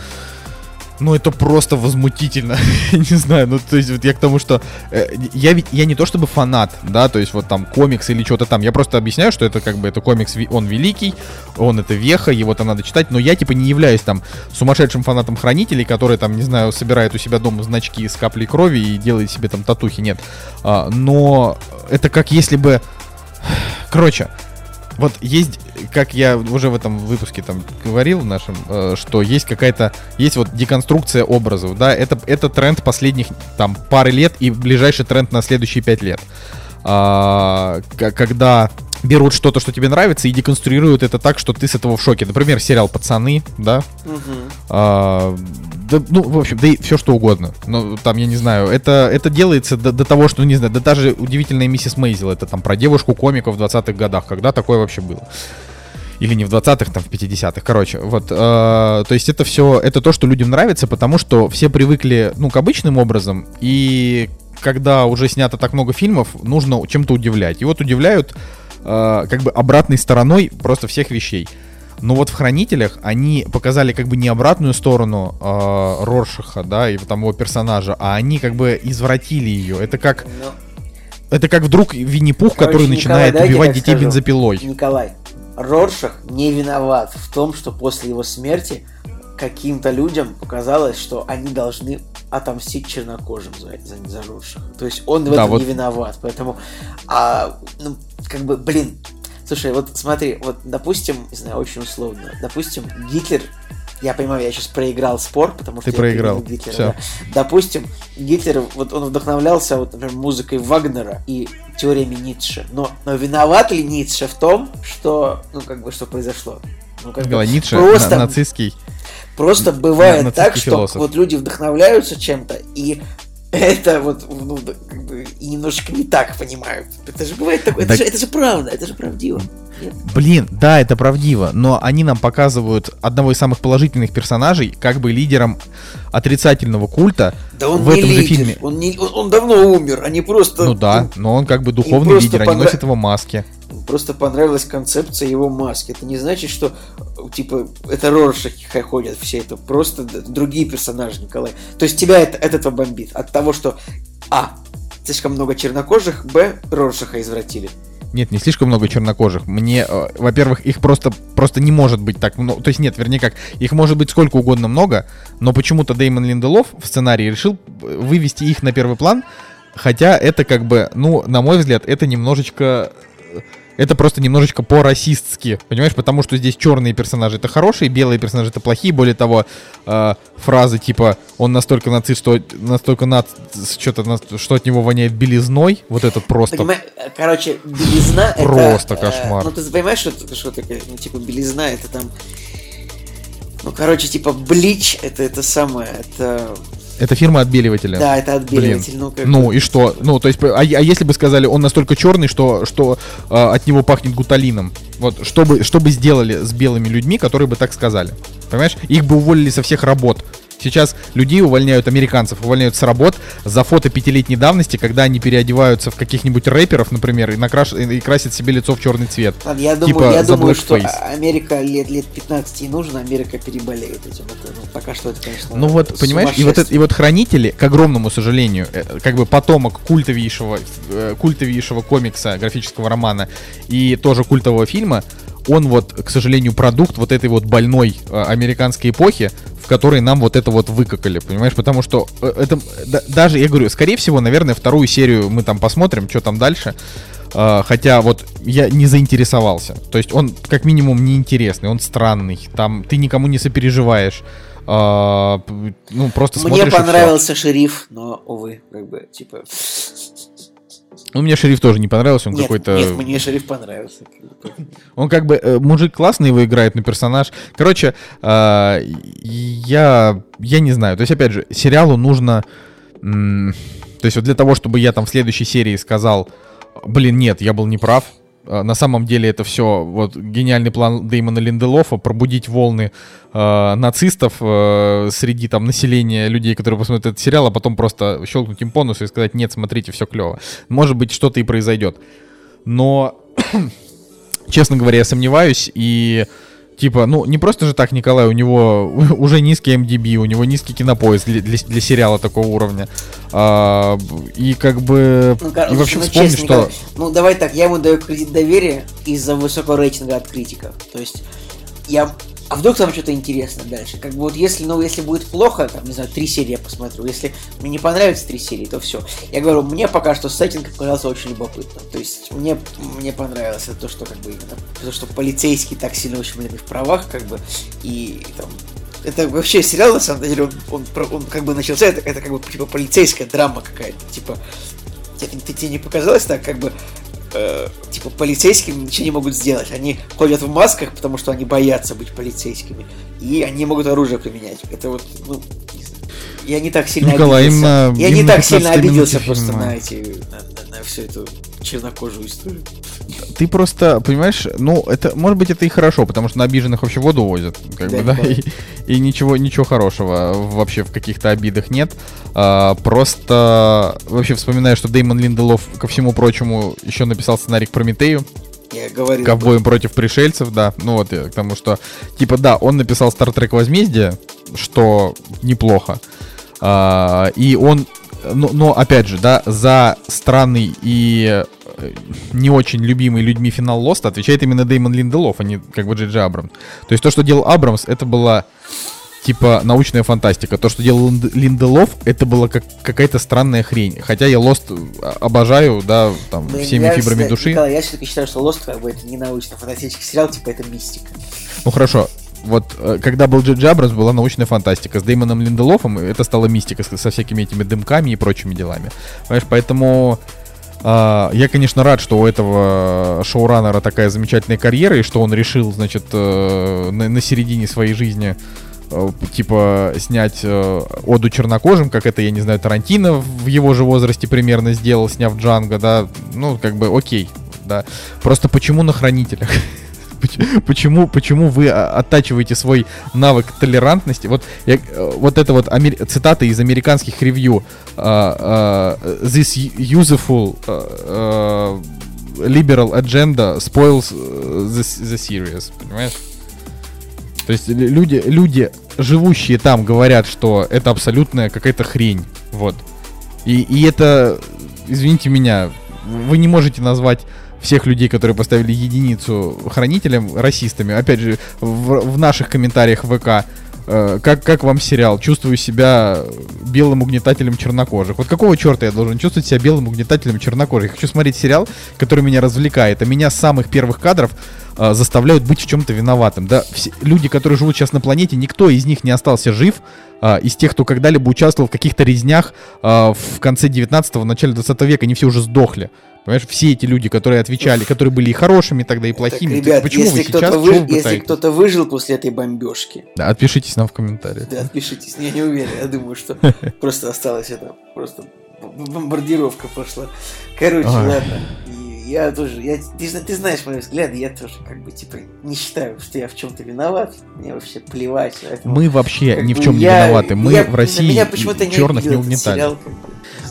Ну, это просто возмутительно. не знаю, ну, то есть, вот я к тому, что... э, я ведь, я не то чтобы фанат, да, то есть, вот там комикс или что-то там. Я просто объясняю, что это как бы, это комикс, он великий, он это веха, его там надо читать, но я, типа, не являюсь там сумасшедшим фанатом Хранителей, который там, не знаю, собирает у себя дома значки с каплей крови и делает себе там татухи, нет. А, но это как если бы... Короче, вот есть, как я уже в этом выпуске там говорил в нашем, э, что есть какая-то, есть вот деконструкция образов, да, это, это тренд последних там пары лет и ближайший тренд на следующие пять лет. А, когда берут что-то, что тебе нравится, и деконструируют это так, что ты с этого в шоке. Например, сериал «Пацаны», да, а, да, ну, в общем, да и все что угодно. Ну, там, я не знаю, это, это делается до, до того, что, ну, не знаю, да даже удивительная миссис Мейзел, это там про девушку комиков в 20-х годах, когда такое вообще было. Или не в 20-х, там в 50-х, короче. Вот, э, то есть это все, это то, что людям нравится, потому что все привыкли, ну, к обычным образом, и когда уже снято так много фильмов, нужно чем-то удивлять. И вот удивляют э, как бы обратной стороной просто всех вещей. Но вот в Хранителях они показали как бы не обратную сторону э, Роршаха, да, и там его персонажа, а они как бы извратили ее. Это как, Ну, Это как вдруг Винни-Пух, Короче, который начинает убивать детей скажу. бензопилой. Николай, Роршах не виноват в том, что после его смерти каким-то людям показалось, что они должны отомстить чернокожим за, за, за Роршаха. То есть он в Да, этом вот. не виноват. Поэтому, а, ну, как бы, блин, слушай, вот смотри, вот, допустим, не знаю, очень условно, допустим, Гитлер, я понимаю, я сейчас проиграл спор, потому Ты что я проиграл. Гитлера, Всё. да. Допустим, Гитлер, вот он вдохновлялся, вот, например, музыкой Вагнера и теориями Ницше. Но, но виноват ли Ницше в том, что, ну, как бы, что произошло? Ну, как бы, Николай Ницше, просто, на- нацистский. просто бывает нацистский так, что философ. вот люди вдохновляются чем-то, и это вот, ну, как бы, немножко не так понимают. Это же бывает такое, Да- это, же, это же правда, это же правдиво. Блин, да, это правдиво, но они нам показывают одного из самых положительных персонажей, как бы лидером отрицательного культа Да он в не этом же лидер, фильме. Он, не, он, он давно умер, они просто... Ну да, но он как бы духовный лидер, они понра- носят его маски. Просто понравилась концепция его маски. Это не значит, что типа это Роршахи ходят все это. Просто другие персонажи, Николай. То есть тебя это, от этого бомбит. От того, что А. Слишком много чернокожих, Б. Роршаха извратили. Нет, не слишком много чернокожих. Мне, э, во-первых, их просто, просто не может быть так много. То есть нет, вернее как, их может быть сколько угодно много, но почему-то Деймон Линделов в сценарии решил э, вывести их на первый план, хотя это как бы, ну, на мой взгляд, это немножечко... э, Это просто немножечко по-расистски, понимаешь? Потому что здесь черные персонажи это хорошие, белые персонажи это плохие. Более того, э, фразы типа «он настолько нацист, что настолько нац... что-то, что от него воняет белизной», вот этот просто... Понимаешь, э, короче, белизна это... Просто э, кошмар. ну ты понимаешь, что, это- что такое? Ну типа белизна это там... Ну короче, типа блич это это самое, это... Это фирма отбеливателя. Да, это отбеливатель. Ну, как Ну и что? Ну, то есть, а, а если бы сказали, он настолько черный, что, что а, от него пахнет гуталином. Вот, что бы, что бы сделали с белыми людьми, которые бы так сказали? Понимаешь? Их бы уволили со всех работ. Сейчас людей увольняют, американцев увольняют с работ за фото пятилетней давности, когда они переодеваются в каких-нибудь рэперов, например, и, накраш... и красят себе лицо в черный цвет. Ладно, я думаю, Типа я думаю, что. А- Америка лет, лет 15 не нужно, Америка переболеет этим. Это, ну, пока что это, конечно, Ну вот, понимаешь, и вот, это, и вот хранители, к огромному сожалению, э, как бы потомок культовейшего, э, культовейшего комикса, графического романа и тоже культового фильма, он вот, к сожалению, продукт вот этой вот больной э, американской эпохи, в которой нам вот это вот выкакали, понимаешь? Потому что э, это да- даже, я говорю, скорее всего, наверное, вторую серию мы там посмотрим, что там дальше. Э, Хотя вот я не заинтересовался. То есть он как минимум неинтересный, он странный. Там ты никому не сопереживаешь. А, ну, просто Мне понравился шериф, но, увы, как бы, типа... Ну, мне шериф тоже не понравился, он какой-то... нет, мне шериф понравился. Он как бы... э, мужик классный его играет, но персонаж... Короче, а, я... Я не знаю. То есть, опять же, сериалу нужно... м, то есть, вот для того, чтобы я там в следующей серии сказал, блин, нет, я был неправ, на самом деле это все вот гениальный план Деймона Линделофа пробудить волны э, нацистов э, среди там населения людей, которые посмотрят этот сериал, а потом просто щелкнуть им по носу и сказать, нет, смотрите, все клево. Может быть, что-то и произойдет. Но, честно говоря, я сомневаюсь и Типа, ну, не просто же так, Николай, у него уже низкий MDB, у него низкий кинопоиск для, для, для сериала такого уровня. А, и как бы... Ну, короче, и вообще ну, вспомни, честно, что... Николай, Ну, давай так, я ему даю кредит доверия из-за высокого рейтинга от критиков. То есть, я... А вдруг там что-то интересно дальше? Как бы вот если, ну, если будет плохо, там, не знаю, три серии я посмотрю. Если мне не понравится три серии, то все. Я говорю, мне пока что сеттинг показался очень любопытным. То есть, мне, мне понравилось то, что как бы именно... То, что полицейские так сильно ущемлены в правах, как бы, и там... Это вообще сериал, на самом деле, он, он, он как бы начался, это, это как бы типа полицейская драма какая-то, типа тебе, тебе не показалось так, как бы, э, типа, полицейские ничего не могут сделать. Они ходят в масках, потому что они боятся быть полицейскими. И они могут оружие применять. Это вот, ну, не знаю. Я не так сильно Николай, обиделся. именно- я не именно так сильно 15 обиделся просто фильма. на эти, на, на- на всю эту чернокожую историю. Ты просто, понимаешь, ну, это, может быть, это и хорошо, потому что на обиженных вообще воду возят, как Да, бы, да, и, и ничего, ничего хорошего вообще в каких-то обидах нет. А, просто вообще вспоминаю, что Деймон Линделов, ко всему прочему, еще написал сценарий к Прометею, Я говорил. ковбоем против пришельцев, да, ну вот, я к тому, что, типа, да, он написал Star Trek Возмездие, что неплохо, А, и он но, но опять же, да, за странный и э, не очень любимый людьми финал Лоста отвечает именно Деймон Линделов, а не как бы Джей Абрамс. То есть то, что делал Абрамс, это была типа научная фантастика. То, что делал Линделов, это была как какая-то странная хрень. Хотя я Лост обожаю, да, там, Ну, всеми я фибрами всегда- души. Николай, я все-таки считаю, что Лост как бы это не научно-фантастический сериал, типа это мистика. Ну хорошо. Вот э, когда был Джей Абрамс, была научная фантастика. С Деймоном Линделофом это стала мистика со всякими этими дымками и прочими делами. Понимаешь, поэтому а, я, конечно, рад, что у этого шоураннера такая замечательная карьера, и что он решил, значит, э, на, на середине своей жизни э, типа снять э, оду чернокожим, как это, я не знаю, Тарантино в его же возрасте примерно сделал, сняв Джанго, да, ну, как бы, окей, да. Просто почему на хранителях? Поч- Почему, почему вы а, оттачиваете свой навык толерантности? Вот, я, э, вот это вот амер- цитата из американских ревью. а, This useful а, а, liberal agenda spoils э, the, the series. Понимаешь? То есть лю- люди, люди, живущие там, говорят, что это абсолютная какая-то хрень. Вот. И, и это, извините меня, вы не можете назвать всех людей, которые поставили единицу хранителям, расистами. Опять же, в, в наших комментариях ВК, э, как, как вам сериал? Чувствую себя белым угнетателем чернокожих. Вот какого черта я должен чувствовать себя белым угнетателем чернокожих? Я хочу смотреть сериал, который меня развлекает, а меня с самых первых кадров э, заставляют быть в чем-то виноватым. Да, все, люди, которые живут сейчас на планете, никто из них не остался жив, а, из тех, кто когда-либо участвовал в каких-то резнях а, в конце 19-го, начале 20 века, они все уже сдохли. Понимаешь, все эти люди, которые отвечали, которые были и хорошими тогда, и плохими. Так, ребят, почему если вы сейчас вы- вы если кто-то выжил после этой бомбежки, Да, отпишитесь нам в комментариях. да, отпишитесь. Я не уверен, я думаю, что просто осталось это, просто бомбардировка пошла. Короче, ладно. Я тоже, я, ты, ты знаешь мои взгляды, я тоже как бы типа не считаю, что я в чем-то виноват. Мне вообще плевать. поэтому Мы вообще ни в чем не я- виноваты. Мы я- в России меня почему-то не черных не угнетали. сериал, как бы.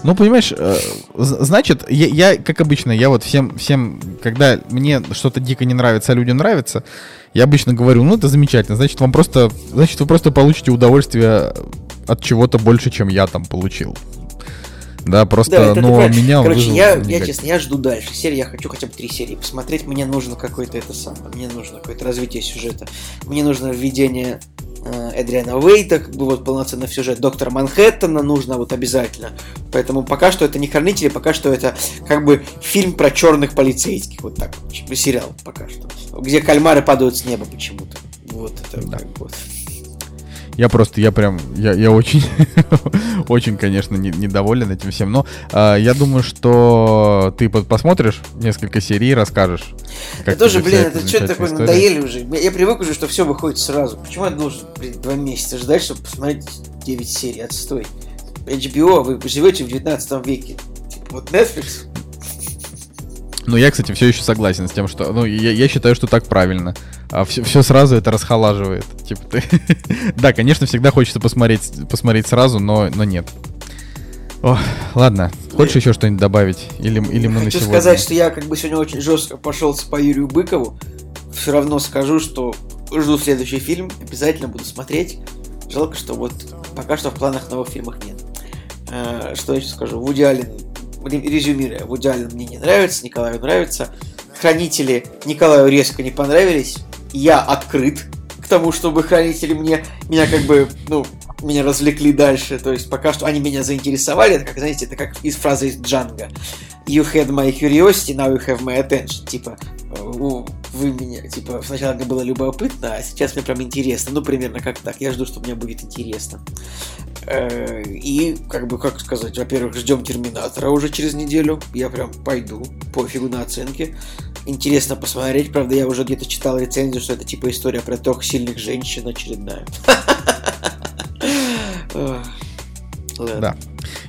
Ну, понимаешь, э, значит, я, я, как обычно, я вот всем, всем, когда мне что-то дико не нравится, а людям нравится, я обычно говорю, ну, это замечательно, значит, вам просто, значит, вы просто получите удовольствие от чего-то больше, чем я там получил. Да, просто, Да, это правильно. меня Короче, я, я честно, я жду дальше серии, я хочу хотя бы три серии посмотреть. Мне нужно какое-то это самое, мне нужно какое-то развитие сюжета. Мне нужно введение э, Эдриана Уэйта, как бы вот полноценный сюжет. Доктора Манхэттена нужно вот обязательно. Поэтому пока что это не хранители, пока что это как бы фильм про черных полицейских. Вот так вот, сериал пока что. Где кальмары падают с неба почему-то. Вот это Да. как бы вот. Я просто, я прям, я, я очень, очень, конечно, не- недоволен этим всем. Но а, я думаю, что ты по- посмотришь несколько серий и расскажешь. Как тоже, блин, это что такое, история. надоели уже. Я я привык уже, что все выходит сразу. Почему я должен, блин, два месяца ждать, чтобы посмотреть 9 серий? Отстой. HBO, вы живете в 19 веке. Вот Netflix, Ну, я, кстати, все еще согласен с тем, что. Ну, я, я считаю, что так правильно. А все, все сразу это расхолаживает. Типа ты. да, конечно, всегда хочется посмотреть, посмотреть сразу, но, но нет. О, ладно. Хочешь еще что-нибудь добавить? Или, или мы на хочу сегодня? сказать, что я как бы сегодня очень жестко пошелся по Юрию Быкову. Все равно скажу, что жду следующий фильм, обязательно буду смотреть. Жалко, что вот пока что в планах новых фильмах нет. Э, Что я еще скажу? Вуди Аллен, ре- резюмируя, Вуди Аллен мне не нравится, Николаю нравится. Хранители Николаю резко не понравились. Я открыт к тому, чтобы хранители мне, меня как бы, ну, меня развлекли дальше. То есть пока что они меня заинтересовали. Это как, знаете, это как из фразы из Джанга. You had my curiosity, now you have my attention. Типа, вы меня, типа, сначала мне было любопытно, а сейчас мне прям интересно. Ну, примерно как так. Я жду, что мне будет интересно. Э, И, как бы, как сказать, во-первых, ждем Терминатора уже через неделю. Я прям пойду, пофигу на оценки. Интересно посмотреть. Правда, я уже где-то читал рецензию, что это типа история про трех сильных женщин очередная. Да.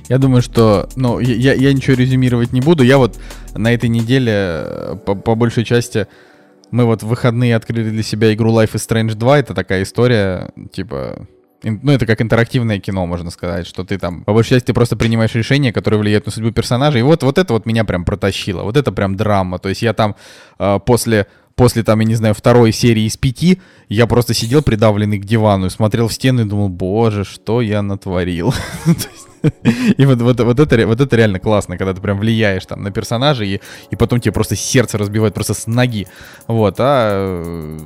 Я думаю, что, ну, я- я, я ничего резюмировать не буду. Я вот на этой неделе, э, по, по большей части, мы вот в выходные открыли для себя игру Life is Strange 2. Это такая история, типа, ну, это как интерактивное кино, можно сказать, что ты там, по большей части, ты просто принимаешь решения, которые влияют на судьбу персонажа, и вот, вот это вот меня прям протащило, вот это прям драма, то есть я там э, после, после там, я не знаю, второй серии из пяти, я просто сидел придавленный к дивану и смотрел в стену и думал, боже, что я натворил. И вот, вот, вот, это, вот это реально классно, когда ты прям влияешь там на персонажа, и, и потом тебе просто сердце разбивает просто с ноги. Вот, а э,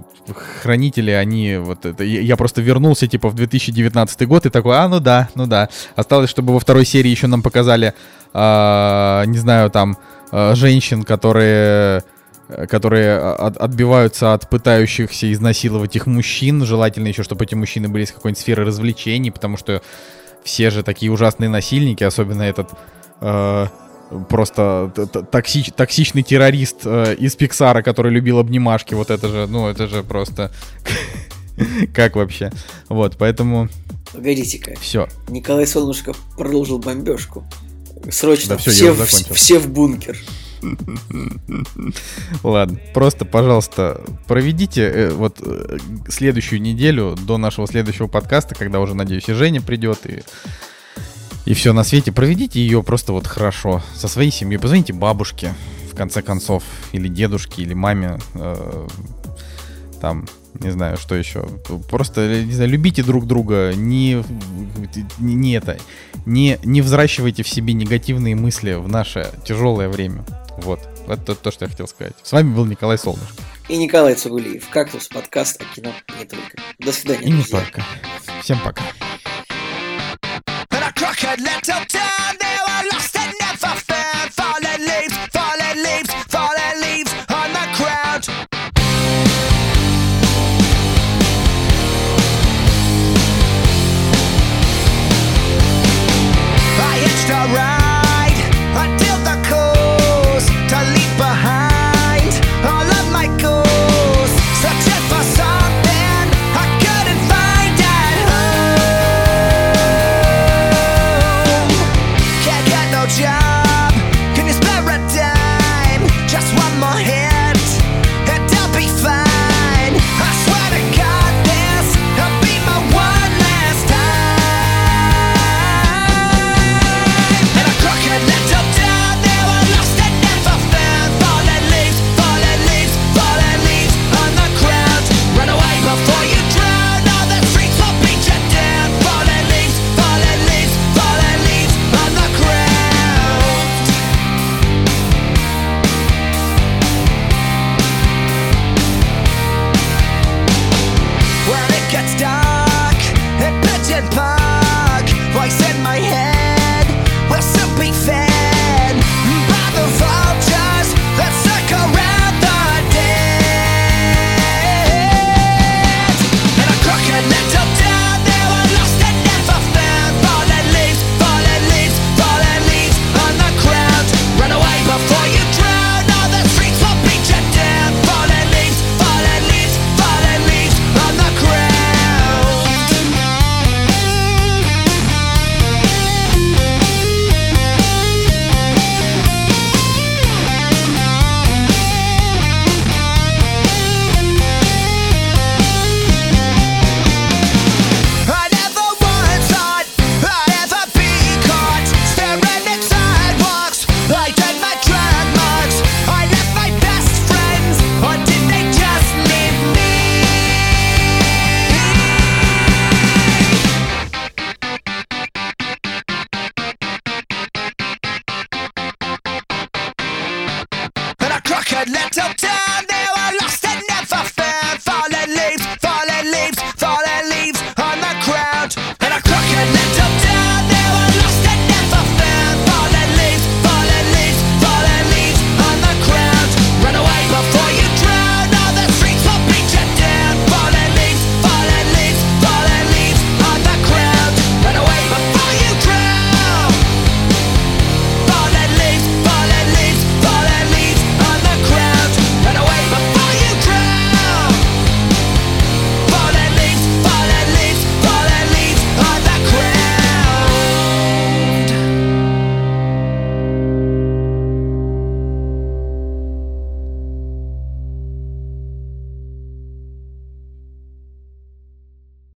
хранители, они вот это... Я просто вернулся типа в 2019 год и такой, а, ну да, ну да. Осталось, чтобы во второй серии еще нам показали, а, не знаю, там, а, женщин, которые э, которые от- отбиваются от пытающихся изнасиловать их мужчин. Желательно еще, чтобы эти мужчины были из какой-нибудь сферы развлечений, потому что все же такие ужасные насильники, особенно этот э, просто токсич- токсичный террорист э, из Пиксара, который любил обнимашки. Вот это же, ну, это же просто... Как вообще? Вот, поэтому Погодите-ка. все. Николай Солнышко продолжил бомбежку. Срочно, Да все, я в, все в бункер. Ладно, просто, пожалуйста, проведите э, вот э, следующую неделю до нашего следующего подкаста, когда уже, надеюсь, и Женя придет, и, и все на свете. Проведите ее просто вот хорошо, со своей семьей. Позвоните бабушке, в конце концов, или дедушке, или маме. э, там, не знаю, что еще. Просто, не знаю, любите друг друга, не, не, не это, не, не взращивайте в себе негативные мысли в наше тяжелое время. Вот. Это то, что я хотел сказать. С вами был Николай Солнышко. И Николай Цугулиев. Кактус, подкаст о кино не только. До свидания, И не друзья. только. Всем пока.